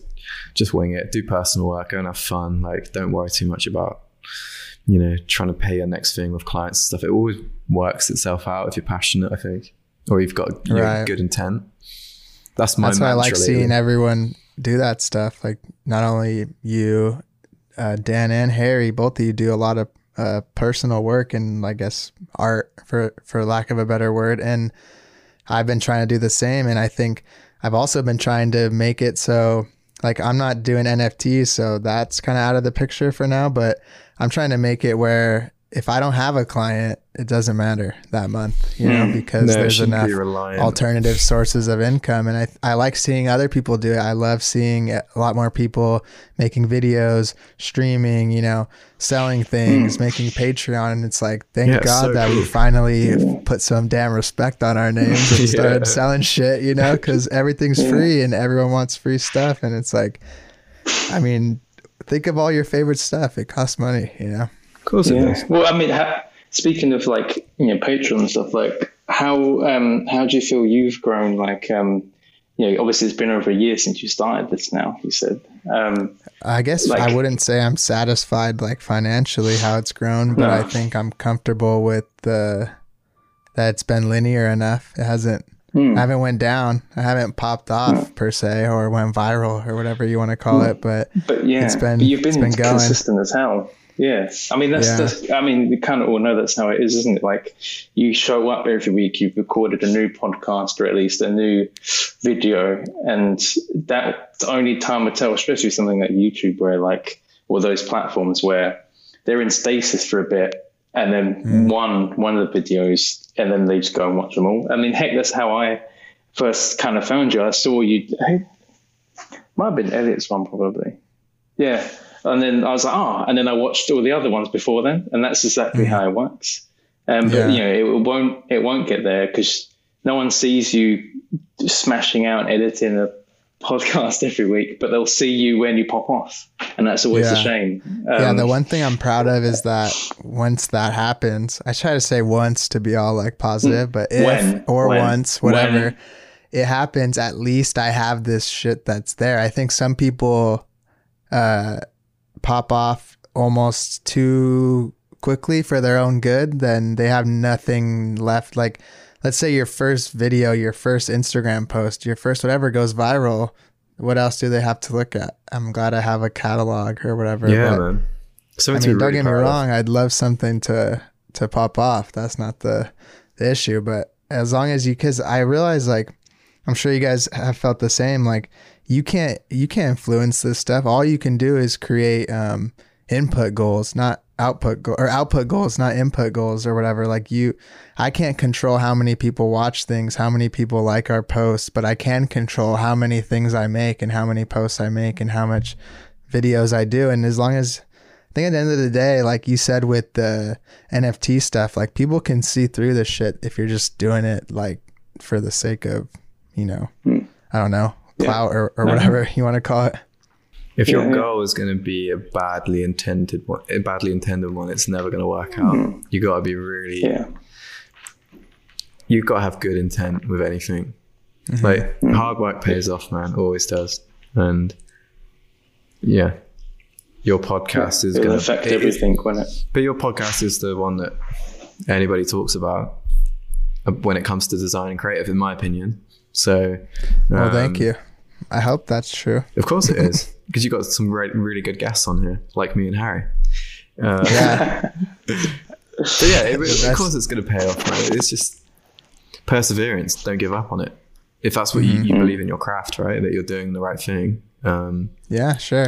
just wing it. Do personal work. Go and have fun. Like don't worry too much about you know trying to pay your next thing with clients and stuff. It always works itself out if you're passionate. I think, or you've got you know, Right. good intent. That's my. that's why I like seeing everyone do that stuff. Like not only you, uh, Dan and Harry, both of you do a lot of uh, personal work and I guess art for for lack of a better word. And I've been trying to do the same. And I think I've also been trying to make it so like I'm not doing NFTs, so that's kind of out of the picture for now. But I'm trying to make it where if I don't have a client, it doesn't matter that month, you know, hmm. because No, there's enough be alternative sources of income. And I, I like seeing other people do it. I love seeing a lot more people making videos, streaming, you know, selling things, making Patreon. And it's like, thank Yeah, God so that we cool. finally put some damn respect on our names and Yeah. started selling shit, you know, because everything's free and everyone wants free stuff. And it's like, I mean, think of all your favorite stuff. It costs money, you know? Of course it Yeah. does. Well, I mean, ha- speaking of like you know Patreon and stuff, like how um how do you feel you've grown? Like um, you know, obviously it's been over a year since you started this. Now you said um, I guess Like- I wouldn't say I'm satisfied like financially how it's grown, but I think I'm comfortable with the that it's been linear enough. It hasn't Hmm. I haven't went down. I haven't popped off per se or went viral or whatever you want to call it, but but yeah, It's been- but you've it's been, been going. consistent as hell. Yeah, I mean that's, Yeah. that's I mean we kind of all know that's how it is, isn't it? Like you show up every week, you've recorded a new podcast or at least a new video, and that's the only time I tell, especially something like YouTube, where like or those platforms where they're in stasis for a bit, and then hmm. one one of the videos, and then they just go and watch them all. I mean, heck, that's how I first kind of found you. I saw you. Hey, might have been Elliot's one probably. Yeah. And then I was like, oh, and then I watched all the other ones before then, and that's exactly how it works. Um, but Yeah. you know, it won't it won't get there because no one sees you smashing out and editing a podcast every week, but they'll see you when you pop off, and that's always a Yeah. shame. yeah, Um, the one thing I'm proud of is that once that happens, I try to say once to be all like positive, but if When? or When? once, whatever, When? it happens, at least I have this shit that's there. I think some people uh, pop off almost too quickly for their own good, then they have nothing left. Like, let's say your first video, your first Instagram post, your first whatever goes viral. What else do they have to look at? I'm glad I have a catalog or whatever. Yeah, but- man. I Something to mean, don't get me wrong. I'd love something to to pop off. That's not the the issue. But as long as you, because I realize, like, I'm sure you guys have felt the same. Like, you can't you can't influence this stuff. All you can do is create um, input goals, not output go- or output goals, not input goals or whatever. Like you, I can't control how many people watch things, how many people like our posts, but I can control how many things I make and how many posts I make and how much videos I do. And as long as I think at the end of the day, like you said with the NFT stuff, like people can see through this shit if you're just doing it like for the sake of, you know, I don't know, clout or, or whatever you want to call it. If your Yeah, yeah. goal is going to be a badly intended one, a badly intended one, it's never going to work out. You got to be really, yeah, you've got to have good intent with anything. Mm-hmm. Like hard work pays off, man, always does. And yeah, your podcast is going to affect to everything, won't it? But your podcast is the one that anybody talks about uh, when it comes to design and creative, in my opinion. So, Well, thank um, you. I hope that's true. Of course it is, because you got some re- really good guests on here, like me and Harry. Uh, Yeah. but yeah, it, of course it's going to pay off. Man. It's just perseverance. Don't give up on it. If that's what Mm-hmm. you, you believe in your craft, right? That you're doing the right thing. Um, yeah, sure.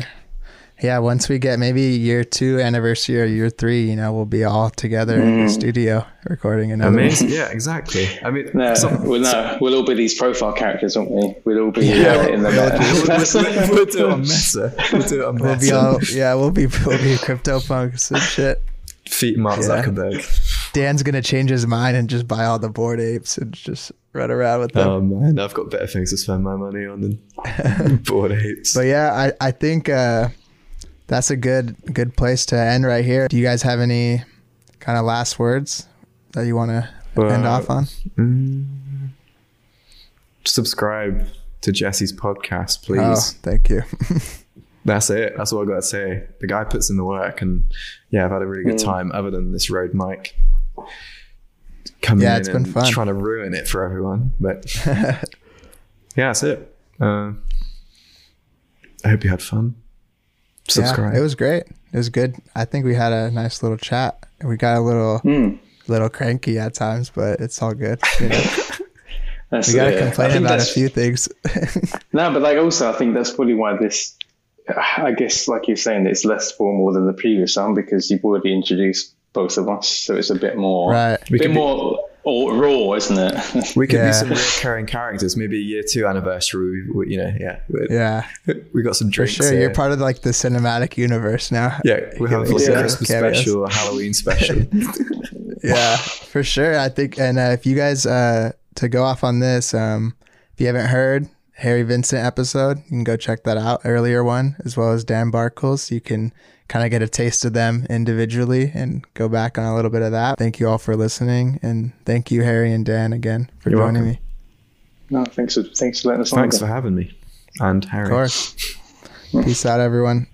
Yeah, once we get maybe year two anniversary or year three, you know, we'll be all together in the studio recording another one. yeah, exactly. I mean, No, some- well, no, we'll all be these profile characters, won't we? We'll all be Yeah, uh, in the we'll, we'll do it on Meta. We'll do it on We'll be Meta. all yeah, we'll be we'll be CryptoPunks and shit. Feet Mark Yeah. Zuckerberg. Dan's gonna change his mind and just buy all the Bored Apes and just run around with them. Oh man, I've got better things to spend my money on than Bored Apes. But yeah, I, I think uh, that's a good good place to end right here. Do you guys have any kind of last words that you want to end Uh, off on? Mm. subscribe to Jesse's podcast, Oh, please. thank you. That's it. That's all I got to say. The guy puts in the work, and yeah, I've had a really good time. Other than this Rode mic coming Yeah, in it's been and fun. trying to ruin it for everyone. But yeah, that's it. Uh, I hope you had fun. Subscribe. Yeah, it was great. It was good. I think we had a nice little chat. We got a little Mm. little cranky at times, but it's all good. You know? That's, we got to yeah, I complain about a few things. No, but like also, I think that's probably why this. I guess, like you're saying, it's less formal than the previous one because you've already introduced both of us, so it's a bit more, right. We bit could be- more or, raw, isn't it? We could Yeah. be some recurring characters. Maybe a year two anniversary. We, we- you know, yeah, we, Yeah, we got some for sure. here. You're part of like the cinematic universe now. Yeah, we have like Yeah. a Christmas Cameos. special, a Halloween special. yeah, for sure. I think, and uh, if you guys uh, to go off on this, um, if you haven't heard Harry Vincent episode, you can go check that out. Earlier one, as well as Dan Barkles, you can kind of get a taste of them individually and go back on a little bit of that. Thank you all for listening, and thank you Harry and Dan again for You're joining welcome. no, thanks for thanks for letting us on. Thanks again. for having me, and Harry. Of course. Peace out, everyone.